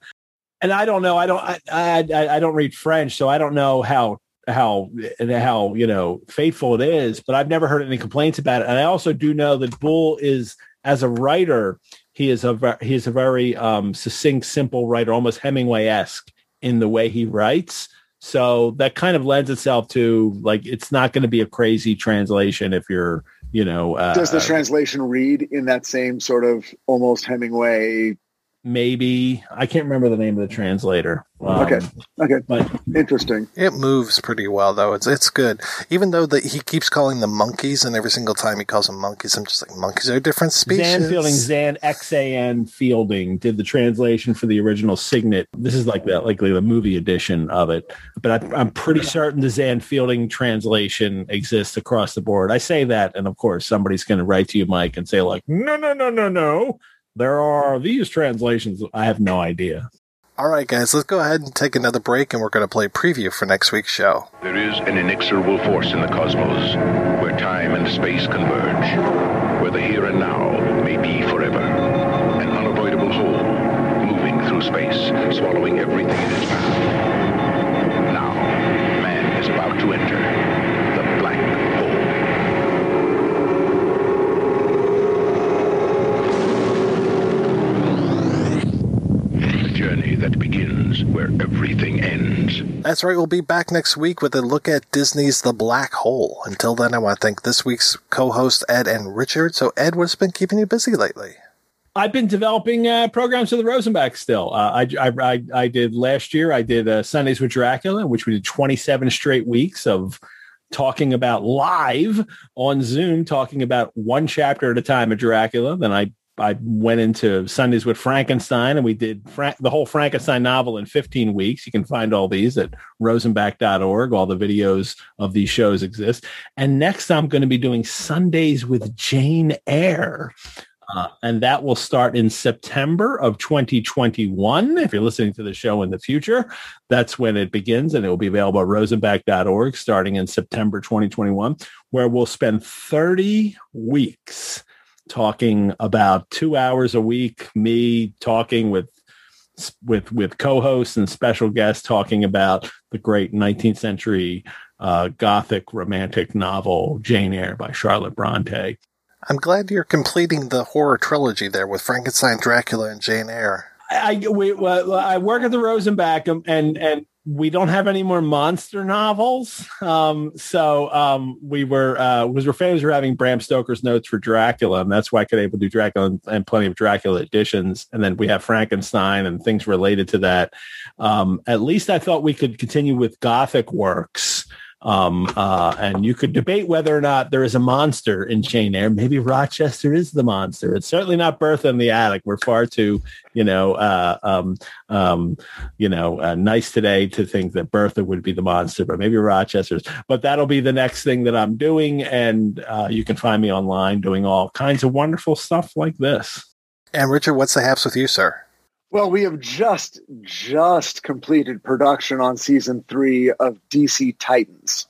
And I don't know. I don't. I I, I don't read French, so I don't know how how and how you know faithful it is. But I've never heard any complaints about it. And I also do know that Boulle is as a writer, he is a he is a very um, succinct, simple writer, almost Hemingway esque in the way he writes. So that kind of lends itself to like it's not going to be a crazy translation if you're you know uh, Does the translation read in that same sort of almost Hemingway? Maybe I can't remember the name of the translator. Um, okay, okay, but interesting. It moves pretty well though. It's it's good. Even though the, he keeps calling them monkeys, and every single time he calls them monkeys, I'm just like monkeys are a different species. Xan Fielding, Zan XAN Fielding did the translation for the original Signet. This is like the like the movie edition of it, but I, I'm pretty certain the Xan Fielding translation exists across the board. I say that, and of course, somebody's going to write to you, Mike, and say like, no, no, no, no, no. There are these translations. I have no idea. All right, guys, let's go ahead and take another break, and we're going to play a preview for next week's show. There is an inexorable force in the cosmos where time and space converge, where the here and now may be forever. An unavoidable whole, moving through space, swallowing everything in its path. Now, man is about to enter the black hole. A journey that begins where everything ends. That's right. We'll be back next week with a look at Disney's The Black Hole. Until then, I want to thank this week's co-host Ed and Richard. So, Ed, what's been keeping you busy lately? I've been developing uh, programs for the Rosenbach still. Uh, I, I, I, I did last year. I did uh, Sundays with Dracula, which we did 27 straight weeks of talking about live on Zoom, talking about one chapter at a time of Dracula. Then I I went into Sundays with Frankenstein, and we did Fra- the whole Frankenstein novel in 15 weeks. You can find all these at rosenbach.org. All the videos of these shows exist. And next, I'm going to be doing Sundays with Jane Eyre. Uh, and that will start in September of 2021. If you're listening to the show in the future, that's when it begins, and it will be available at rosenbach.org starting in September 2021, where we'll spend 30 weeks talking about two hours a week, me talking with with with co-hosts and special guests talking about the great 19th century uh, gothic romantic novel Jane Eyre by Charlotte Bronte. I'm glad you're completing the horror trilogy there with Frankenstein, Dracula, and Jane Eyre. I we, well, I work at the Rosenbach um, and and we don't have any more monster novels. Um, so um, we were uh, was we're famous for having Bram Stoker's notes for Dracula, and that's why I could able to do Dracula and, and plenty of Dracula editions. And then we have Frankenstein and things related to that. Um, at least I thought we could continue with Gothic works. Um, uh, and you could debate whether or not there is a monster in Jane Eyre. Maybe Rochester is the monster. It's certainly not Bertha in the attic. We're far too, you know, uh, um, um, you know, uh, nice today to think that Bertha would be the monster, but maybe Rochester's. But that'll be the next thing that I'm doing, and uh, you can find me online doing all kinds of wonderful stuff like this. And Richard, what's the haps with you, sir? Well, we have just just completed production on season three of DC Titans.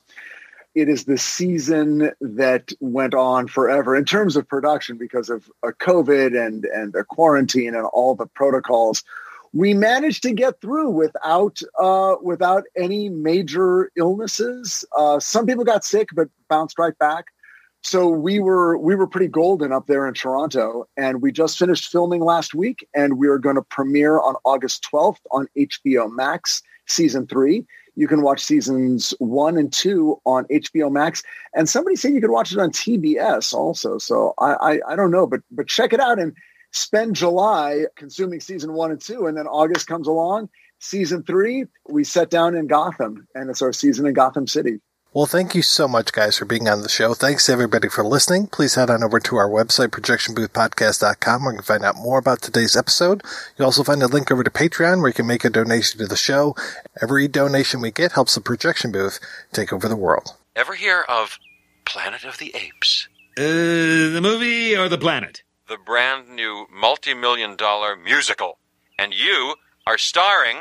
it is the season that went on forever in terms of production because of uh, COVID and and the quarantine and all the protocols. We managed to get through without uh, without any major illnesses. Uh, some people got sick but bounced right back. So we were we were pretty golden up there in Toronto, and we just finished filming last week, and we are going to premiere on August twelfth on HBO Max season three. You can watch seasons one and two on HBO Max, and somebody said you could watch it on TBS also. So I, I, I don't know, but but check it out and spend July consuming season one and two, and then August comes along, season three. We set down in Gotham, and it's our season in Gotham City. Well, thank you so much, guys, for being on the show. Thanks everybody for listening. Please head on over to our website, projectionboothpodcast.com, where you can find out more about today's episode. You'll also find a link over to Patreon, where you can make a donation to the show. Every donation we get helps the projection booth take over the world. Ever hear of Planet of the Apes? Uh, the movie or the planet? The brand new multi million dollar musical. And you are starring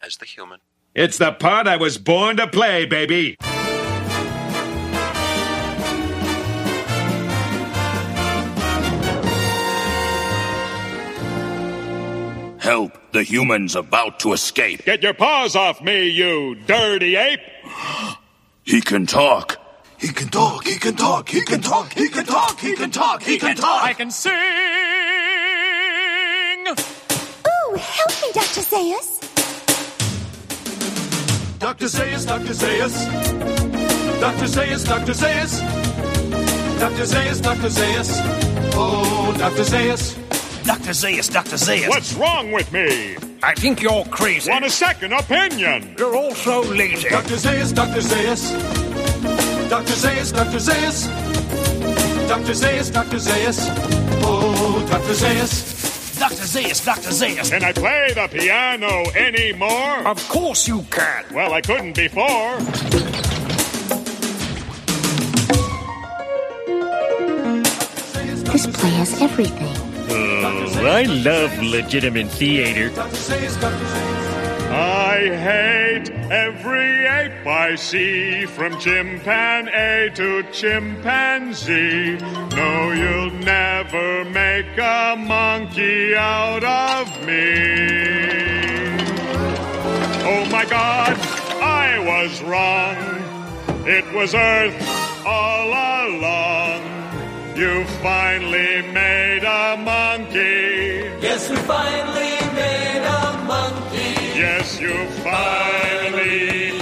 as the human. It's the part I was born to play, baby. Help! The human's about to escape. Get your paws off me, you dirty ape! He can talk. He can talk. He can talk. He can talk. He can talk. He can talk. He can talk. I can sing! Ooh, help me, Dr. Zaius. Dr. Zaius, Dr. Zaius. Dr. Zaius, Dr. Zaius. Dr. Zaius, Dr. Zaius. Oh, Dr. Zaius. Dr. Zaius, Dr. Zaius. What's wrong with me? I think you're crazy. Want a second opinion? You're also lazy. Dr. Zaius, Dr. Zaius. Dr. Zaius, Dr. Zaius. Dr. Zaius, Dr. Zaius. Oh, Dr. Zaius. Dr. Zaius, Dr. Zaius. Can I play the piano anymore? Of course you can. Well, I couldn't before. This play has everything. Oh, I love legitimate theater. I hate every ape I see, from chimpanzee to chimpanzee. No, you'll never make a monkey out of me. Oh my God, I was wrong. It was Earth all along. You finally made a monkey. Yes, we finally made a monkey. Yes, you finally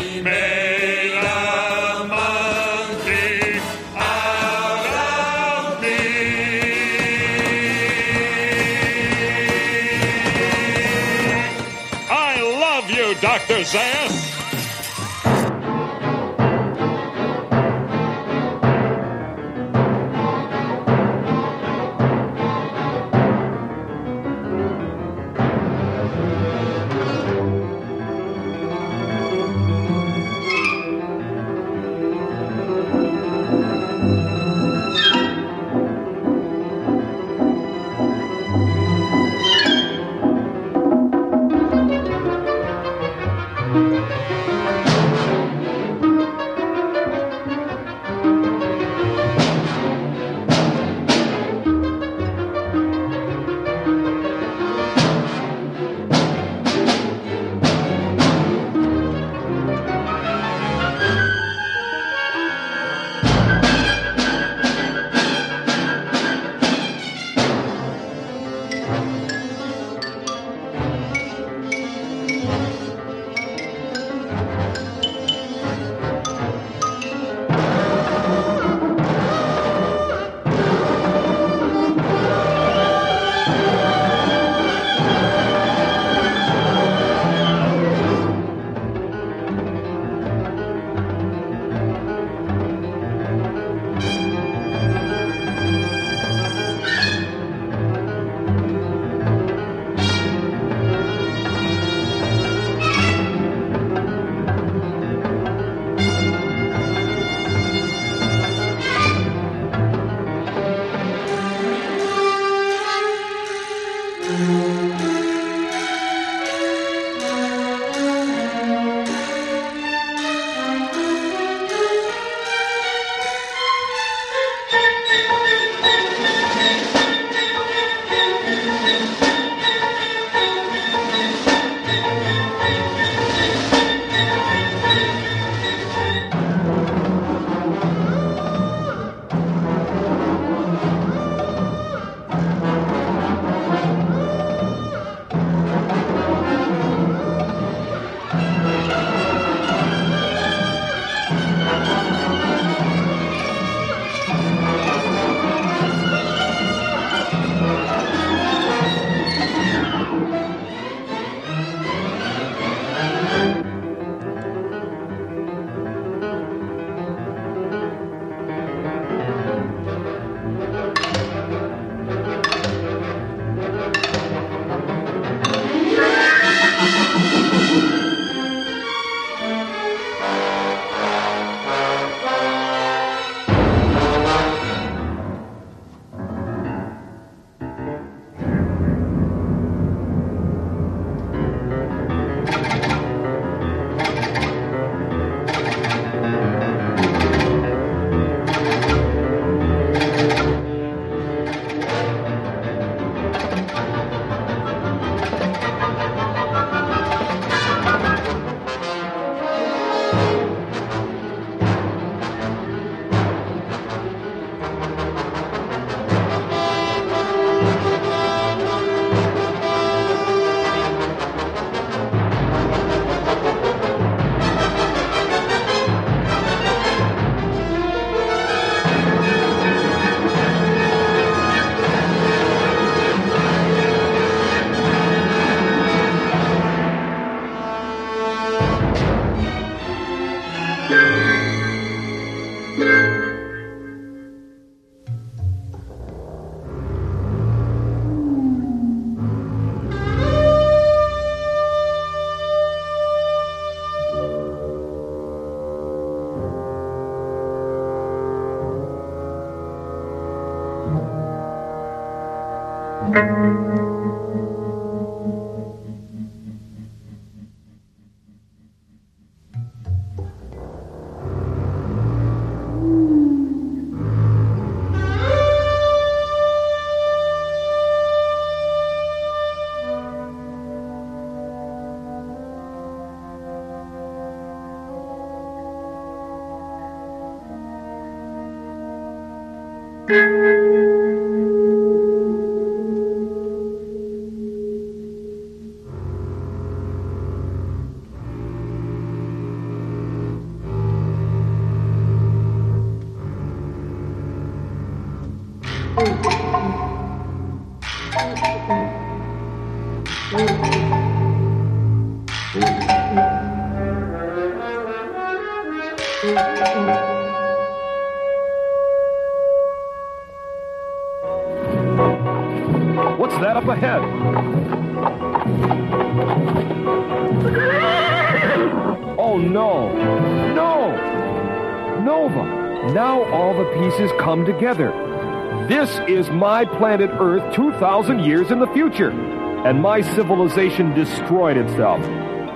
my planet Earth 2,000 years in the future. And my civilization destroyed itself.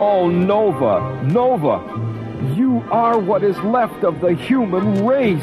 Oh, Nova! Nova! You are what is left of the human race!